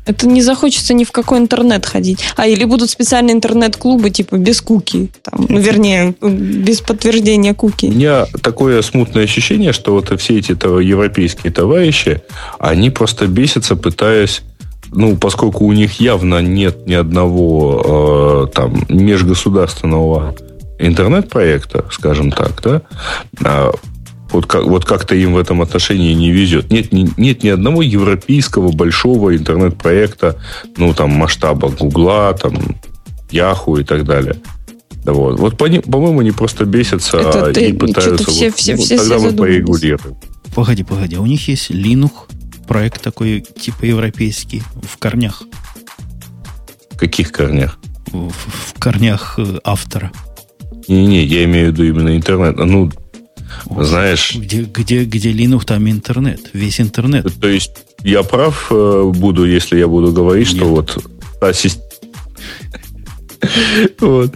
Это не захочется ни в какой интернет ходить. А или будут специальные интернет-клубы, типа без куки. Там, ну, вернее, без подтверждения У куки. меня такое смутное ощущение, что вот все эти то- европейские товарищи, они просто бесятся, пытаясь ну, поскольку у них явно нет ни одного э, там межгосударственного интернет-проекта, скажем так, да, а вот, как, вот как-то им в этом отношении не везет. Нет, ни- нет ни одного европейского большого интернет-проекта, ну, там, масштаба Гугла, там, Яху и так далее. Да вот. Вот, по- по-моему, они просто бесятся Это ты- и пытаются... что-то все- вот, все- ну, все тогда мы задумались. порегулируем. Погоди, погоди, а у них есть Linux, проект такой типа европейский, в корнях. В каких корнях? В, в корнях э, автора. Не-не, я имею в виду именно интернет. Ну, знаешь, Где, где, где Linux, там интернет. Весь интернет. то есть я прав э, буду, если я буду говорить, что Нет. вот та Вот.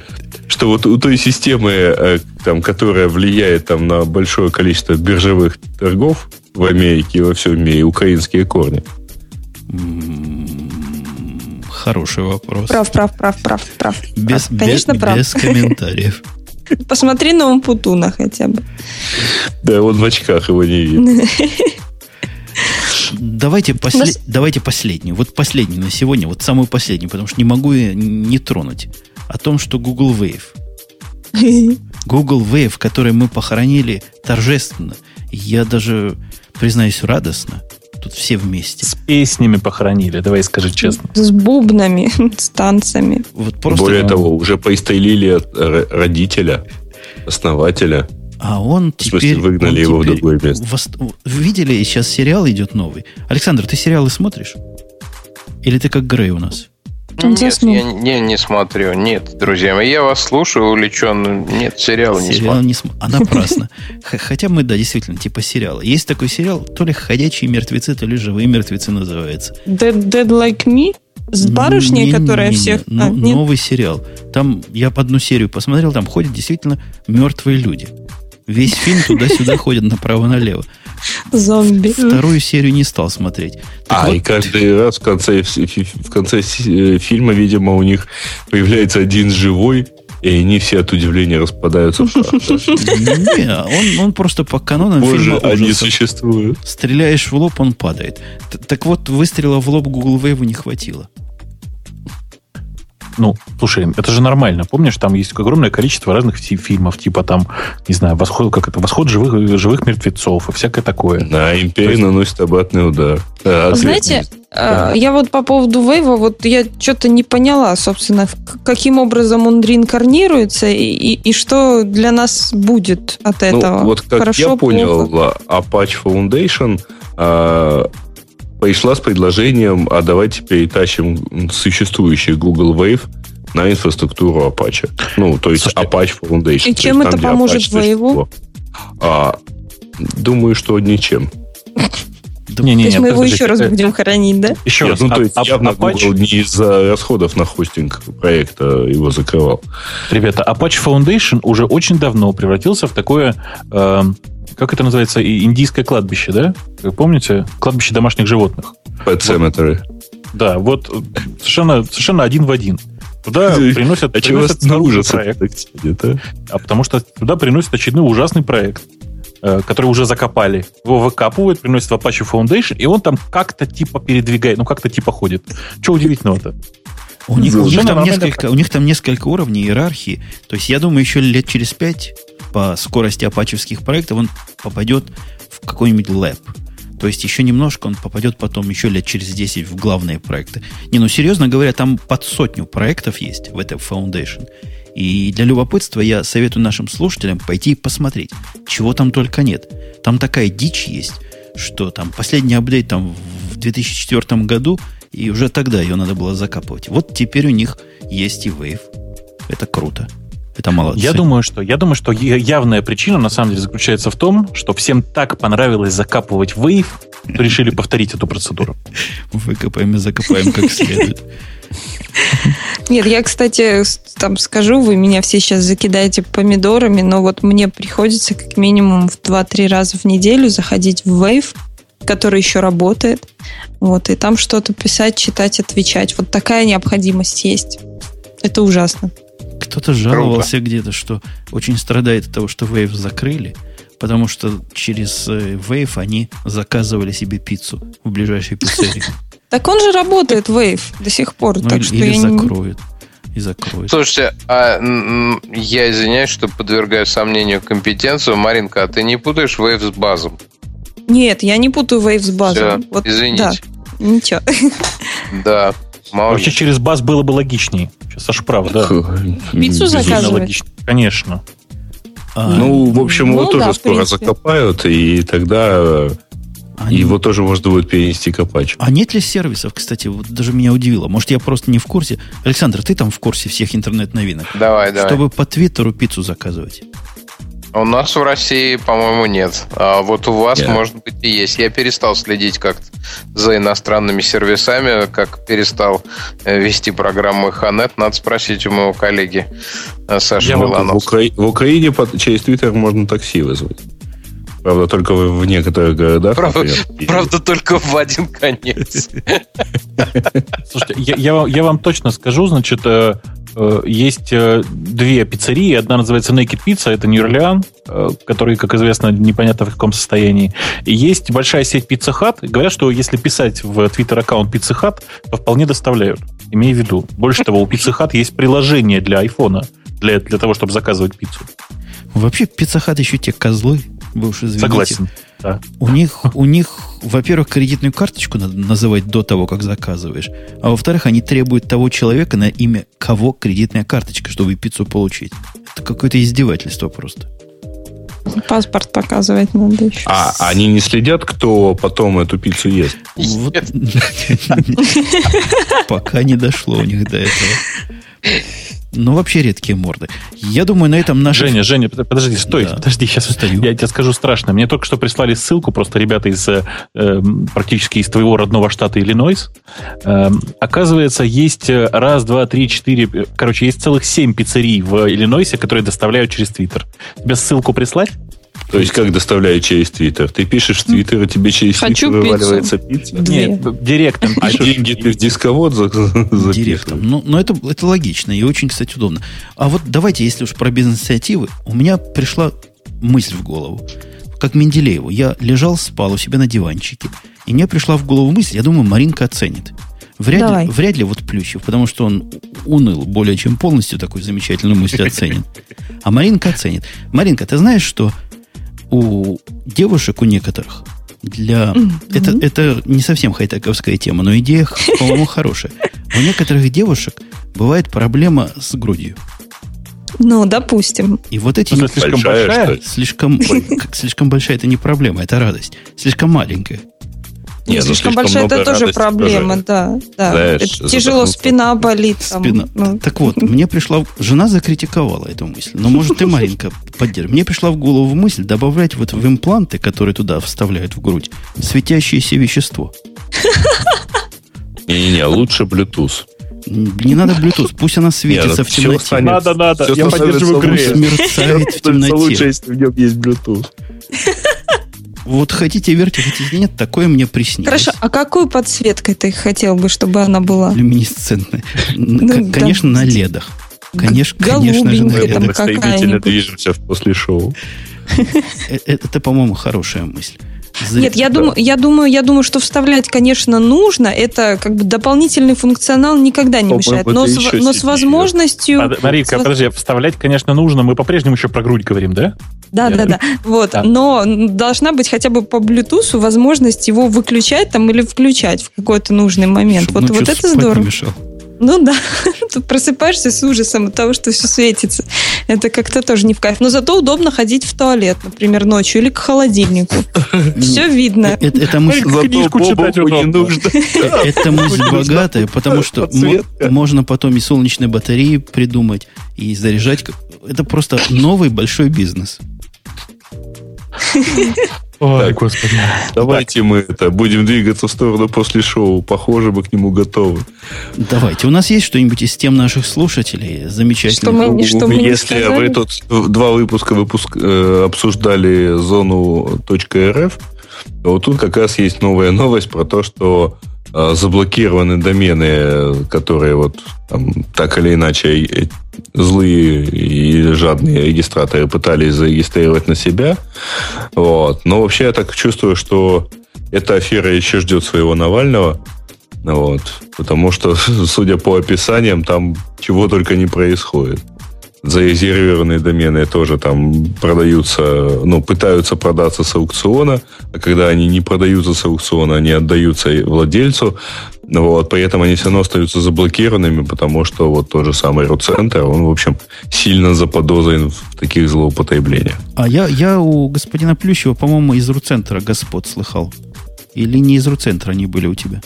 Что вот у той системы, э, там, которая влияет там, на большое количество биржевых торгов в Америке и во всем мире, украинские корни. Хороший вопрос. Прав, прав, прав, прав, прав. Без, Прав. Конечно, без, прав. без комментариев. *laughs* Посмотри на Умпутуна хотя бы. Да, он в очках его не видит. *laughs* Давайте, после- Нас- давайте последнюю. Вот последнюю на сегодня, вот самую последнюю, потому что не могу ее не тронуть. О том, что Google Wave. *laughs* Google Wave, который мы похоронили торжественно. Я даже, признаюсь, радостно. Тут все вместе. С песнями похоронили, давай скажи честно. С бубнами, с танцами. Вот просто, Более того, уже поистрелили от р- родителя, основателя. а он В смысле, теперь... выгнали он его в теперь другое место. вос- Вы видели, сейчас сериал идет новый. Александр, ты сериалы смотришь? Или ты как Грей у нас? Он Нет, заснул. я не, не смотрю. Нет, друзья мои, я вас слушаю увлеченно. Нет, сериалы не Сериал смотрю. не см- А напрасно. *laughs* Хотя мы, да, действительно, типа сериала. Есть такой сериал, то ли «Ходячие мертвецы», то ли «Живые мертвецы» называется. Dead, Dead Like Me? С барышней, Не-не-не-не, которая всех... но- А, нет? новый сериал. Там я одну серию посмотрел, там ходят действительно мертвые люди. Весь фильм туда-сюда ходят направо-налево. Зомби. Вторую серию не стал смотреть. Так А, вот, и каждый раз в конце, в конце э, фильма, видимо, у них появляется один живой, и они все от удивления распадаются в прах. не, он, он просто по канонам Боже, фильма они существуют. Стреляешь в лоб, он падает. Так вот, выстрела в лоб Google Wave не хватило. Ну, слушай, это же нормально. Помнишь, там есть огромное количество разных фильмов, типа там, не знаю, восход, как это, восход живых, живых мертвецов и всякое такое. На империя есть... наносит обратный удар. А, Знаете, да. я вот по поводу Вейва, вот я что-то не поняла, собственно, каким образом он реинкарнируется и, и, и что для нас будет от ну, этого. Ну, вот как Хорошо, я понял, плохо? Apache Foundation а, пришла с предложением, а давайте перетащим существующий Google Wave на инфраструктуру Apache. Ну, то есть Слушайте, Apache Foundation. И чем это там, поможет Wave? А, думаю, что ничем. Не, не, то есть мы его еще раз будем хоронить, да? Еще раз. Ну, то есть явно Google не из-за расходов на хостинг проекта его закрывал. Ребята, Apache Foundation уже очень давно превратился в такое эм, как это называется, индийское кладбище, да? Вы помните? Кладбище домашних животных. Pet Cemetery. Вот. Да, вот совершенно, совершенно один в один. Туда приносят, *laughs* а приносят снаружи проект. А потому что туда приносят очередной ужасный проект, э, который уже закопали. Его выкапывают, приносят в Apache Foundation, и он там как-то типа передвигает, ну как-то типа ходит. Что удивительного-то? У них, у, них там несколько, у них там несколько уровней иерархии. То есть, я думаю, еще лет через пять по скорости апачевских проектов он попадет в какой-нибудь лэп. То есть еще немножко он попадет потом еще лет через 10 в главные проекты. Не, ну серьезно говоря, там под сотню проектов есть в этой Foundation. И для любопытства я советую нашим слушателям пойти посмотреть, чего там только нет. Там такая дичь есть, что там последний апдейт там в 2004 году, и уже тогда ее надо было закапывать. Вот теперь у них есть и Wave. Это круто. Это молодцы. Я думаю, что, я думаю, что явная причина на самом деле заключается в том, что всем так понравилось закапывать Wave, что решили повторить эту процедуру. Выкопаем и закопаем как следует. Нет, я, кстати, там скажу, вы меня все сейчас закидаете помидорами, но вот мне приходится как минимум в 2-3 раза в неделю заходить в Wave, который еще работает, вот, и там что-то писать, читать, отвечать. Вот такая необходимость есть. Это ужасно. Кто-то жаловался Круто. где-то, что очень страдает от того, что Wave закрыли, потому что через э, Wave они заказывали себе пиццу в ближайшей пиццерии. *laughs* Так он же работает, Wave, до сих пор. Ну, так что или закроют. И закроют. Слушайте, а я извиняюсь, что подвергаю сомнению компетенцию. Маринка, а ты не путаешь Wave с базом? Нет, я не путаю Wave с базом. Все, вот, извините. Да, ничего. *laughs* Да, Вообще через бас было бы логичнее. Сейчас Саша прав, да. Пиццу заказывать? Конечно. А, ну, в общем, ну, его да, тоже скоро закопают, и тогда они... его тоже можно будет перенести копач. А нет ли сервисов, кстати, вот даже меня удивило. Может, я просто не в курсе. Александр, ты там в курсе всех интернет-новинок? Давай, давай. Чтобы по Твиттеру пиццу заказывать. У нас в России, по-моему, нет. А вот у вас, yeah. может быть, и есть. Я перестал следить как-то за иностранными сервисами, как перестал э, вести программу Ханет. Надо спросить у моего коллеги э, Саши Миланова. В, Укра... в Украине через Твиттер можно такси вызвать. Правда, только в, в некоторых городах. Правда, правда, только в один конец. *laughs* Слушайте, я, я, я вам точно скажу, значит, Э, есть э, две пиццерии. Одна называется Naked Pizza, это Нью-Орлеан, э, который, как известно, непонятно в каком состоянии. И есть большая сеть Pizza Hut. Говорят, что если писать в Twitter-аккаунт Pizza Hut, то вполне доставляют. Имей в виду. Больше того, у Pizza Hut есть приложение для айфона, для, для того, чтобы заказывать пиццу. Вообще, Pizza Hut еще те козлы, вы уж извините. Согласен. Да. У них, у них, во-первых, кредитную карточку надо называть до того, как заказываешь. А во-вторых, они требуют того человека, на имя кого кредитная карточка, чтобы пиццу получить. Это какое-то издевательство просто. Паспорт показывать надо еще. А они не следят, кто потом эту пиццу ест? *laughs* Пока не дошло у них до этого. Ну, вообще редкие морды. Я думаю, на этом наш... Женя, Женя, подожди, стой, да. подожди, сейчас Стою. я тебе скажу страшно. Мне только что прислали ссылку, просто ребята из э, практически из твоего родного штата Иллинойс. Э, оказывается, есть э, раз, два, три, четыре, э, короче, есть целых семь пиццерий в Иллинойсе, которые доставляют через Твиттер. Тебе ссылку прислать? То есть как доставляют через Твиттер? Ты пишешь в Твиттер, и тебе через Твиттер вываливается пицца? Нет, директом. А деньги ты в дисковод записываешь? Директом. Ну, ну это, это логично и очень, кстати, удобно. А вот давайте, если уж про бизнес-инициативы, у меня пришла мысль в голову. Как Менделееву. Я лежал, спал у себя на диванчике. И мне пришла в голову мысль, я думаю, Маринка оценит. Вряд Давай. ли, вряд ли вот Плющев, потому что он уныл более чем полностью такую замечательную мысль оценит. А Маринка оценит. Маринка, ты знаешь, что у девушек, у некоторых, для... Это, это не совсем хай-тековская тема, но идея, по-моему, *laughs* хорошая. У некоторых девушек бывает проблема с грудью. Ну, допустим. И вот эти... Смысле, слишком Большая? Слишком, как *laughs* слишком большая это не проблема, это радость. Слишком маленькая. Не, ну, слишком слишком большая это тоже проблема, тоже. да. да. Знаешь, Это тяжело, спина болит. Там, Спина. ну. Так вот, мне пришла... Жена закритиковала эту мысль. Но, может, ты, Маринка, поддержишь. Мне пришла в голову мысль добавлять вот в импланты, которые туда вставляют в грудь, светящееся вещество. Не-не-не, лучше Bluetooth. Не надо Bluetooth, пусть она светится ну в всё темноте. станет- Надо, надо. Я поддерживаю лучше. Грея. Пусть мерцает в темноте. если в нем есть Bluetooth. Вот хотите верьте, хотите нет, такое мне приснилось. Хорошо, а какой подсветкой ты хотел бы, чтобы она была? Люминесцентное. Ну, да. Конечно, на ледах. Конечно, конечно же, на ледах. Мы стремительно движемся после шоу. Э, э, Это, по-моему, хорошая мысль. Зря- Нет, я думаю, я думаю, я думаю, что вставлять, конечно, нужно. Это как бы дополнительный функционал никогда не мешает. Но, с, но с возможностью. А, Марийка, с- подожди, вставлять, конечно, нужно. Мы по-прежнему еще про грудь говорим, да? Да, да, да. Вот. Да. Но должна быть хотя бы по Bluetooth возможность его выключать там или включать в какой-то нужный момент. Вот, ночью вот это здорово. Ну да. *laughs* Тут просыпаешься с ужасом от того, что все светится. Это как-то тоже не в кайф. Но зато удобно ходить в туалет, например, ночью или к холодильнику. *laughs* Все видно. Э, Это, это мысль, Зато Книжку читать Бобуку не удобно. нужно. *laughs* э, это мысль богатая, потому что можно потом и солнечные батареи придумать, и заряжать. Это просто новый большой бизнес. *laughs* Ой, господи. Давайте мы это будем двигаться в сторону после шоу. Похоже, мы к нему готовы. Давайте. У нас есть что-нибудь из тем наших слушателей замечательных? Что мы- Если вы тут два выпуска выпуск, э, обсуждали зону .рф, то вот тут как раз есть новая новость про то, что э, заблокированы домены, которые вот там, так или иначе э, злые и жадные регистраторы пытались зарегистрировать на себя. Вот. Но вообще я так чувствую, что эта афера еще ждет своего Навального. Вот. Потому что, *laughs* судя по описаниям, там чего только не происходит. Зарезервированные домены тоже там продаются, ну, пытаются продаться с аукциона, а когда они не продаются с аукциона, они отдаются владельцу. Вот, при этом они все равно остаются заблокированными, потому что вот тот же самый Руцентр, он, в общем, сильно заподозрен в таких злоупотреблениях. А я, я у господина Плющева, по-моему, из Руцентра господ слыхал. Или не из Руцентра они были у тебя?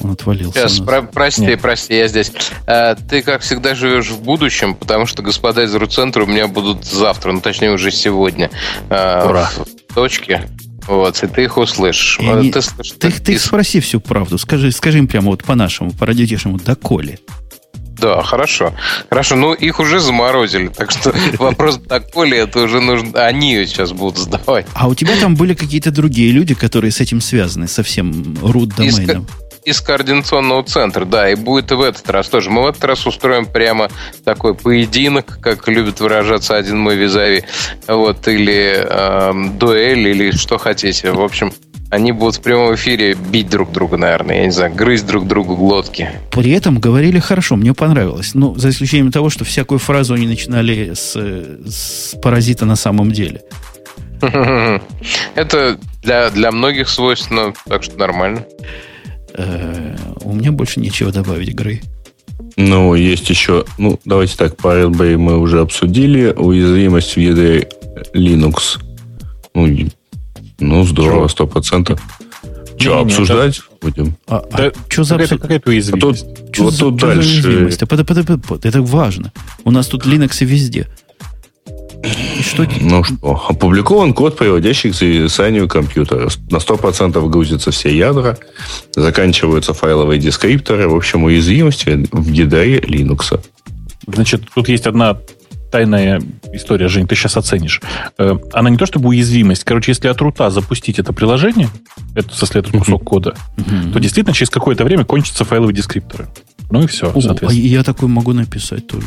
Он отвалился. Сейчас, про- прости, Нет. прости, я здесь. А, ты, как всегда, живешь в будущем, потому что господа из Руцентра у меня будут завтра, ну, точнее, уже сегодня. а, Ура. В точке. Вот, и ты их услышишь. И они- Ты, слышишь, Ты, так ты пис- спроси всю правду. Скажи, скажи им прямо вот по-нашему, по-радиотешному, доколе. Да, хорошо. Хорошо, ну их уже заморозили, *laughs* так что вопрос доколе это уже нужно... Они ее сейчас будут задавать. А у тебя там были какие-то другие люди, которые с этим связаны, со всем root Из. Из координационного центра, да, и будет и в этот раз тоже. Мы в этот раз устроим прямо такой поединок, как любит выражаться один мой визави, вот, или эм, дуэль, или что хотите. В общем, они будут в прямом эфире бить друг друга, наверное, я не знаю, грызть друг другу глотки. При этом говорили хорошо, мне понравилось. Ну, за исключением того, что всякую фразу они начинали с, э, с паразита на самом деле. *laughs* Это для, для многих свойственно, так что нормально. Э, у меня больше нечего добавить, Грей. Ну, есть еще, ну, давайте так, Pirate Bay мы уже обсудили. Уязвимость в ядре Linux. Ну, ну здорово, сто процентов. Че, Не-не-не, обсуждать будем? А, Да что за Какая-то абсурд? какая-то А уязвимость. тут, Чё вот за- тут за дальше. уязвимость? Да под- под- под- под- Это важно. У нас тут Linux и везде. И что? Ну что, опубликован код, приводящий к зависанию компьютера. На 100% грузятся все ядра, заканчиваются файловые дескрипторы. В общем, уязвимости в ядре Linux. Значит, тут есть одна тайная история, Жень, ты сейчас оценишь. Э, Она не то чтобы уязвимость. Короче, если от рута запустить это приложение, это, смысле, этот кусок кода, Мгм. то действительно через какое-то время кончатся файловые дескрипторы. Ну и все, О, а соответственно. я такой могу написать тоже.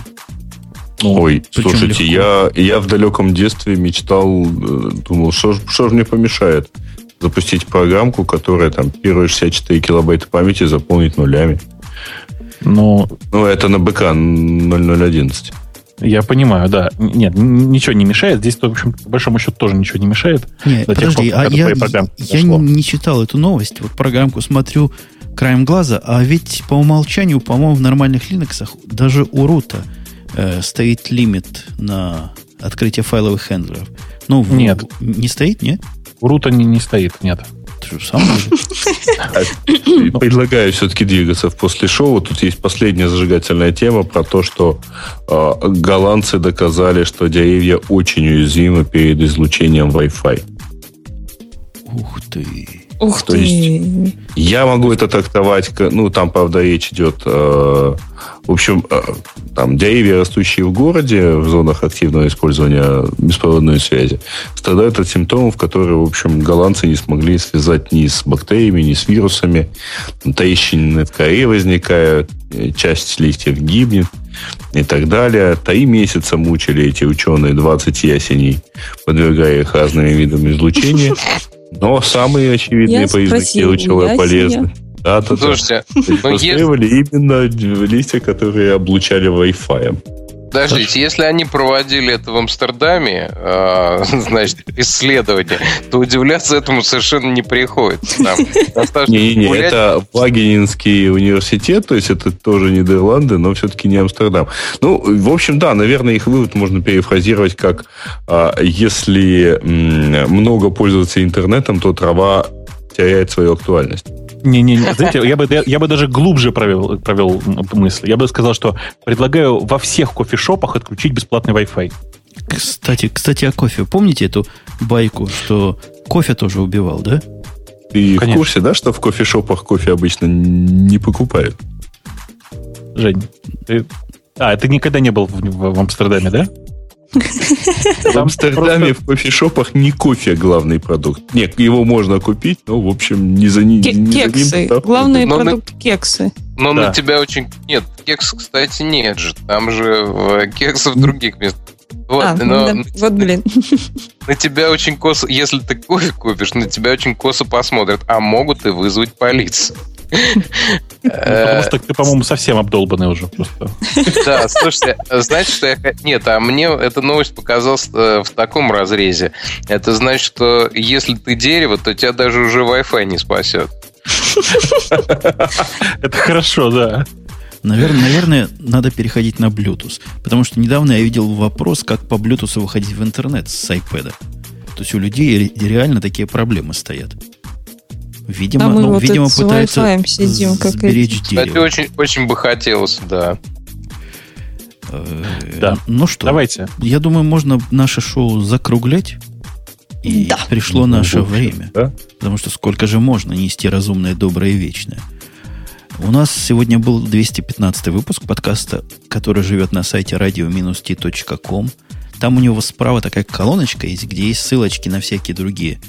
Ну, Ой, слушайте, легко. я, я в далеком детстве мечтал, э, думал, что что ж мне помешает запустить программку, которая там первые 64 килобайта памяти заполнит нулями. Ну, Ну, это на БК 0011. я понимаю, да. Нет, ничего не мешает. Здесь, в общем, по большому счету, тоже ничего не мешает. Не, До тех подожди, пор, а я, я не читал эту новость. Вот программку смотрю краем глаза, а ведь по умолчанию, по-моему, в нормальных Linux даже у рута э, стоит лимит на открытие файловых хендлеров. Ну, в- Нет. Не стоит, нет? У рута не, не стоит, нет. Ты что, сам уже? Предлагаю все-таки двигаться в после шоу. Тут есть последняя зажигательная тема про то, что э, голландцы доказали, что деревья очень уязвимы перед излучением Wi-Fi. Ух ты. Ух То ты. есть- Я могу это трактовать, ну, там, правда, речь идет, э, в общем, э, там, деревья, растущие в городе, в зонах активного использования беспроводной связи, страдают от симптомов, которые, в общем, голландцы не смогли связать ни с бактериями, ни с вирусами. Трещины в коре возникают, э, часть листьев гибнет и так далее. Три месяца мучили эти ученые 20 ясеней, подвергая их разным видам излучения. *laughs* Но самые очевидные Я признаки спросил, лучевой полезны. Да, да, да. Слушайте, ну если, именно листья, которые облучали Wi-Fi. Подождите, если они проводили это в Амстердаме, э, *laughs* значит, исследование, то удивляться этому совершенно не приходится. *laughs* Не-не-не, гулять. это Вагенинский университет, то есть это тоже Нидерланды, но все-таки не Амстердам. Ну, в общем, да, наверное, их вывод можно перефразировать как а, если м, много пользоваться интернетом, то трава теряет свою актуальность. Не-не-не, знаете, я бы, я, я бы даже глубже провел, провел мысль. Я бы сказал, что предлагаю во всех кофешопах отключить бесплатный Wi-Fi. Кстати, кстати, о кофе. Помните эту байку, что кофе тоже убивал, да? Ты в Конечно. курсе, да, что в кофешопах кофе обычно не покупают? Жень, ты... А, ты никогда не был в, в- в Амстердаме, да? В Амстердаме в кофешопах не кофе главный продукт. Нет, его можно купить, но, в общем, не за, ним Кексы. Главный продукт кексы. Но на тебя очень... Нет, кекс, кстати, нет же. Там же кексы в других местах. Вот, А, но да, вот, блин. *laughs* на тебя очень косо... Если ты кофе купишь, на тебя очень косо посмотрят. А могут и вызвать полицию. Ну, Потому что ты, по-моему, совсем обдолбанный уже просто. Да, слушайте, знаете, что я... Нет, а мне эта новость показалась э, в таком разрезе. Это значит, что если ты дерево, то тебя даже уже Wi-Fi не спасет. Это хорошо, да. Наверное, наверное, надо переходить на Bluetooth. Потому что недавно я видел вопрос, как по Bluetooth выходить в интернет с iPad. То есть у людей ре- реально такие проблемы стоят. Видимо, А мы ну, вот видимо это пытаются сидим, как сберечь Кстати, дерево. очень, очень бы хотелось, да. Э, Да. Ну что, Давайте. я думаю, можно наше шоу закруглять. И Да. пришло наше Ну, время. да. Потому что сколько же можно нести разумное, доброе и вечное. У нас сегодня был 215 выпуск подкаста, который живет на сайте radio-t.com. Там у него справа такая колоночка есть, где есть ссылочки на всякие другие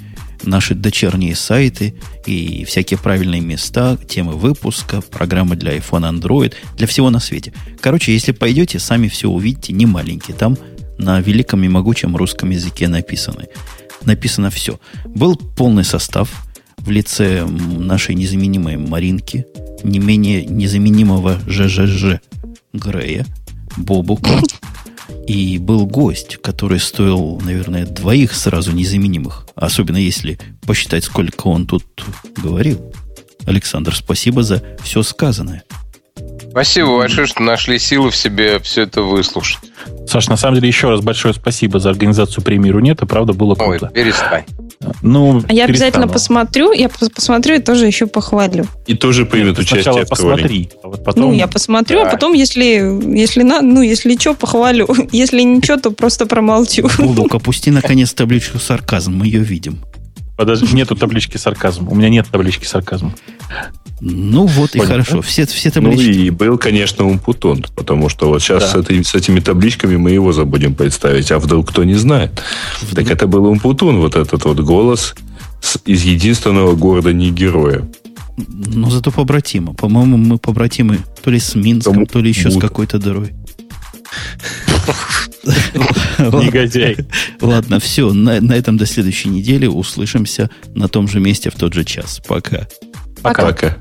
наши дочерние сайты и всякие правильные места, темы выпуска, программы для iPhone, Android, для всего на свете. Короче, если пойдете, сами все увидите, не маленькие. Там на великом и могучем русском языке написаны. Написано все. Был полный состав в лице нашей незаменимой Маринки, не менее незаменимого ЖЖЖ Грея, Бобука, *laughs* и был гость, который стоил, наверное, двоих сразу незаменимых. Особенно если посчитать, сколько он тут говорил. Александр, спасибо за все сказанное. Спасибо большое, что нашли силы в себе все это выслушать. Саш, на самом деле, еще раз большое спасибо за организацию премии Рунета. Правда, было Ой, круто. перестань. Ну, А я обязательно посмотрю, я пос- посмотрю и тоже еще похвалю. И тоже примет Нет, участие Сначала в посмотри, а вот потом... Ну, я посмотрю, Да. а потом, если, если на, ну, если что, похвалю. *laughs* Если ничего, то просто промолчу. Бобук, *laughs* опусти наконец табличку сарказм, мы ее видим. Подожди, нету таблички сарказм. У меня нет таблички сарказм. Ну вот и Понял, хорошо. Все, все Ну таблички. и был, конечно, Умпутун, потому что вот сейчас Да. с, этой- с этими табличками мы его забудем представить, а вдруг кто не знает. Так это был Умпутун, вот этот вот голос с- из единственного города не героя. Но зато побратимо. По-моему, мы побратимы то ли с Минском, Кому- то ли еще с вот. какой-то дырой. *laughs* Негодяй. *laughs* Ладно, все. На, на этом до следующей недели. Услышимся на том же месте в тот же час. Пока. Пока. Пока.